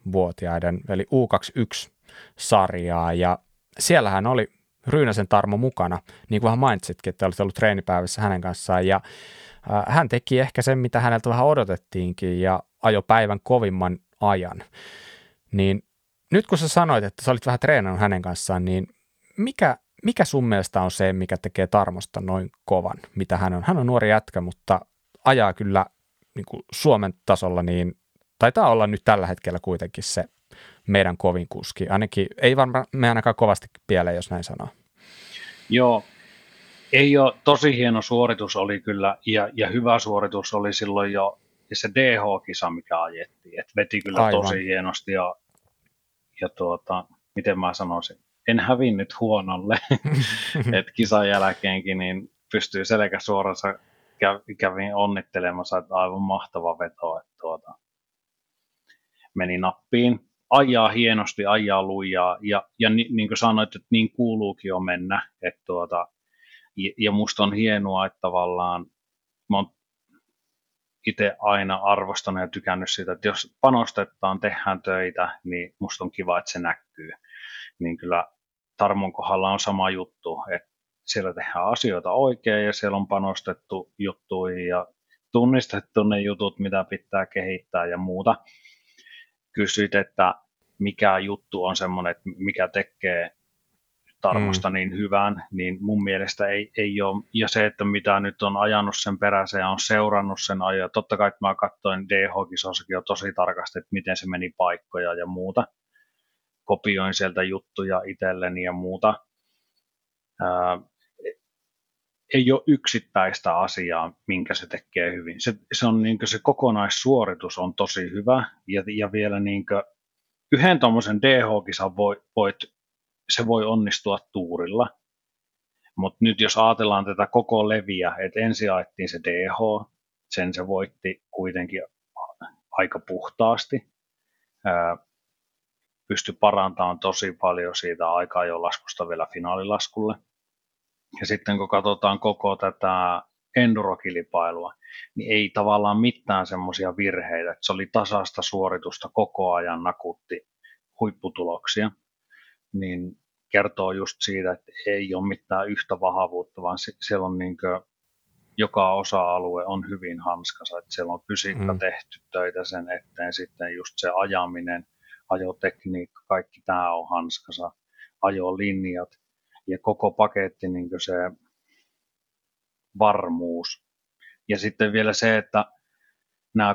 21-vuotiaiden, eli U21-sarjaa, ja siellähän oli Ryynäsen Tarmo mukana, niin kuin vähän mainitsitkin, että olit ollut treenipäivässä hänen kanssaan, ja hän teki ehkä sen, mitä häneltä vähän odotettiinkin, ja ajo päivän kovimman ajan. Niin nyt kun sä sanoit, että sä olit vähän treenannut hänen kanssaan, niin mikä, mikä sun mielestä on se, mikä tekee Tarmosta noin kovan, mitä hän on? Hän on nuori jätkä, mutta ajaa kyllä niin kuin Suomen tasolla, niin taitaa olla nyt tällä hetkellä kuitenkin se meidän kovin kuski. Ainakin ei varmaan me ainakaan kovasti pieleen, jos näin sanoo. Joo, ei ole, tosi hieno suoritus oli kyllä, ja, ja hyvä suoritus oli silloin jo ja se DH-kisa, mikä ajettiin, että veti kyllä Aivan. tosi hienosti ja, ja tuota, miten mä sanoisin, en hävinnyt huonolle, että kisan jälkeenkin niin pystyy selkä suorassa kävin onnittelemassa, että aivan mahtava veto, että tuota, meni nappiin. ajaa hienosti, ajaa lujaa, ja, ja ni, niin kuin sanoit, että niin kuuluukin jo mennä, että tuota, ja, ja musta on hienoa, että tavallaan mä oon itse aina arvostanut ja tykännyt siitä, että jos panostetaan, tehdään töitä, niin musta on kiva, että se näkyy. Niin kyllä Tarmon kohdalla on sama juttu, että siellä tehdään asioita oikein ja siellä on panostettu juttuihin ja tunnistettu ne jutut, mitä pitää kehittää ja muuta. Kysyit, että mikä juttu on semmoinen, että mikä tekee Tarmosta mm. niin hyvän, niin mun mielestä ei, ei ole, ja se, että mitä nyt on ajanut sen perässä ja on seurannut sen ajan, totta kai mä katsoin DH-kisossakin jo tosi tarkasti, että miten se meni paikkoja ja muuta, kopioin sieltä juttuja itselleni ja muuta. Ää, ei ole yksittäistä asiaa, minkä se tekee hyvin. Se, se, on niin se kokonaissuoritus on tosi hyvä, ja, ja vielä niin yhden tuommoisen DH-kisan voi, voit se voi onnistua tuurilla. Mutta nyt jos ajatellaan tätä koko leviä, että ensin ajettiin se DH, sen se voitti kuitenkin aika puhtaasti. Pystyi parantamaan tosi paljon siitä aikaa jo laskusta vielä finaalilaskulle. Ja sitten kun katsotaan koko tätä endurokilpailua, niin ei tavallaan mitään semmoisia virheitä. Että se oli tasasta suoritusta koko ajan, nakutti huipputuloksia niin kertoo just siitä, että ei ole mitään yhtä vahvuutta, vaan siellä on niin kuin, joka osa-alue on hyvin hanskassa, että siellä on fysiikka mm. tehty töitä sen eteen, sitten just se ajaminen, ajotekniikka, kaikki tämä on hanskassa, ajolinjat ja koko paketti, niin se varmuus. Ja sitten vielä se, että nämä,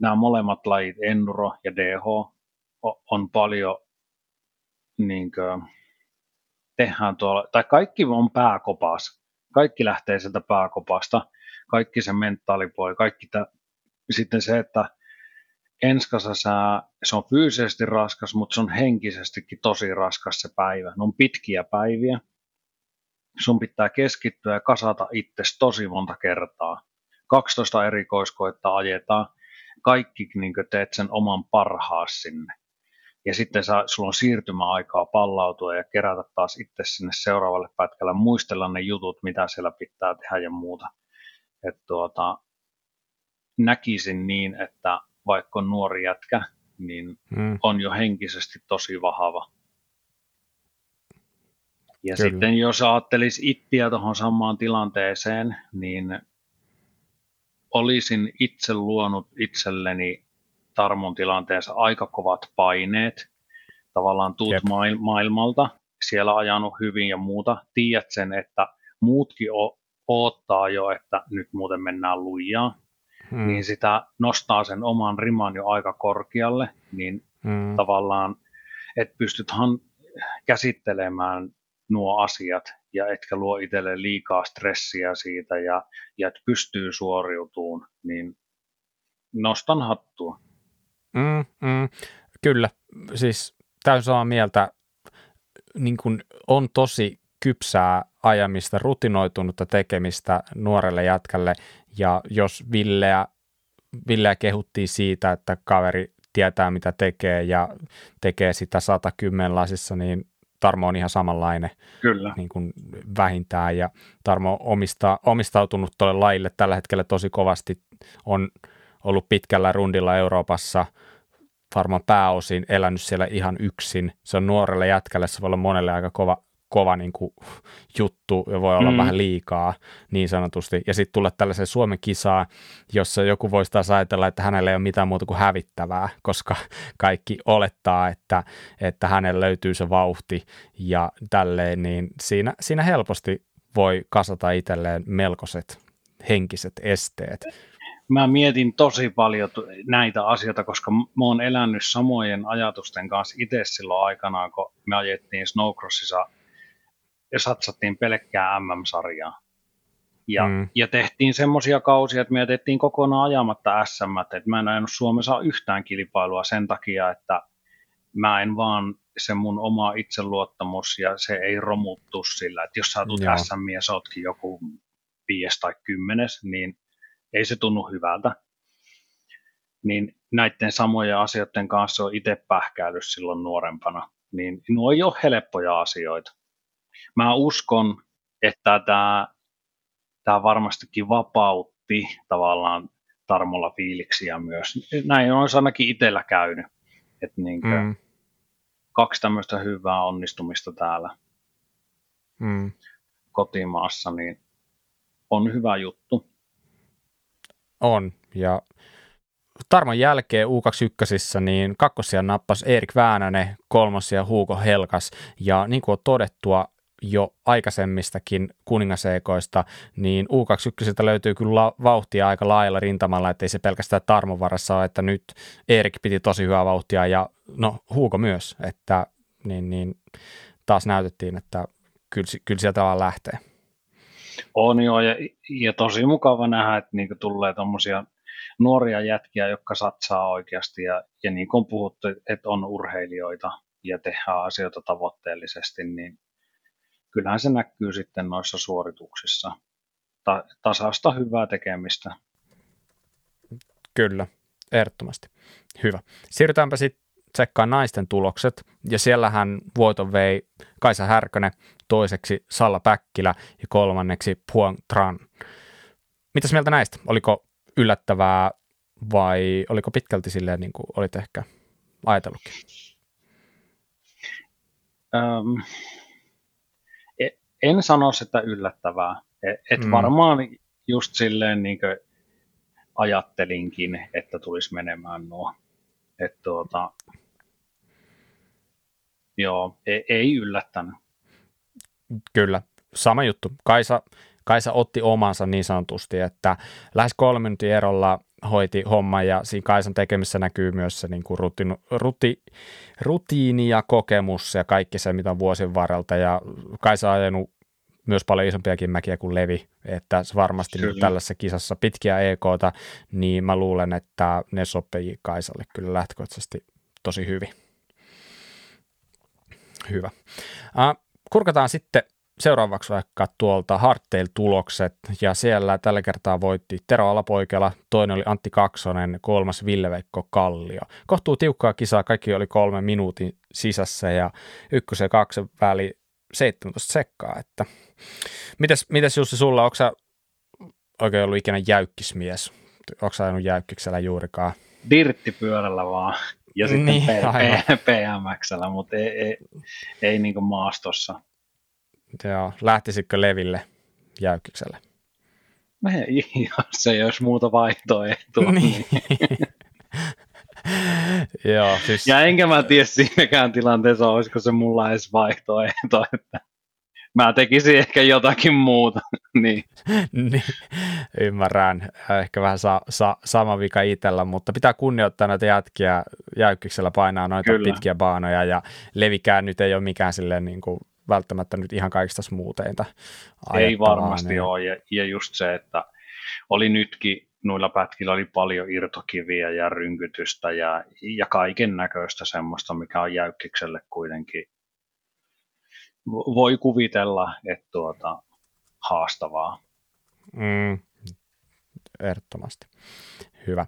nämä molemmat lajit, enduro ja DH, on paljon niin kuin, tehdään tuolla, tai kaikki on pääkopas, kaikki lähtee sieltä pääkopasta, kaikki se mentaalipuoli, kaikki tämä, sitten se, että enskassa sä, se on fyysisesti raskas, mutta se on henkisestikin tosi raskas se päivä. Ne on pitkiä päiviä. Sun pitää keskittyä ja kasata itsesi tosi monta kertaa. 12 erikoiskoetta ajetaan. Kaikki niin teet sen oman parhaas sinne ja sitten saa, sulla on siirtymäaikaa pallautua ja kerätä taas itse sinne seuraavalle pätkälle, muistella ne jutut, mitä siellä pitää tehdä ja muuta. Et tuota, näkisin niin, että vaikka on nuori jätkä, niin mm. on jo henkisesti tosi vahva. Ja Kyllä. sitten jos ajattelisi ittiä tuohon samaan tilanteeseen, niin olisin itse luonut itselleni Tarmon tilanteessa aika kovat paineet. Tavallaan tuut Jep. maailmalta, siellä ajanut hyvin ja muuta. Tiedät sen, että muutkin o- odottaa jo, että nyt muuten mennään lujaa. Hmm. Niin sitä nostaa sen oman riman jo aika korkealle, niin hmm. tavallaan, että pystyt käsittelemään nuo asiat ja etkä luo itselle liikaa stressiä siitä ja, ja että pystyy suoriutumaan, niin nostan hattua. Mm, mm, kyllä, siis täysin samaa mieltä. Niin kun on tosi kypsää ajamista, rutinoitunutta tekemistä nuorelle jätkälle, ja jos Villeä, Villeä kehuttiin siitä, että kaveri tietää mitä tekee ja tekee sitä 110 lasissa, niin Tarmo on ihan samanlainen Kyllä. Niin kuin vähintään ja Tarmo on omista, omistautunut tuolle lajille tällä hetkellä tosi kovasti, on ollut pitkällä rundilla Euroopassa – varmaan pääosin elänyt siellä ihan yksin. Se on nuorelle jätkälle, se voi olla monelle aika kova, kova niin kuin, juttu ja voi olla mm. vähän liikaa niin sanotusti. Ja sitten tulla tällaiseen Suomen kisaan, jossa joku voisi taas ajatella, että hänellä ei ole mitään muuta kuin hävittävää, koska kaikki olettaa, että, että hänellä löytyy se vauhti ja tälleen, niin siinä, siinä helposti voi kasata itselleen melkoiset henkiset esteet mä mietin tosi paljon näitä asioita, koska mä oon elänyt samojen ajatusten kanssa itse silloin aikanaan, kun me ajettiin Snowcrossissa ja satsattiin pelkkää MM-sarjaa. Ja, mm. ja tehtiin semmoisia kausia, että me jätettiin kokonaan ajamatta SM, että mä en ajanut Suomessa yhtään kilpailua sen takia, että mä en vaan se mun oma itseluottamus ja se ei romuttu sillä, että jos sä tulet SM ja sä ootkin joku viides tai kymmenes, niin ei se tunnu hyvältä. Niin näiden samojen asioiden kanssa on itse pähkäillyt silloin nuorempana, niin nuo ei ole helppoja asioita. Mä uskon, että tämä, tämä varmastikin vapautti tavallaan Tarmolla fiiliksiä myös. Näin on ainakin itsellä käynyt. Että niin mm. Kaksi tämmöistä hyvää onnistumista täällä mm. kotimaassa, niin on hyvä juttu. On, ja Tarmon jälkeen U21, niin kakkosia nappasi Erik Väänänen, kolmosia Huuko Helkas, ja niin kuin on todettua jo aikaisemmistakin kuningaseikoista, niin U21 löytyy kyllä vauhtia aika laajalla rintamalla, ettei se pelkästään Tarmon varassa ole, että nyt Erik piti tosi hyvää vauhtia, ja no Huuko myös, että niin, niin taas näytettiin, että kyllä, kyllä sieltä vaan lähtee. On joo, ja, ja tosi mukava nähdä, että niinku tulee tuommoisia nuoria jätkiä, jotka satsaa oikeasti ja, ja niin kuin on puhuttu, että on urheilijoita ja tehdään asioita tavoitteellisesti, niin kyllähän se näkyy sitten noissa suorituksissa. Ta- tasasta hyvää tekemistä. Kyllä, ehdottomasti. Hyvä. Siirrytäänpä sitten tsekkaan naisten tulokset, ja siellähän voiton vei Kaisa Härkönen, toiseksi Salla Päkkilä ja kolmanneksi Puang Tran. Mitäs mieltä näistä? Oliko yllättävää vai oliko pitkälti silleen niin kuin olit ehkä ajatellutkin? Um, en sano sitä yllättävää. Et, et mm. varmaan just silleen niin kuin ajattelinkin, että tulisi menemään nuo. Et tuota, joo, ei, ei yllättänyt. Kyllä, sama juttu. Kaisa, Kaisa otti omansa niin sanotusti, että lähes kolmen minuutin erolla hoiti homma ja siinä Kaisan tekemissä näkyy myös se niin kuin rutiini, ruti, rutiini ja kokemus ja kaikki se, mitä on vuosien varrelta ja Kaisa on ajanut myös paljon isompiakin mäkiä kuin Levi, että varmasti niin tällaisessa kisassa pitkiä EKta, niin mä luulen, että ne sopii Kaisalle kyllä lähtökohtaisesti tosi hyvin. Hyvä. Uh, kurkataan sitten seuraavaksi vaikka tuolta Hardtail-tulokset, ja siellä tällä kertaa voitti Tero Alapoikela, toinen oli Antti Kaksonen, kolmas Ville-Veikko Kallio. Kohtuu tiukkaa kisaa, kaikki oli kolme minuutin sisässä, ja ykkösen ja kaksen väli 17 sekkaa, että mites, mites Jussi sulla, onko sä oikein ollut ikinä jäykkismies? Onko sä ajanut jäykkiksellä juurikaan? Dirttipyörällä vaan ja sitten niin, PMXllä, mutta ei, ei, ei niin maastossa. Joo, lähtisitkö leville jäykkikselle? Ei, jos ei olisi muuta vaihtoehtoa. Niin. niin. Joo, siis... Ja enkä mä tiedä siinäkään tilanteessa, olisiko se mulla edes vaihtoehto, että mä tekisin ehkä jotakin muuta. niin. niin. Ymmärrän. Ehkä vähän sa- sa- sama vika itsellä, mutta pitää kunnioittaa näitä jätkiä. Jäykkiksellä painaa noita Kyllä. pitkiä baanoja ja levikään nyt ei ole mikään silleen niin kuin välttämättä nyt ihan kaikista smooteinta. Ei varmasti niin. ole, ja, ja just se, että oli nytkin noilla pätkillä oli paljon irtokiviä ja rynkytystä ja, ja kaiken näköistä semmoista, mikä on jäykkikselle kuitenkin voi kuvitella, että tuota, haastavaa. Mm, ehdottomasti. Hyvä.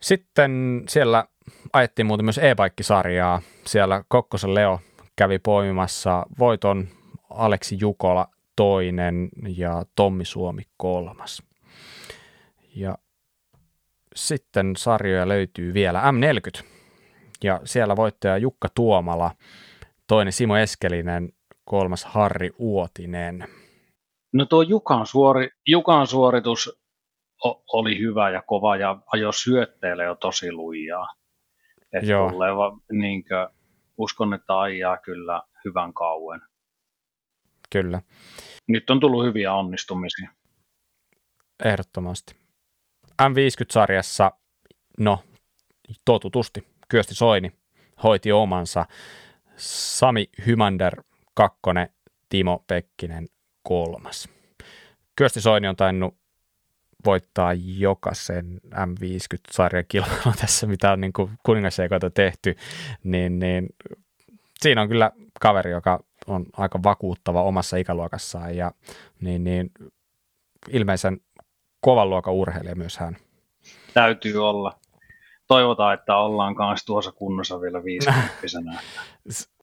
Sitten siellä ajettiin muuten myös e-bike-sarjaa. Siellä Kokkosen Leo kävi poimimassa voiton Aleksi Jukola toinen ja Tommi Suomi kolmas. Ja sitten sarjoja löytyy vielä M40 ja siellä voittaja Jukka Tuomala, toinen Simo Eskelinen, kolmas Harri Uotinen. No tuo Jukan, suori, Jukan suoritus oli hyvä ja kova ja ajo syötteelle jo tosi lujaa. Että Joo. Tuleva, niinkö, uskon, että ajaa kyllä hyvän kauan. Kyllä. Nyt on tullut hyviä onnistumisia. Ehdottomasti. M50-sarjassa, no totutusti, Kyösti Soini hoiti omansa. Sami Hymander kakkonen, Timo Pekkinen kolmas. Kyösti Soini on tainnut voittaa jokaisen M50-sarjan kilpailun tässä, mitä on niin kuningaseikoita tehty, niin, niin siinä on kyllä kaveri, joka on aika vakuuttava omassa ikäluokassaan ja niin, niin ilmeisen kovan luokan urheilija myös hän. Täytyy olla. toivotaan, että ollaan kanssa tuossa kunnossa vielä 50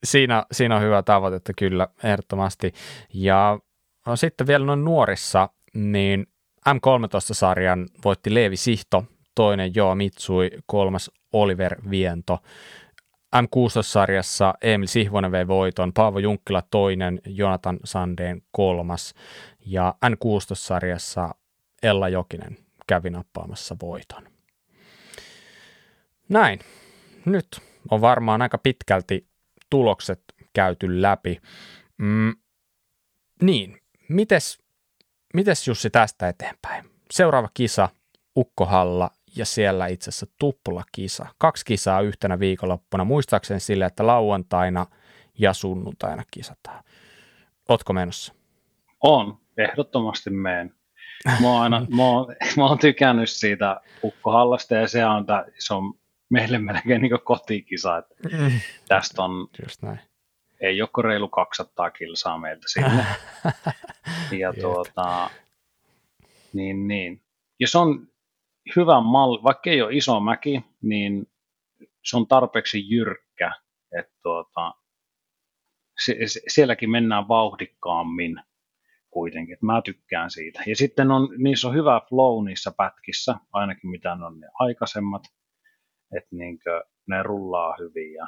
siinä, siinä on hyvä tavoite kyllä, ehdottomasti. Ja no, sitten vielä noin nuorissa, niin M13-sarjan voitti Leevi Sihto, toinen Joo Mitsui, kolmas Oliver Viento. M16-sarjassa Emil Sihvonen vei voiton, Paavo Junkkila toinen, Jonathan Sandeen kolmas ja N16-sarjassa Ella Jokinen kävi nappaamassa voiton. Näin. Nyt on varmaan aika pitkälti tulokset käyty läpi. Mm, niin, mites, mites Jussi tästä eteenpäin? Seuraava kisa, Ukkohalla ja siellä itse asiassa tuplakisa. Kaksi kisaa yhtenä viikonloppuna, muistaakseni sille, että lauantaina ja sunnuntaina kisataan. Ootko menossa? On, ehdottomasti meen. Mä oon, aina, mä oon, mä oon tykännyt siitä Ukkohallasta ja se on, tää, se on meille melkein niin kotikisa. Että mm. Tästä on, Just näin. ei ole reilu 200 kilsaa meiltä sinne. ja tuota, niin, niin. Ja se on hyvä malli, vaikka ei ole iso mäki, niin se on tarpeeksi jyrkkä, että tuota, se, se, sielläkin mennään vauhdikkaammin kuitenkin, että mä tykkään siitä. Ja sitten on, niissä on hyvä flow niissä pätkissä, ainakin mitä on ne aikaisemmat, että niinkö, ne rullaa hyvin ja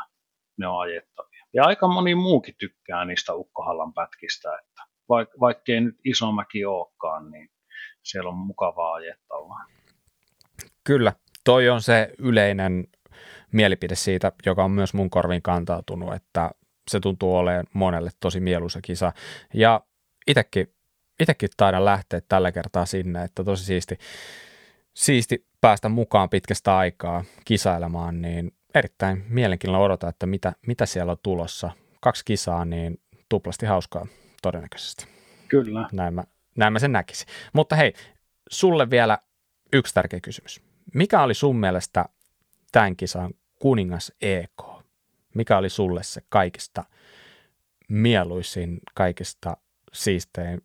ne on ajettavia. Ja aika moni muukin tykkää niistä Ukkohallan pätkistä, että vaik- vaikkei nyt iso mäki olekaan, niin siellä on mukavaa ajettavaa. Kyllä, toi on se yleinen mielipide siitä, joka on myös mun korviin kantautunut, että se tuntuu olemaan monelle tosi mieluisa kisa. Ja itsekin, itsekin taidan lähteä tällä kertaa sinne, että tosi siisti, siisti päästä mukaan pitkästä aikaa kisailemaan, niin erittäin mielenkiinnolla odota, että mitä, mitä siellä on tulossa. Kaksi kisaa, niin tuplasti hauskaa todennäköisesti. Kyllä. Näin mä, näin mä sen näkisin. Mutta hei, sulle vielä yksi tärkeä kysymys. Mikä oli sun mielestä tämän kisan kuningas EK? Mikä oli sulle se kaikista mieluisin, kaikista siistein?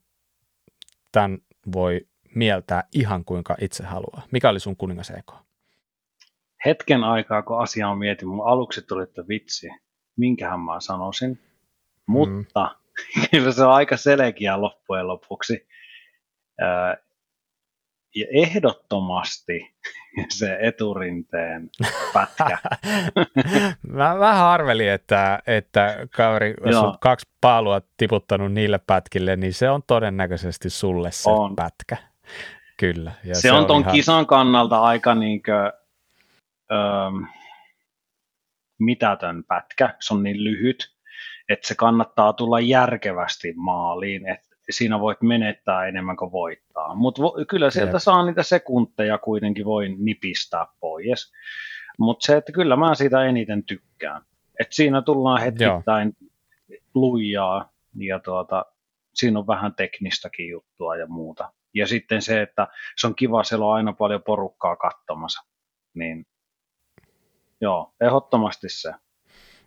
Tämän voi mieltää ihan kuinka itse haluaa. Mikä oli sun kuningas EK? Hetken aikaa, kun asiaa mietin, mun aluksi tuli, että vitsi, minkähän mä sanoisin. Mutta mm. kyllä se on aika selkeä loppujen lopuksi ja ehdottomasti se eturinteen pätkä. mä vähän arvelin, että, että kaveri, jos on kaksi paalua tiputtanut niille pätkille, niin se on todennäköisesti sulle se on. pätkä. Kyllä. Ja se, se on ton ihan... kisan kannalta aika niinkö, öö, mitätön pätkä. Se on niin lyhyt, että se kannattaa tulla järkevästi maaliin, että siinä voit menettää enemmän kuin voittaa. Mutta vo, kyllä sieltä Jep. saa niitä sekunteja kuitenkin voi nipistää pois. Mutta se, että kyllä mä siitä eniten tykkään. Että siinä tullaan hetkittäin Joo. lujaa ja tuota, siinä on vähän teknistäkin juttua ja muuta. Ja sitten se, että se on kiva, siellä on aina paljon porukkaa katsomassa. Niin joo, ehdottomasti se.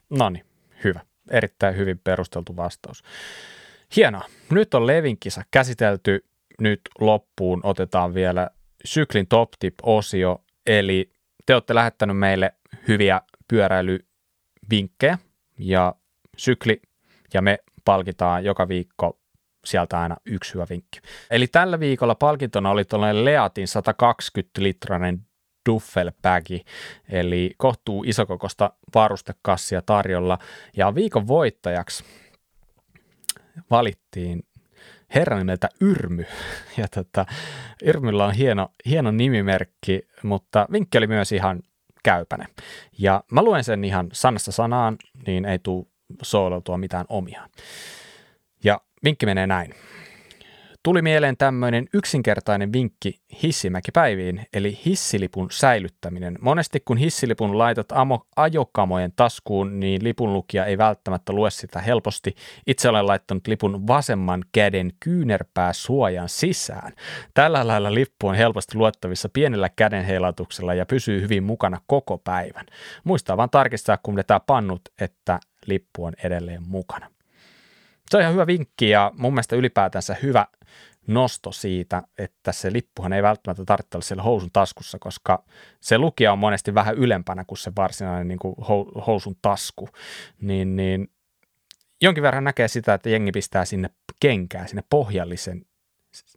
No niin, hyvä. Erittäin hyvin perusteltu vastaus. Hienoa. Nyt on Levin kisa käsitelty. Nyt loppuun otetaan vielä syklin top tip-osio, eli te olette lähettänyt meille hyviä pyöräilyvinkkejä ja sykli ja me palkitaan joka viikko sieltä aina yksi hyvä vinkki. Eli tällä viikolla palkintona oli tuollainen Leatin 120-litrainen duffelbagi, eli kohtuu isokokosta varustekassia tarjolla. Ja viikon voittajaksi valittiin herran nimeltä Yrmy. Ja tota, Yrmyllä on hieno, hieno nimimerkki, mutta vinkki oli myös ihan käypäne. Ja mä luen sen ihan sanasta sanaan, niin ei tule soolautua mitään omia. Ja vinkki menee näin. Tuli mieleen tämmöinen yksinkertainen vinkki hissimäkipäiviin, eli hissilipun säilyttäminen. Monesti kun hissilipun laitat amo- ajokamojen taskuun, niin lipunlukija ei välttämättä lue sitä helposti. Itse olen laittanut lipun vasemman käden kyynärpää suojan sisään. Tällä lailla lippu on helposti luettavissa pienellä käden heilautuksella ja pysyy hyvin mukana koko päivän. Muistaa vaan tarkistaa, kun vetää pannut, että lippu on edelleen mukana. Se on ihan hyvä vinkki ja mun mielestä ylipäätänsä hyvä – nosto siitä, että se lippuhan ei välttämättä tarvitse olla siellä housun taskussa, koska se lukija on monesti vähän ylempänä kuin se varsinainen niin kuin housun tasku, niin, niin jonkin verran näkee sitä, että jengi pistää sinne kenkää, sinne pohjallisen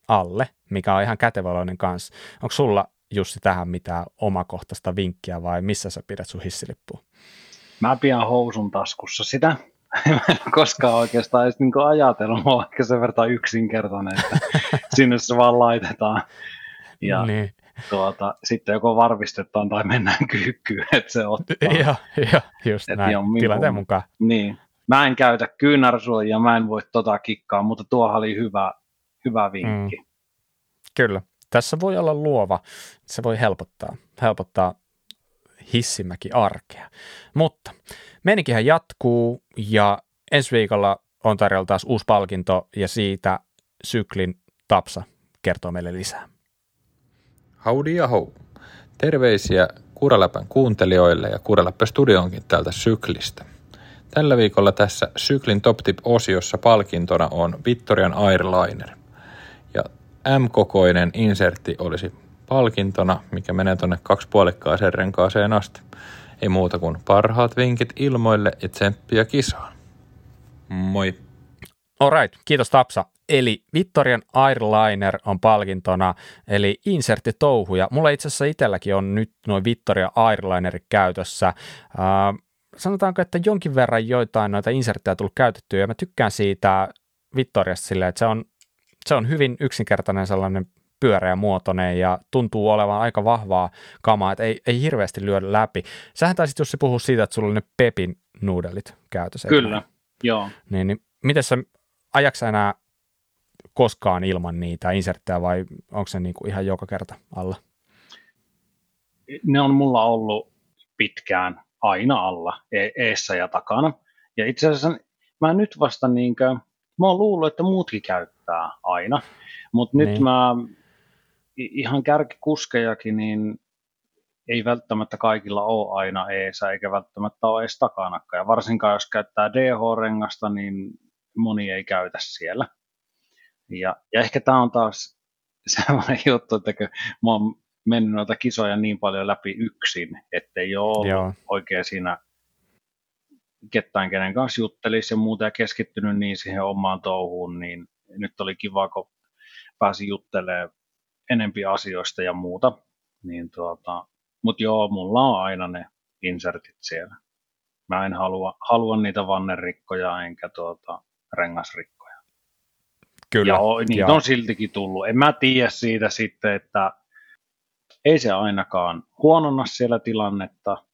alle, mikä on ihan käteväloinen kanssa. Onko sulla Jussi tähän mitään omakohtaista vinkkiä vai missä sä pidät sun hissilippua? Mä pidän housun taskussa sitä. En koskaan oikeastaan edes niin ajatellut, mä oon ehkä sen verran yksinkertainen, että sinne se vaan laitetaan. Ja niin. tuota, sitten joko varvistetaan tai mennään kyykkyyn, että se ottaa. Joo, jo, just Et näin, tilanteen mukaan. Niin. Mä en käytä kyynärsuojia, mä en voi tota kikkaa, mutta tuo oli hyvä, hyvä vinkki. Mm. Kyllä. Tässä voi olla luova. Se voi helpottaa, helpottaa hissimäki arkea. Mutta menikinhän jatkuu ja ensi viikolla on tarjolla taas uusi palkinto ja siitä syklin Tapsa kertoo meille lisää. Howdy ja hou. Terveisiä Kuraläpän kuuntelijoille ja Kuraläppä Studioonkin täältä syklistä. Tällä viikolla tässä syklin Top Tip-osiossa palkintona on Victorian Airliner. Ja M-kokoinen insertti olisi palkintona, mikä menee tuonne kaksipuolikkaaseen renkaaseen asti. Ei muuta kuin parhaat vinkit ilmoille ja tsemppiä kisaan. Moi! Alright, kiitos Tapsa. Eli Victorian Airliner on palkintona, eli insertti touhuja. Mulla itse asiassa itselläkin on nyt noin Victoria Airliner käytössä. Äh, sanotaanko, että jonkin verran joitain noita inserttejä tullut käytettyä, ja mä tykkään siitä Victoriasta silleen, että se on, se on hyvin yksinkertainen sellainen pyöreä muotoinen ja tuntuu olevan aika vahvaa kamaa, että ei, ei hirveästi lyödä läpi. Sähän taisit Jussi puhua siitä, että sulla oli ne Pepin nuudelit käytössä. Kyllä, joo. Niin, niin miten sä, ajaksa enää koskaan ilman niitä inserttejä vai onko se niin kuin ihan joka kerta alla? Ne on mulla ollut pitkään aina alla, e- eessä ja takana. Ja itse asiassa mä nyt vasta niin kuin, mä oon luullut, että muutkin käyttää aina, mutta niin. nyt mä ihan kärkikuskejakin, niin ei välttämättä kaikilla ole aina eessä, eikä välttämättä ole edes takanakaan. Ja varsinkaan jos käyttää DH-rengasta, niin moni ei käytä siellä. Ja, ja ehkä tämä on taas sellainen juttu, että kun mä oon mennyt noita kisoja niin paljon läpi yksin, ettei ole ollut Joo. oikein siinä ketään, kenen kanssa juttelisi ja muuta ja keskittynyt niin siihen omaan touhuun, niin nyt oli kiva, kun pääsi juttelemaan enempi asioista ja muuta. Niin tuota, Mutta joo, mulla on aina ne insertit siellä. Mä en halua, halua niitä vannerikkoja enkä tuota, rengasrikkoja. Kyllä. Ja niitä ja. on siltikin tullut. En mä tiedä siitä sitten, että ei se ainakaan huononna siellä tilannetta.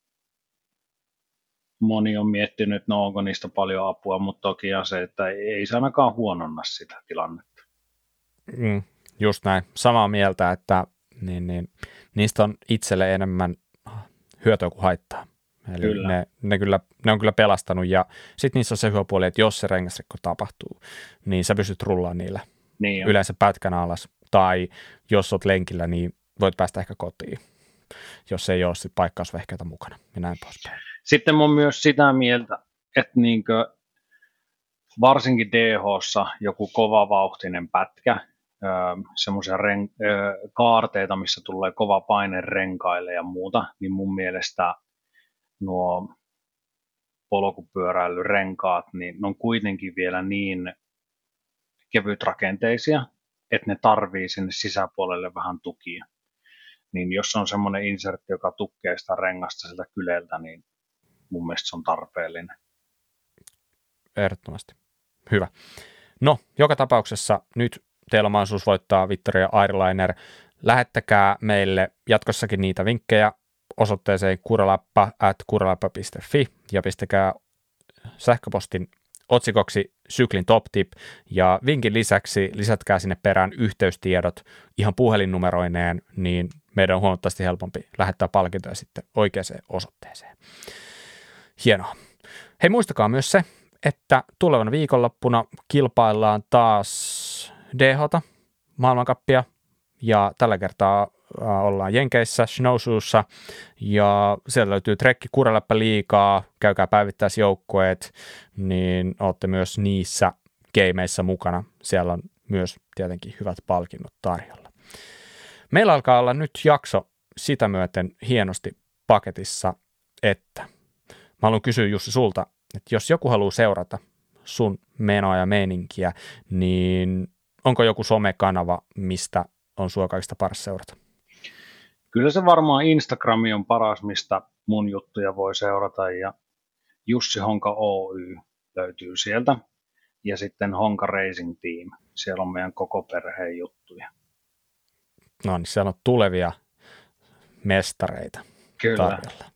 Moni on miettinyt, että no onko niistä paljon apua, mutta toki se, että ei se ainakaan huononna sitä tilannetta. Mm, just näin. Samaa mieltä, että niin, niin, niistä on itselle enemmän hyötyä kuin haittaa. Eli kyllä. Ne, ne, kyllä, ne on kyllä pelastanut ja sitten niissä on se hyvä puoli, että jos se rengasrikko tapahtuu, niin sä pystyt rullaamaan niillä niin yleensä pätkän alas. Tai jos oot lenkillä, niin voit päästä ehkä kotiin, jos ei ole sit paikkausvehkeitä mukana ja näin poispäin. Sitten mä myös sitä mieltä, että niinkö, varsinkin dh joku kovavauhtinen pätkä, semmoisia ren- kaarteita, missä tulee kova paine renkaille ja muuta, niin mun mielestä nuo polkupyöräilyrenkaat, niin ne on kuitenkin vielä niin kevytrakenteisia, että ne tarvii sinne sisäpuolelle vähän tukia. Niin jos on semmoinen insertti, joka tukee sitä rengasta sieltä kyleltä, niin mun mielestä se on tarpeellinen. Ehdottomasti. Hyvä. No, joka tapauksessa nyt teillä on mahdollisuus voittaa Victoria Airliner. Lähettäkää meille jatkossakin niitä vinkkejä osoitteeseen kuralappa at kuralappa.fi ja pistäkää sähköpostin otsikoksi syklin top tip ja vinkin lisäksi lisätkää sinne perään yhteystiedot ihan puhelinnumeroineen, niin meidän on huomattavasti helpompi lähettää palkintoja sitten oikeaan osoitteeseen. Hienoa. Hei muistakaa myös se, että tulevana viikonloppuna kilpaillaan taas dh maailmankappia, ja tällä kertaa äh, ollaan Jenkeissä, Snowshoessa, ja sieltä löytyy trekki Kureläppä liikaa, käykää päivittäisjoukkueet, niin olette myös niissä gameissa mukana. Siellä on myös tietenkin hyvät palkinnot tarjolla. Meillä alkaa olla nyt jakso sitä myöten hienosti paketissa, että mä haluan kysyä Jussi sulta, että jos joku haluaa seurata sun menoa ja meininkiä, niin onko joku somekanava, mistä on sua kaikista paras seurata? Kyllä se varmaan Instagrami on paras, mistä mun juttuja voi seurata ja Jussi Honka Oy löytyy sieltä ja sitten Honka Racing Team. Siellä on meidän koko perheen juttuja. No niin, siellä on tulevia mestareita Kyllä. tarjolla.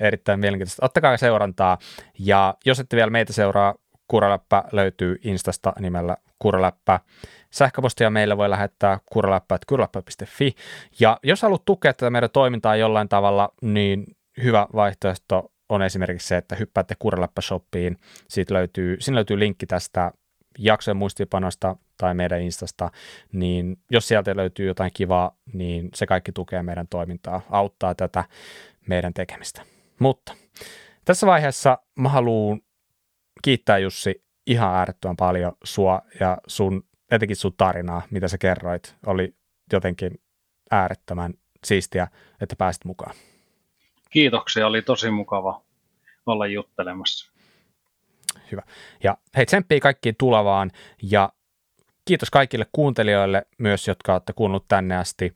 Erittäin mielenkiintoista. Ottakaa seurantaa ja jos ette vielä meitä seuraa, Kuraläppä löytyy Instasta nimellä Kuraläppä. Sähköpostia meille voi lähettää kuraläppä.kuraläppä.fi. Ja jos haluat tukea tätä meidän toimintaa jollain tavalla, niin hyvä vaihtoehto on esimerkiksi se, että hyppäätte Kuraläppä-shoppiin. Siitä löytyy, siinä löytyy linkki tästä jaksojen muistipanosta tai meidän Instasta, niin jos sieltä löytyy jotain kivaa, niin se kaikki tukee meidän toimintaa, auttaa tätä meidän tekemistä. Mutta tässä vaiheessa mä haluan kiittää Jussi ihan äärettömän paljon sua ja sun, etenkin sun tarinaa, mitä sä kerroit. Oli jotenkin äärettömän siistiä, että pääsit mukaan. Kiitoksia, oli tosi mukava olla juttelemassa. Hyvä. Ja hei, tsemppii kaikkiin tulevaan ja kiitos kaikille kuuntelijoille myös, jotka olette kuunnellut tänne asti.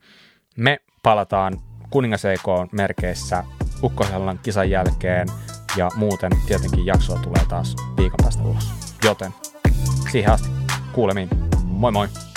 Me palataan Kuningas EK merkeissä Ukkosellan kisan jälkeen ja muuten tietenkin jaksoa tulee taas viikon päästä ulos. Joten siihen asti kuulemiin. Moi moi!